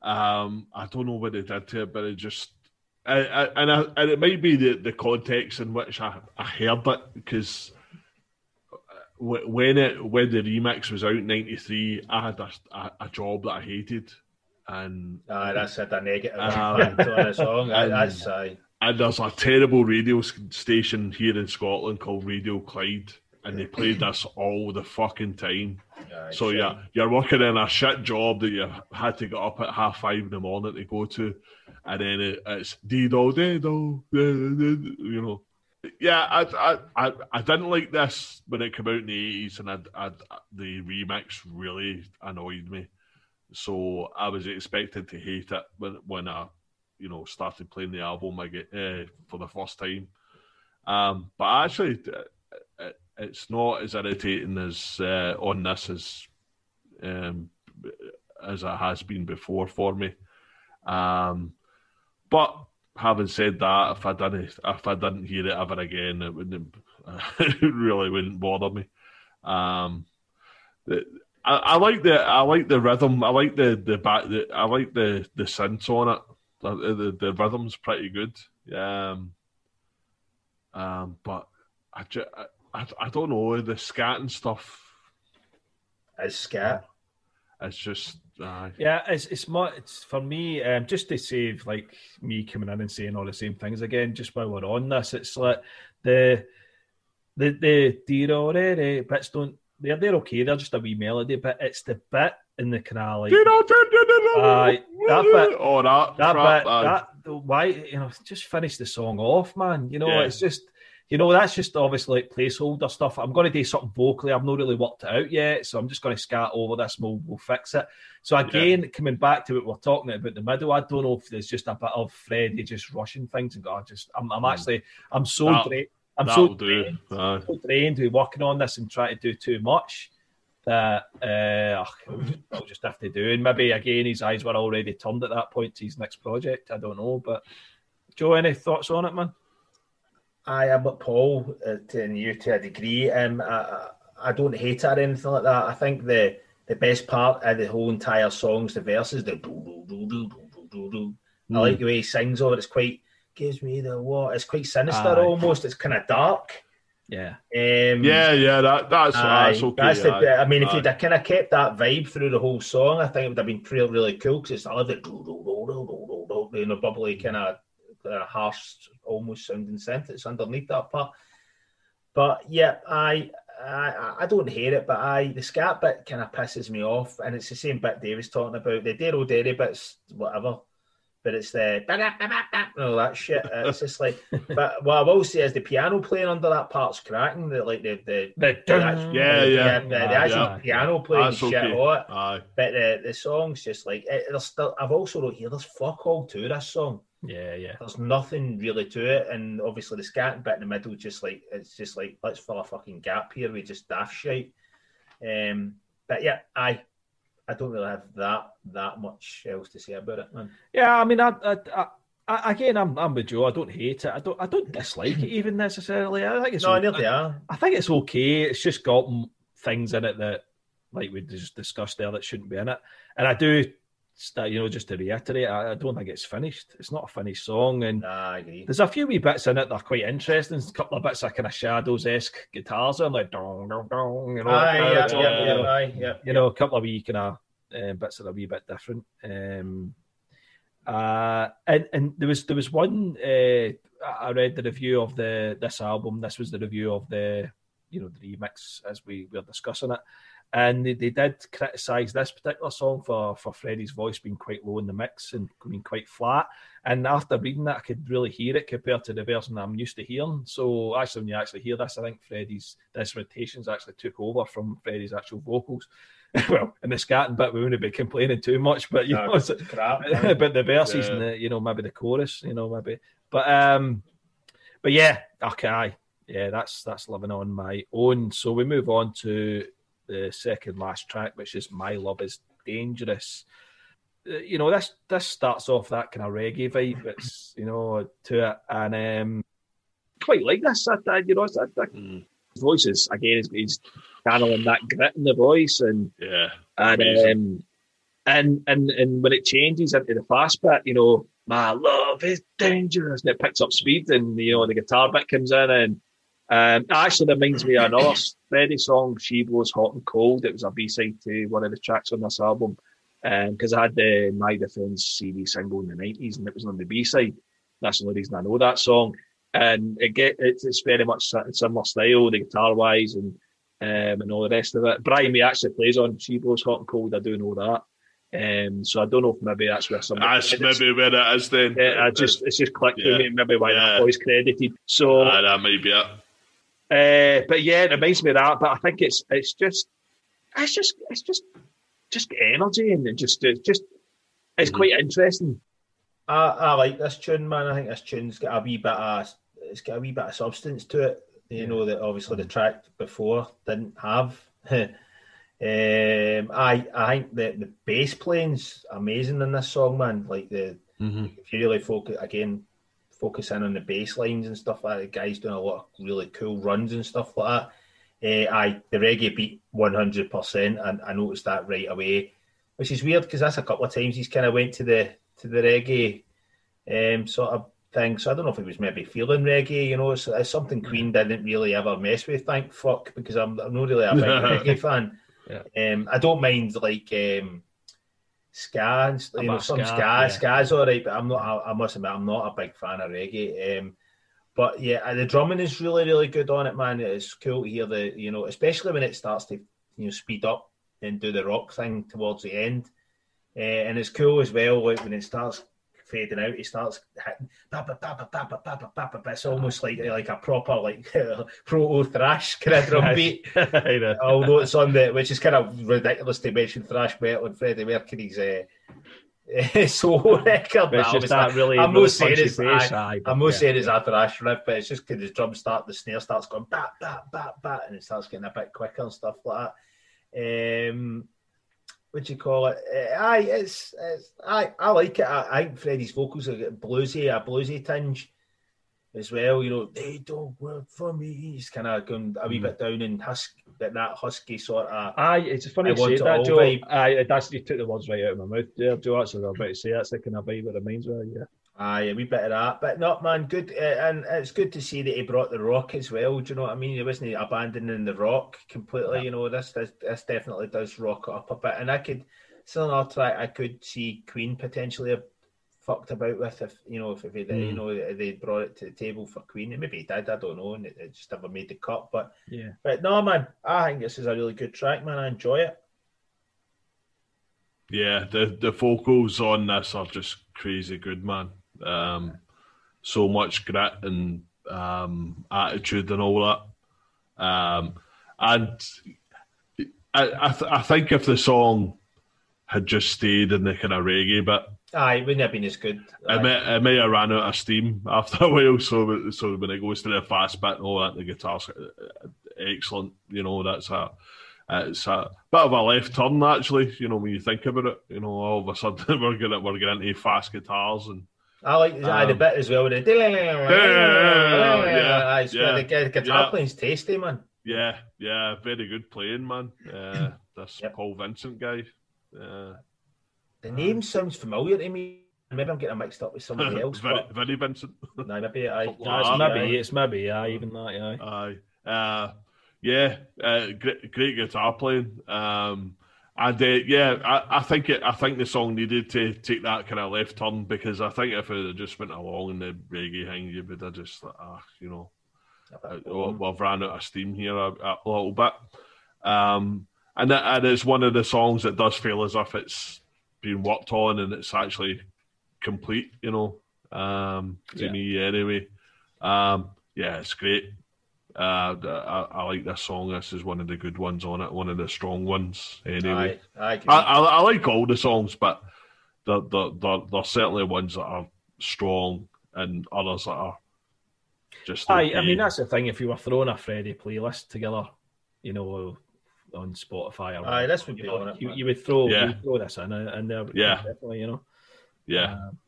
Um, I don't know what they did to it, but it just I, I, and I, and it might be the, the context in which I, I heard it because when it when the remix was out in '93, I had a, a, a, job that I hated, and uh, that's a negative um, on song. And, that's and there's a terrible radio station here in Scotland called Radio Clyde, and they played this all the fucking time. Yeah, so yeah, you're working in a shit job that you had to get up at half five in the morning to go to, and then it, it's dido dido, you know. Yeah, I, I I didn't like this when it came out in the eighties, and I, I, the remix really annoyed me. So I was expected to hate it when when I, you know, started playing the album again uh, for the first time. Um, but actually, it, it's not as irritating as uh, on this as um, as it has been before for me. Um, but having said that, if I didn't if I didn't hear it ever again, it wouldn't it really wouldn't bother me. Um, I, I, like the I like the rhythm. I like the the back. The, I like the the synths on it. The, the, the rhythm's pretty good. Um, um, but I, just, I, I don't know the scat and stuff. Is scat? It's just uh, yeah. It's it's more. It's for me. Um, just to save like me coming in and saying all the same things again. Just while we're on this, it's like the the the the bits don't they're they're okay. They're just a wee melody, but it's the bit in the canal like uh, that bit. Oh, that that bit. That why you know just finish the song off, man. You know yeah. it's just. You know, that's just obviously like placeholder stuff. I'm going to do something vocally. I've not really worked it out yet, so I'm just going to scat over this we'll, we'll fix it. So again, yeah. coming back to what we're talking about the middle, I don't know if there's just a bit of Freddie just rushing things and God, just I'm, I'm hmm. actually I'm so great I'm so drained, uh. so drained with working on this and trying to do too much that uh, I'll just have to do. And maybe again, his eyes were already turned at that point to his next project. I don't know, but Joe, any thoughts on it, man? I am with Paul uh, and you to a degree. Um, I, I don't hate it or anything like that. I think the the best part of the whole entire song's the verses. The do do do do do do do. I like the way he sings over it. It's quite gives me the what? It's quite sinister aye. almost. It's kind of dark. Yeah. Um, yeah, yeah, that, that's, aye, that's okay. That's the, I mean, if you'd kind of kept that vibe through the whole song, I think it would have been really, really cool because it's I love it, you know, bubbly kind of uh, harsh, almost sounding synth that's underneath that part. But yeah, I, I I don't hate it, but I the scat bit kind of pisses me off, and it's the same bit David's talking about. The Dare Dairy bits, whatever but it's the all that shit. It's just like, but what I will say is the piano playing under that part's cracking. The like the the, the, the yeah, yeah, yeah, the, the actual yeah. piano playing That's shit okay. hot. Aye. But the the song's just like it, there's still. I've also wrote here. There's fuck all to this song. Yeah, yeah. There's nothing really to it, and obviously the scat bit in the middle, just like it's just like let's fill a fucking gap here with just daft shit. Um, but yeah, I I don't really have that that much else to say about it, man. Yeah, I mean, I, I, I, again, I'm, I'm with Joe. I don't hate it. I don't I don't dislike it even necessarily. I think it's no, okay. I, I think it's okay. It's just got things in it that, like we just discussed there, that shouldn't be in it. And I do you know, just to reiterate, I, don't think it's finished. It's not a finished song, and nah. There's a few wee bits in it that are quite interesting. a couple of bits of kind of shadows esque guitars and like dong dong dong. You know, aye, yeah, yeah, yeah, yeah, aye, yeah, You know, a couple of wee kind of uh, bits that are a wee bit different. Um, uh, and and there was there was one uh, I read the review of the this album. This was the review of the you know the remix as we were discussing it, and they, they did criticise this particular song for for Freddie's voice being quite low in the mix and being quite flat. And after reading that, I could really hear it compared to the version I'm used to hearing. So actually, when you actually hear this, I think Freddie's instrumentations actually took over from Freddie's actual vocals. well, in the scatting bit, we wouldn't be complaining too much, but you no, know, crap, but the verses yeah. and the, you know, maybe the chorus, you know, maybe. But um, but yeah, okay, yeah, that's that's living on my own. So we move on to the second last track, which is "My Love Is Dangerous." Uh, you know, this this starts off that kind of reggae vibe. It's you know to it, and um, quite like this. I, you know, that, that mm. voices again. He's, he's channeling that grit in the voice, and yeah, and um, and and and when it changes into the fast bit, you know, my love is dangerous, and it picks up speed, and you know the guitar bit comes in, and um, actually that reminds me of another Freddie song, "She Blows Hot and Cold." It was a B side to one of the tracks on this album, because um, I had the My Defense CD single in the nineties, and it was on the B side. That's the only reason I know that song, and it get it's, it's very much it's similar style, the guitar wise, and um, and all the rest of it. Brian May actually plays on She Blows Hot and Cold. I do know that. Um, so I don't know if maybe that's where some. That's maybe where it is then. Yeah, I just it's just clicked yeah. me. Maybe why yeah. that boy's credited. So uh, that might be it. Uh, but yeah, it reminds me of that. But I think it's it's just it's just it's just just energy and just it's just it's mm-hmm. quite interesting. I, I like this tune, man. I think this tune's got a wee bit of it's got a wee bit of substance to it. You know that obviously the track before didn't have. Um, I I think that the bass playing's amazing in this song, man. Like the mm-hmm. if you really focus again, focus in on the bass lines and stuff like that. The guy's doing a lot of really cool runs and stuff like that. Uh, I the reggae beat one hundred percent, and I noticed that right away, which is weird because that's a couple of times he's kind of went to the to the reggae um, sort of thing. So I don't know if he was maybe feeling reggae. You know, it's, it's something Queen didn't really ever mess with. Thank fuck, because I'm, I'm not really a big reggae fan. Yeah. Um, I don't mind like um, ska, you know, some ska, ska yeah. ska's all right, but I'm not. I, I, must admit, I'm not a big fan of reggae. Um, but yeah, uh, the drumming is really, really good on it, man. It's cool to hear the, you know, especially when it starts to, you know, speed up and do the rock thing towards the end. Uh, and it's cool as well, like when it starts fading out, he starts hitting. It's almost like like a proper like proto thrash kind of drum beat. Although it's on the, which is kind of ridiculous to mention thrash metal and Freddie Mercury's. Uh, solo record. But it's just that really, I'm not saying it's, I, am not saying it's a thrash riff, but it's just because the drum start, the snare starts going bat, bat, bat, bat, and it starts getting a bit quicker and stuff like that. Um, what do you call it? Uh, aye, it's, it's I I like it. I, I think Freddie's vocals are bluesy, a bluesy tinge as well. You know, they don't work for me. He's kind of going a wee mm. bit down in husk, that that husky sort of. Aye, it's funny to say that, Joe. Vibe. Aye, that's you took the words right out of my mouth Yeah, Joe. That's what I was about to say. That's the kind of vibe it reminds me of, yeah. Aye, a wee bit of that, but not man. Good, uh, and it's good to see that he brought the rock as well. Do you know what I mean? He wasn't abandoning the rock completely. Yeah. You know, this, this this definitely does rock up a bit, and I could still another track I could see Queen potentially have fucked about with if you know if, if they mm. you know they brought it to the table for Queen. And maybe he did, I don't know, and it, it just never made the cut. But yeah, but no, man, I think this is a really good track, man. I enjoy it. Yeah, the the vocals on this are just crazy good, man. Um, so much grit and um, attitude and all that. Um, and I, I, th- I, think if the song had just stayed in the kind of reggae bit, Aye, it wouldn't have been as good. It may, it may have ran out of steam after a while. So, so when it goes to the fast bit and all that, the guitar's excellent. You know, that's a it's a bit of a left turn actually. You know, when you think about it, you know, all of a sudden we're getting we're getting into fast guitars and I like um, the bit as well. The yeah, yeah, the guitar playing's tasty, man. Yeah, yeah, very good playing, man. Uh, this yep. Paul Vincent guy. Uh, the name sounds familiar to me. Maybe I'm getting mixed up with somebody else. Vinnie, Vinnie Vincent. No, maybe I. No, it's maybe, it's maybe, yeah, even that, yeah. Aye. Uh, yeah, uh, great, great guitar playing. Um, and uh, yeah, I, I, think it. I think the song needed to take that kind of left turn because I think if it had just went along in the reggae thing, you would have just like, ah, you know, uh, we've ran out of steam here a, a little bit. Um, and, it, and it's one of the songs that does feel as if it's been worked on and it's actually complete. You know, um, to yeah. me anyway. Um, yeah, it's great. Uh, I, I, like this song. This is one of the good ones on it, one of the strong ones. Anyway, I, I, I, I like all the songs, but there, there, there, there's certainly ones that are strong and others that are just. I, I mean, that's the thing. If you were throwing a Freddie playlist together, you know, on Spotify, or Aye, this would you be know, on it. You, you, would throw, yeah. you throw this in, and there, yeah, definitely, you know, yeah. Um,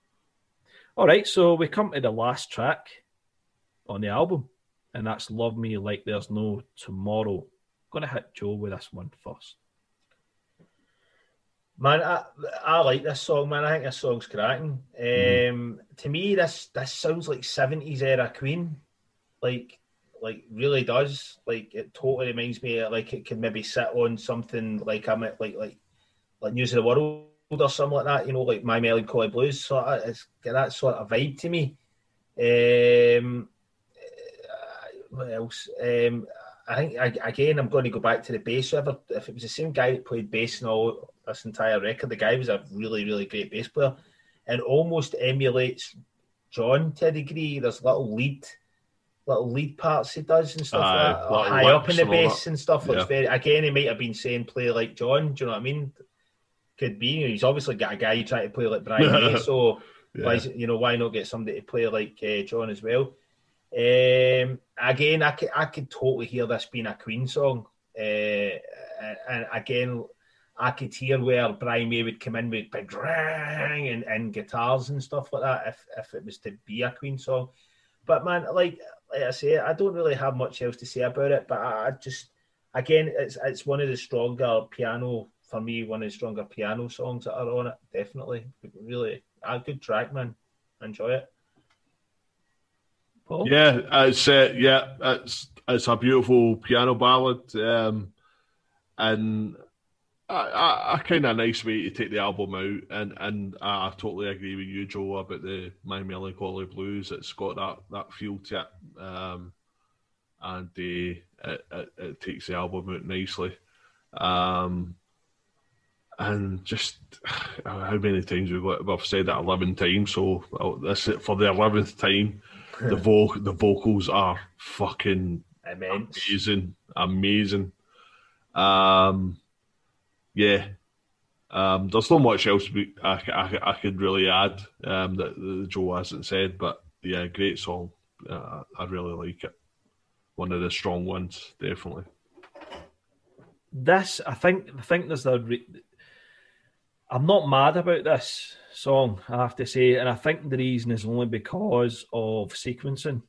all right, so we come to the last track on the album and that's Love Me Like There's No Tomorrow. I'm gonna hit Joe with this one first. Man, I, I like this song, man. I think this song's cracking. Mm-hmm. Um, to me, this this sounds like seventies era Queen, like like really does. Like it totally reminds me of, like it could maybe sit on something like I'm at like like like News of the World or something like that. You know, like My Melancholy Blues. So it's got that sort of vibe to me. Um, what else? Um, I think I, again, I'm going to go back to the bass. Whoever, if it was the same guy that played bass in all this entire record, the guy was a really, really great bass player, and almost emulates John to a degree. There's little lead, little lead parts he does and stuff like that, high up in the bass and stuff. Looks yeah. very. Again, he might have been saying play like John. Do you know what I mean? Could be. He's obviously got a guy trying to play like Brian May, so yeah. why, you know, why not get somebody to play like uh, John as well? Um, again, I could, I could totally hear this being a Queen song. Uh, and again, I could hear where Brian May would come in with big rang and, and guitars and stuff like that if, if it was to be a Queen song. But man, like, like I say, I don't really have much else to say about it. But I, I just, again, it's it's one of the stronger piano for me. One of the stronger piano songs that are on it. Definitely, really, a good track, man. Enjoy it. Paul? Yeah, it's uh, yeah, it's it's a beautiful piano ballad, um, and a, a, a kind of nice way to take the album out. And and I totally agree with you, Joe, about the My Melancholy Blues. It's got that that feel to it, um, and uh, it, it, it, takes the album out nicely. Um, and just how many times we've, we've said that eleven times, so this for the eleventh time the vo- the vocals are fucking Immense. amazing, amazing. Um, yeah. Um, there's not much else we, I, I, I could really add um, that, that Joe hasn't said, but yeah, great song. Uh, I really like it. One of the strong ones, definitely. This, I think, I think there's a. Re- I'm not mad about this song, I have to say, and I think the reason is only because of sequencing.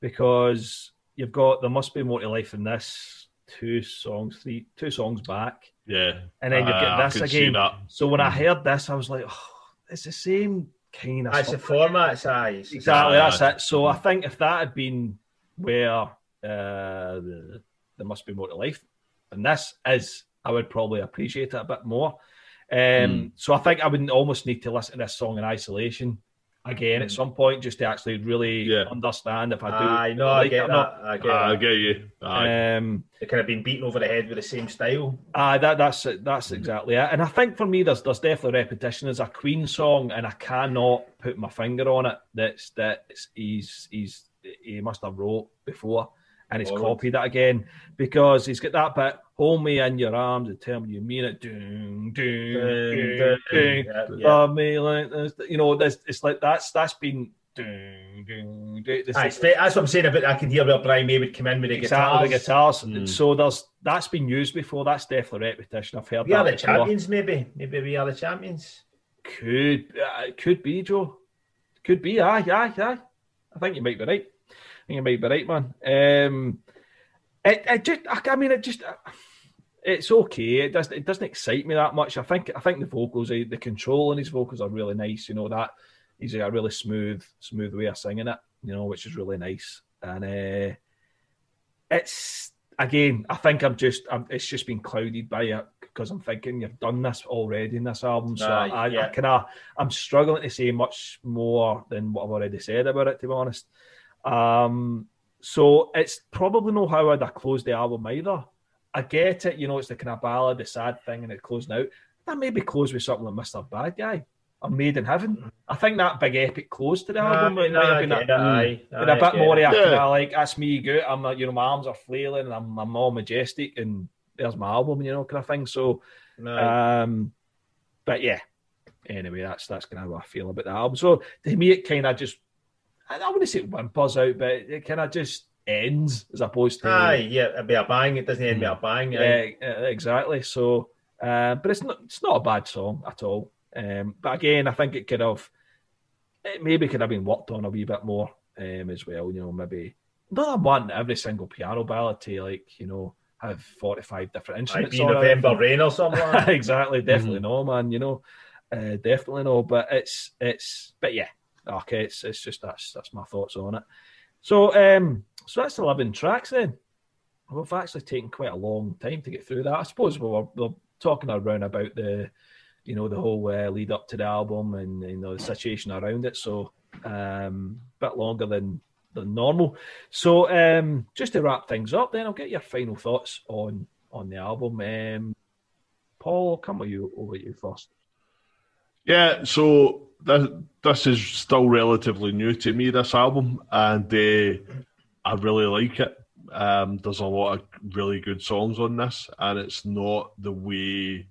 Because you've got there must be more to life in this two songs, three two songs back. Yeah. And then you get this again. So when I mm. heard this, I was like, oh, it's the same kind of It's the format size. Exactly, that's it. So I think if that had been where uh, there must be more to life, and this is, I would probably appreciate it a bit more. Um, mm. So I think I would almost need to listen to this song in isolation again at hmm. some point just to actually really yeah. understand if I do. I know, like I get that. I get, I get you. Um, they kind of been beaten over the head with the same style. Ah, that that's that's exactly it. And I think for me, there's there's definitely repetition. There's a Queen song, and I cannot put my finger on it. That's that he's he's he must have wrote before and he's copied that again because he's got that bit hold me in your arms and tell me you mean it doom doom doom love me like this you know this it's like that's that's been doom, doom, doom. That's, that's what I'm saying about I can hear where Brian May would come in with the exactly, guitars. The guitars. Mm. So there's that's been used before. That's definitely repetition. I've heard. We are the before. champions, maybe. Maybe we are the champions. Could uh, could be Joe. Could be. Aye, aye, aye. I think you might be right think you might be right, man. Um, it, it just, I mean, it just, it's okay. It doesn't it doesn't excite me that much. I think I think the vocals, the control in his vocals are really nice. You know that he's got a really smooth smooth way of singing it. You know, which is really nice. And uh, it's again, I think I'm just I'm, it's just been clouded by it because I'm thinking you've done this already in this album. So uh, I, yeah. I kind of I'm struggling to say much more than what I've already said about it. To be honest. Um, so it's probably not how I'd have closed the album either. I get it, you know, it's the kind of ballad, the sad thing, and it closing out. That maybe close with something like Mr. Bad Guy or Made in Heaven. I think that big epic close to the album might have been, a, it, aye, been aye, a bit more of yeah. like, that's me good. I'm, you know, my arms are flailing and I'm, I'm all majestic and there's my album, you know, kind of thing. So, um, but yeah, anyway, that's that's kind of how I feel about the album. So to me, it kind of just, I want to say whimpers out, but it kind of just ends as opposed to aye, yeah, it'd be a bang. It doesn't end with a bang. Yeah, exactly. So, uh, but it's not it's not a bad song at all. Um, but again, I think it could have it maybe could have been worked on a wee bit more um, as well. You know, maybe not want every single piano ballad to like you know have forty five different instruments. Like November Rain or something. Like exactly, definitely mm-hmm. no, man. You know, uh, definitely no. But it's it's but yeah, okay. It's it's just that's that's my thoughts on it. So um, so that's 11 tracks then. We've actually taken quite a long time to get through that. I suppose we were, we talking around about the, you know, the whole uh, lead up to the album and, you know, the situation around it. So um, a bit longer than, than normal. So um, just to wrap things up then, I'll get your final thoughts on, on the album. Um, Paul, I'll come with you over you first. Yeah, so this, this is still relatively new to me, this album, and uh, I really like it. Um, there's a lot of really good songs on this, and it's not the way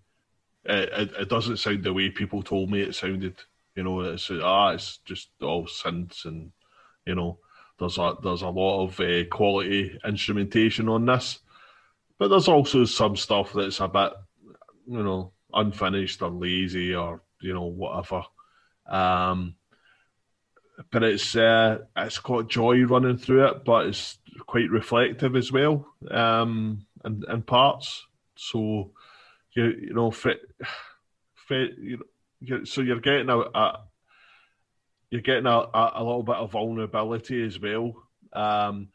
it, it, it, doesn't sound the way people told me it sounded. You know, it's ah, it's just all synths, and you know, there's a there's a lot of uh, quality instrumentation on this, but there's also some stuff that's a bit, you know, unfinished or lazy or you know whatever. Um, but it's uh, it's got joy running through it, but it's quite reflective as well, um, in, in parts. So you you know, so you're getting a, a you're getting a, a, little bit of vulnerability as well. Um,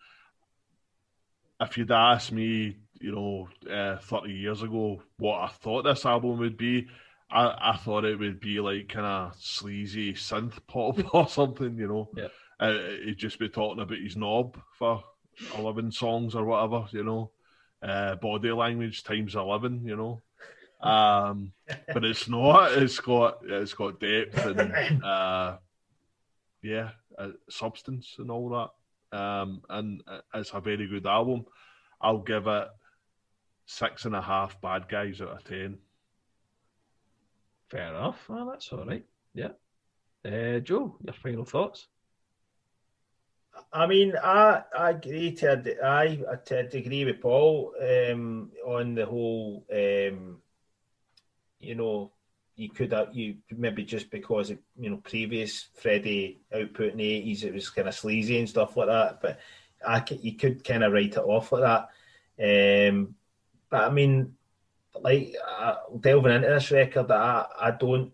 if you'd asked me, you know, uh, 30 years ago what I thought this album would be, I, I thought it would be like kind of sleazy synth pop or something, you know. Yeah. Uh, he'd just be talking about his knob for 11 songs or whatever, you know. Uh, body language times 11, you know. Um, but it's not. It's got it's got depth and uh, yeah, uh, substance and all that. Um, and it's a very good album. I'll give it six and a half bad guys out of ten. Fair enough. Well, that's all right. Yeah. Uh, Joe, your final thoughts? I mean, I I agree to I, to agree with Paul um, on the whole. Um, you know, you could have you maybe just because of, you know previous Freddie output in the eighties, it was kind of sleazy and stuff like that. But I could, you could kind of write it off like that. Um, but I mean, like uh, delving into this record, I I don't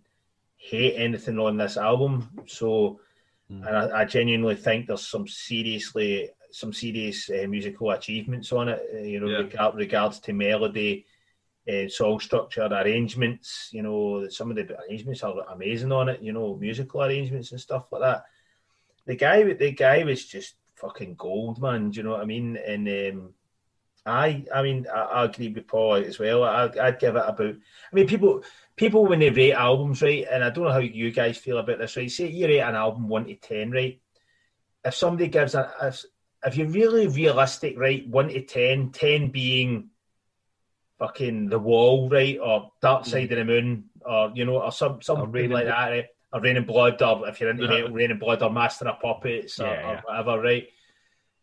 hate anything on this album. So, mm. and I, I, genuinely think there's some seriously some serious uh, musical achievements on it. Uh, you know, yeah. regard, regards to melody, uh, song structure, arrangements. You know, some of the arrangements are amazing on it. You know, musical arrangements and stuff like that. The guy, the guy was just fucking gold, man. Do you know what I mean? And um, I, I mean, I, I, agree with Paul as well. I, would give it about. I mean, people, people when they rate albums, right? And I don't know how you guys feel about this, right? Say you rate an album one to ten, right? If somebody gives a, if, if you're really realistic, right, one to 10, 10 being fucking the wall, right, or Dark Side mm. of the Moon, or you know, or some something like that, right? Or Raining Blood, or if you're into yeah. Raining Blood, or Master of Puppets, or, yeah, yeah. or whatever, right?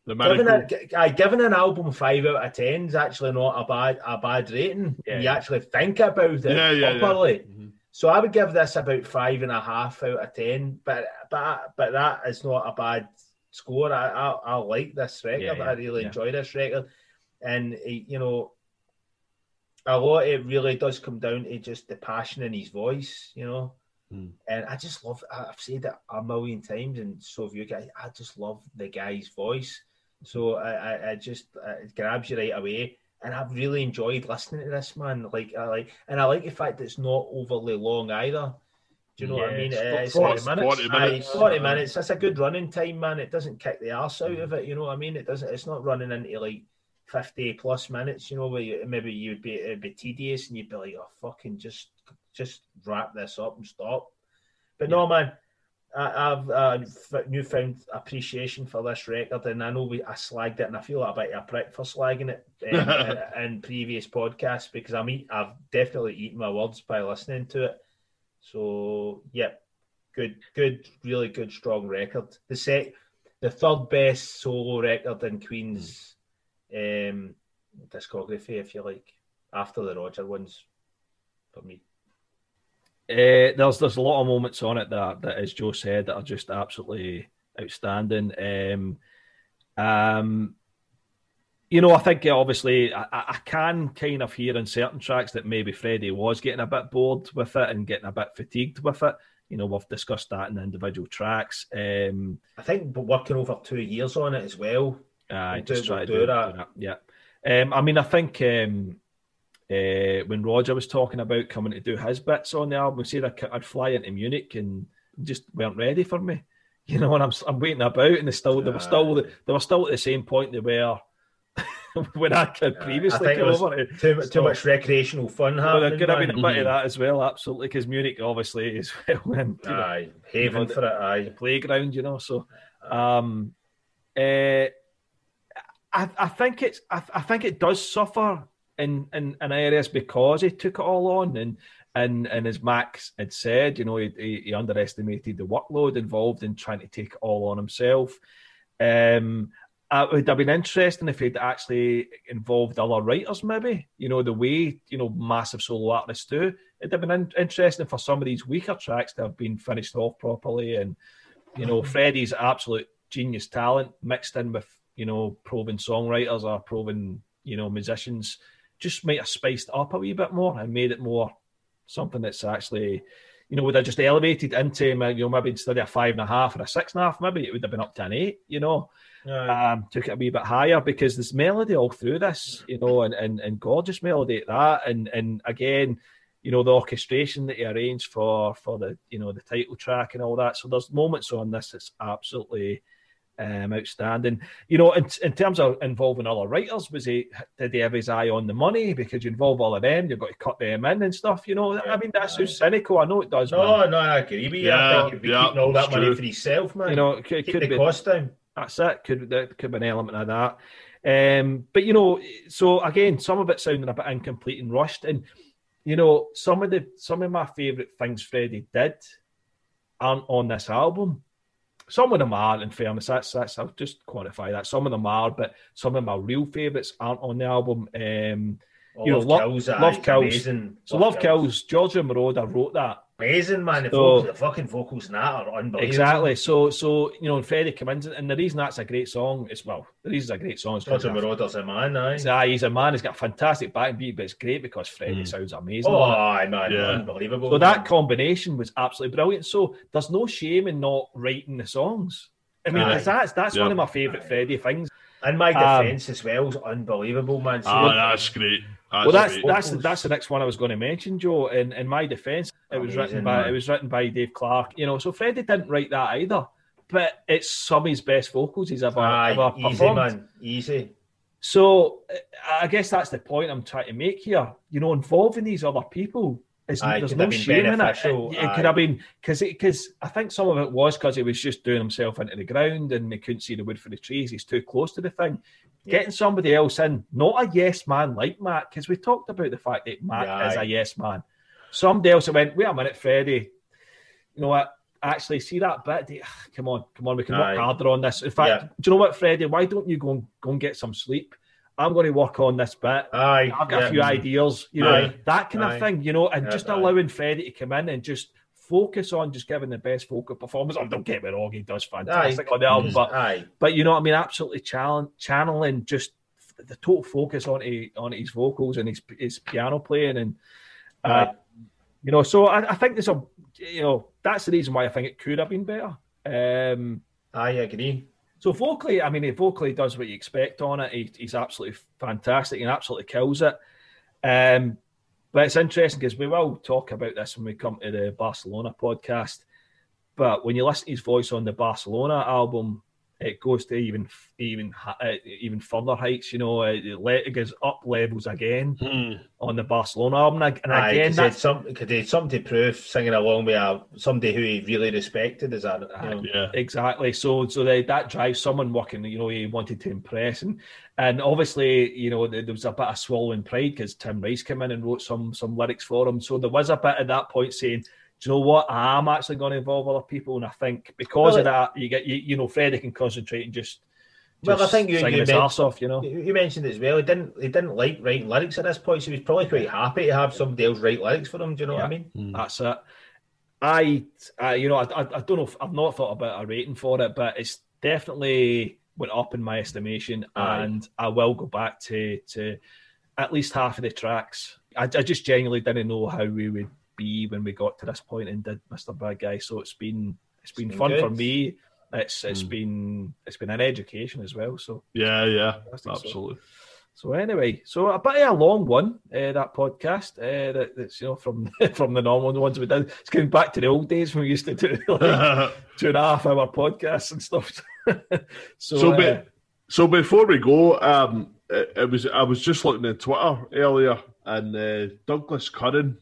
The given, a, given an album five out of ten is actually not a bad a bad rating. Yeah. You actually think about it yeah, yeah, properly. Yeah. Mm-hmm. So I would give this about five and a half out of ten. But but but that is not a bad score. I I, I like this record. I really enjoy this record, and you know, a lot it really does come down to just the passion in his voice, you know. Mm. And I just love. I've said it a million times, and so have you guys. I just love the guy's voice. So I, I, I just uh, it grabs you right away, and I've really enjoyed listening to this man. Like I like, and I like the fact that it's not overly long either. Do you know what I mean? It's uh, It's, 40 it's- minutes. 40 aye, minutes. 40 minutes. That's a good running time, man. It doesn't kick the arse out mm. of it. You know what I mean? It doesn't. It's not running into like 50 plus minutes. You know, where you, maybe you'd be it'd be tedious and you'd be like, oh fucking just just wrap this up and stop. But no, man. I, I've a newfound appreciation for this record, and I know we I slagged it, and I feel like a bit of a prick for slagging it um, in, in previous podcasts because I'm eat, I've definitely eaten my words by listening to it. So, yep, good, good, really good, strong record. The set, the third best solo record in Queen's um, discography, if you like, after the Roger ones, for me. Uh, there's there's a lot of moments on it that, that as Joe said, that are just absolutely outstanding. Um, um, you know, I think uh, obviously I, I can kind of hear in certain tracks that maybe Freddie was getting a bit bored with it and getting a bit fatigued with it. You know, we've discussed that in the individual tracks. Um, I think working over two years on it as well. I We'll just do- try we'll to do do, that. do that. Yeah. Um, I mean, I think um, uh, when Roger was talking about coming to do his bits on the album, he said I'd, I'd fly into Munich and just weren't ready for me. You know, and I'm I'm waiting about, and they still they were still they were still at the same point they were when I could previously it come over. Too, So- too much recreational fun Well, there happening. could have been a bit of that as well, absolutely, because Munich obviously is well and you know, Aye, haven the- for it. Aye. playground, you know. So, um, uh, I, I think it's I, I think it does suffer in, in, in areas because he took it all on and and and as Max had said, you know, he, he, he underestimated the workload involved in trying to take it all on himself. Um, uh, it would have been interesting if he'd actually involved other writers, maybe. You know, the way you know massive solo artists do. It'd have been in- interesting for some of these weaker tracks to have been finished off properly, and you know, Freddie's absolute genius talent mixed in with you know proven songwriters or proven you know musicians just might have spiced it up a wee bit more and made it more something that's actually you know would have just elevated into you know maybe instead of a five and a half or a six and a half maybe it would have been up to an eight you know Aye. um, took it a wee bit higher because there's melody all through this, you know, and, and, and gorgeous melody at that. And and again, you know, the orchestration that he arranged for for the you know the title track and all that. So there's moments on this that's absolutely um, outstanding. You know, in, in terms of involving other writers, was he did he have his eye on the money? Because you involve all of them, you've got to cut them in and stuff. You know, I mean that's so cynical. I know it does. man. No, no, I agree with you. I Yeah, think you'd be yeah, keeping all that it's money true. for himself, man. you know, it could, keep could the be cost down. That's it. Could that could be an element of that. Um, but you know, so again, some of it sounding a bit incomplete and rushed. And you know, some of the some of my favourite things Freddie did aren't on this album. Some of them are, in fairness. That's that's I'll just quantify that. Some of them are, but some of my real favourites aren't on the album. Um, Oh, You know, love, Love- kills, Love Kills. So Love Kills, Giorgio Moroder wrote that. Amazing, man. The, So- vocals, the fucking vocals in that are unbelievable. Exactly. So so you know, and Freddie comes in, and the reason that's a great song is well, the reason it's a great song is because Giorgio Moroder's a man, aye. He's, aye, he's a man. He's got a fantastic backbeat, but it's great because Freddie Mm. sounds amazing. Oh, on it. aye, man. Yeah. Unbelievable. so that combination was absolutely brilliant. So there's no shame in not writing the songs. I mean, Aye. 'cause that's that's Yeah. one of my favourite Freddie things. And my Um, defence as well is unbelievable, man. See, Ah, that's great. That's well, that's that's that's the next one I was going to mention, Joe. In in my defence, it was written by man. it was written by Dave Clark. You know, so Freddie didn't write that either. But it's some of his best vocals he's ever, aye, ever easy, performed. man. Easy. So I guess that's the point I'm trying to make here. You know, involving these other people is Aye, there's no shame in it. It, it could have been because because I think some of it was because he was just doing himself into the ground and he couldn't see the wood for the trees. He's too close to the thing. Yeah. Getting somebody else in, not a yes man like Mack, because we talked about the fact that Mack is a yes man. Somebody else went, wait a minute, Freddie. You know what? Actually, see that bit. Come on, come on, we can Aye. work harder on this. In fact, Yeah. do you know what, Freddie? Why don't you go and go and get some sleep? I'm going to work on this bit. Aye. I've got yeah. a few ideas, you know, Aye. that kind Aye. of thing, you know, and Yeah, just aye. allowing Freddie to come in and just focus on just giving the best vocal performance. Oh, don't get me wrong, he does fantastic on the album, but Aye. but you know what I mean, absolutely channel, channeling just the total focus on on his vocals and his his piano playing and uh, you know. So I, I, think there's a you know that's the reason why I think it could have been better. Um, I agree. So vocally, I mean, he vocally does what you expect on it. He, he's absolutely fantastic and absolutely kills it. Um, but it's interesting because we will talk about this when we come to the Barcelona podcast. But when you listen to his voice on the Barcelona album, it goes to even even uh, even further heights. You know, it, it goes up levels again mm. on the Barcelona album. And Aye, again, that's something because he something to prove singing along with a, somebody who he really respected. Is that you know? yeah, exactly. So so they, that drives someone working. You know, he wanted to impress, and and obviously, you know, there, there was a bit of swallowing pride because Tim Rice came in and wrote some some lyrics for him. So there was a bit at that point saying do you know what? I'm actually going to involve other people, and I think because well, of that, you get you, you know Freddie can concentrate and just. just well, I think you, you, mentioned, off, you know. You mentioned it as well. He didn't. He didn't like writing lyrics at this point, so he was probably quite happy to have somebody else write lyrics for him. Do you know yeah, what I mean? Mm. That's it. I, I, you know, I, I, I don't know. If, I've not thought about a rating for it, but it's definitely went up in my estimation, Aye. and I will go back to to at least half of the tracks. I, I just genuinely didn't know how we would be when we got to this point and did Mr. Bad Guy. So it's been it's been, it's been fun good. for me. It's it's mm. been it's been an education as well. So yeah, yeah, absolutely. So, so anyway, so a bit of a long one uh, that podcast. Uh, that, that's you know from from the normal ones we did. It's going back to the old days when we used to do like two and a half hour podcasts and stuff. so so, uh, be, so before we go, um, it, it, was I was just looking at Twitter earlier, and uh, Douglas Curran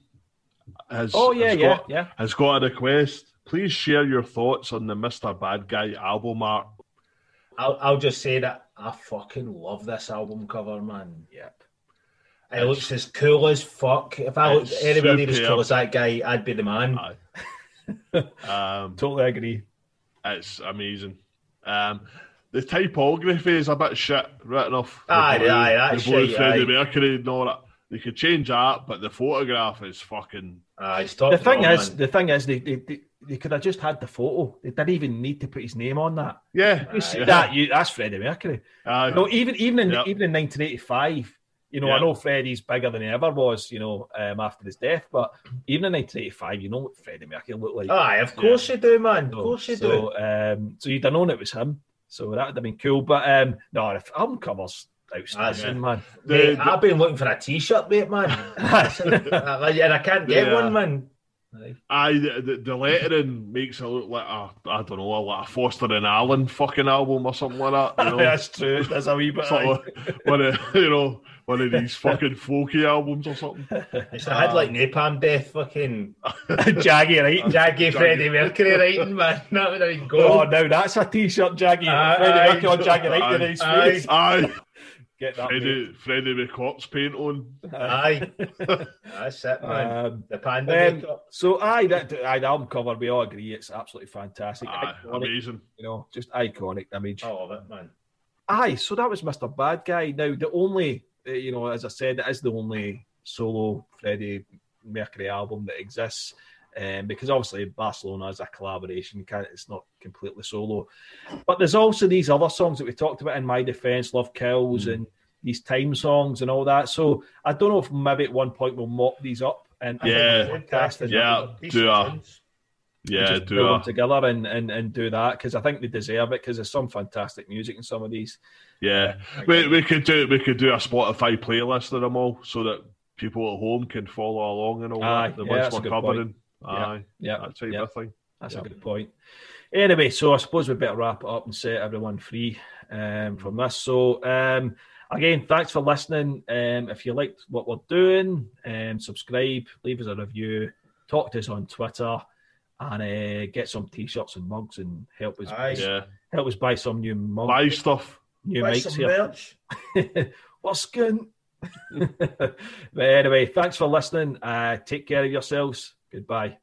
has oh yeah has yeah got, yeah has got a request. Please share your thoughts on the Mr. Bad Guy album art. I'll I'll just say that I fucking love this album cover, man. Yep. It it's, looks as cool as fuck. If I looked anybody as cool as that guy, I'd be the man. um, totally agree. It's amazing. Um, the typography is a bit shit written off. Aye, blue, aye, that's the blue shit, Freddie aye. Mercury and all that. They could change that, but the photograph is fucking. Uh, the thing is, man. the thing is, they, they, they, they, could have just had the photo. They didn't even need to put his name on that. Yeah, you see that you, that's Freddie Mercury. Uh, no, even even in yep. even in 1985, you know, yep. I know Freddie's bigger than he ever was, you know, um, after his death. But even in 1985, you know what Freddie Mercury looked like. Aye, of course yeah. you do, man. Of course you so, do. Um, so you'd have known it was him. So that would have been cool. But um, no, if album covers outstanding, man. Mate, I've been looking for a t-shirt, mate, man, and I can't get yeah. one, man. Aye, the, the, lettering makes it look like a, I don't know, like a Foster and Allen fucking album or something like that. You know? That's true. That's a wee bit. Sort of, one of, you know, one of these fucking folky albums or something. It's I had like Napalm Death, fucking Jaggy, right? Jaggy Freddie Mercury writing, man. That would have been gold. Oh, now that's a t-shirt, Jaggy. Uh, Freddie Mercury on Jaggy writing in his face. Aye. Get that Freddie, Freddie with corpse paint on. Aye, that's it, man. Um, the panda. Um, so, aye, that aye, the album cover, we all agree it's absolutely fantastic. Aye, amazing. You know, just iconic image. I love it, man. Aye, so that was Mr. Bad Guy. Now, the only, uh, you know, as I said, it is the only solo Freddie Mercury album that exists. Um, because obviously Barcelona is a collaboration, it's not completely solo. But there's also these other songs that we talked about in My Defense, Love Kills, mm. and these time songs and all that. So I don't know if maybe at one point we'll mop these up and yeah, yeah, do a, yeah, do them together and, and, and do that because I think they deserve it because there's some fantastic music in some of these. Yeah, uh, we, we could do we could do a Spotify playlist of them all so that people at home can follow along and all Aye, that. The yeah, ones we're covering. Point. Aye, yeah, that's a yeah. thing. That's a good point. Anyway, so I suppose we better wrap it up and set everyone free um, from this. So, um, again, thanks for listening. Um, if you liked what we're doing, um, subscribe, leave us a review, talk to us on Twitter, and uh, get some t-shirts and mugs and help us. Aye, yeah. Help us buy some new mugs. Buy stuff. New buy mics here. What's good? but anyway, thanks for listening. Uh, take care of yourselves. Goodbye.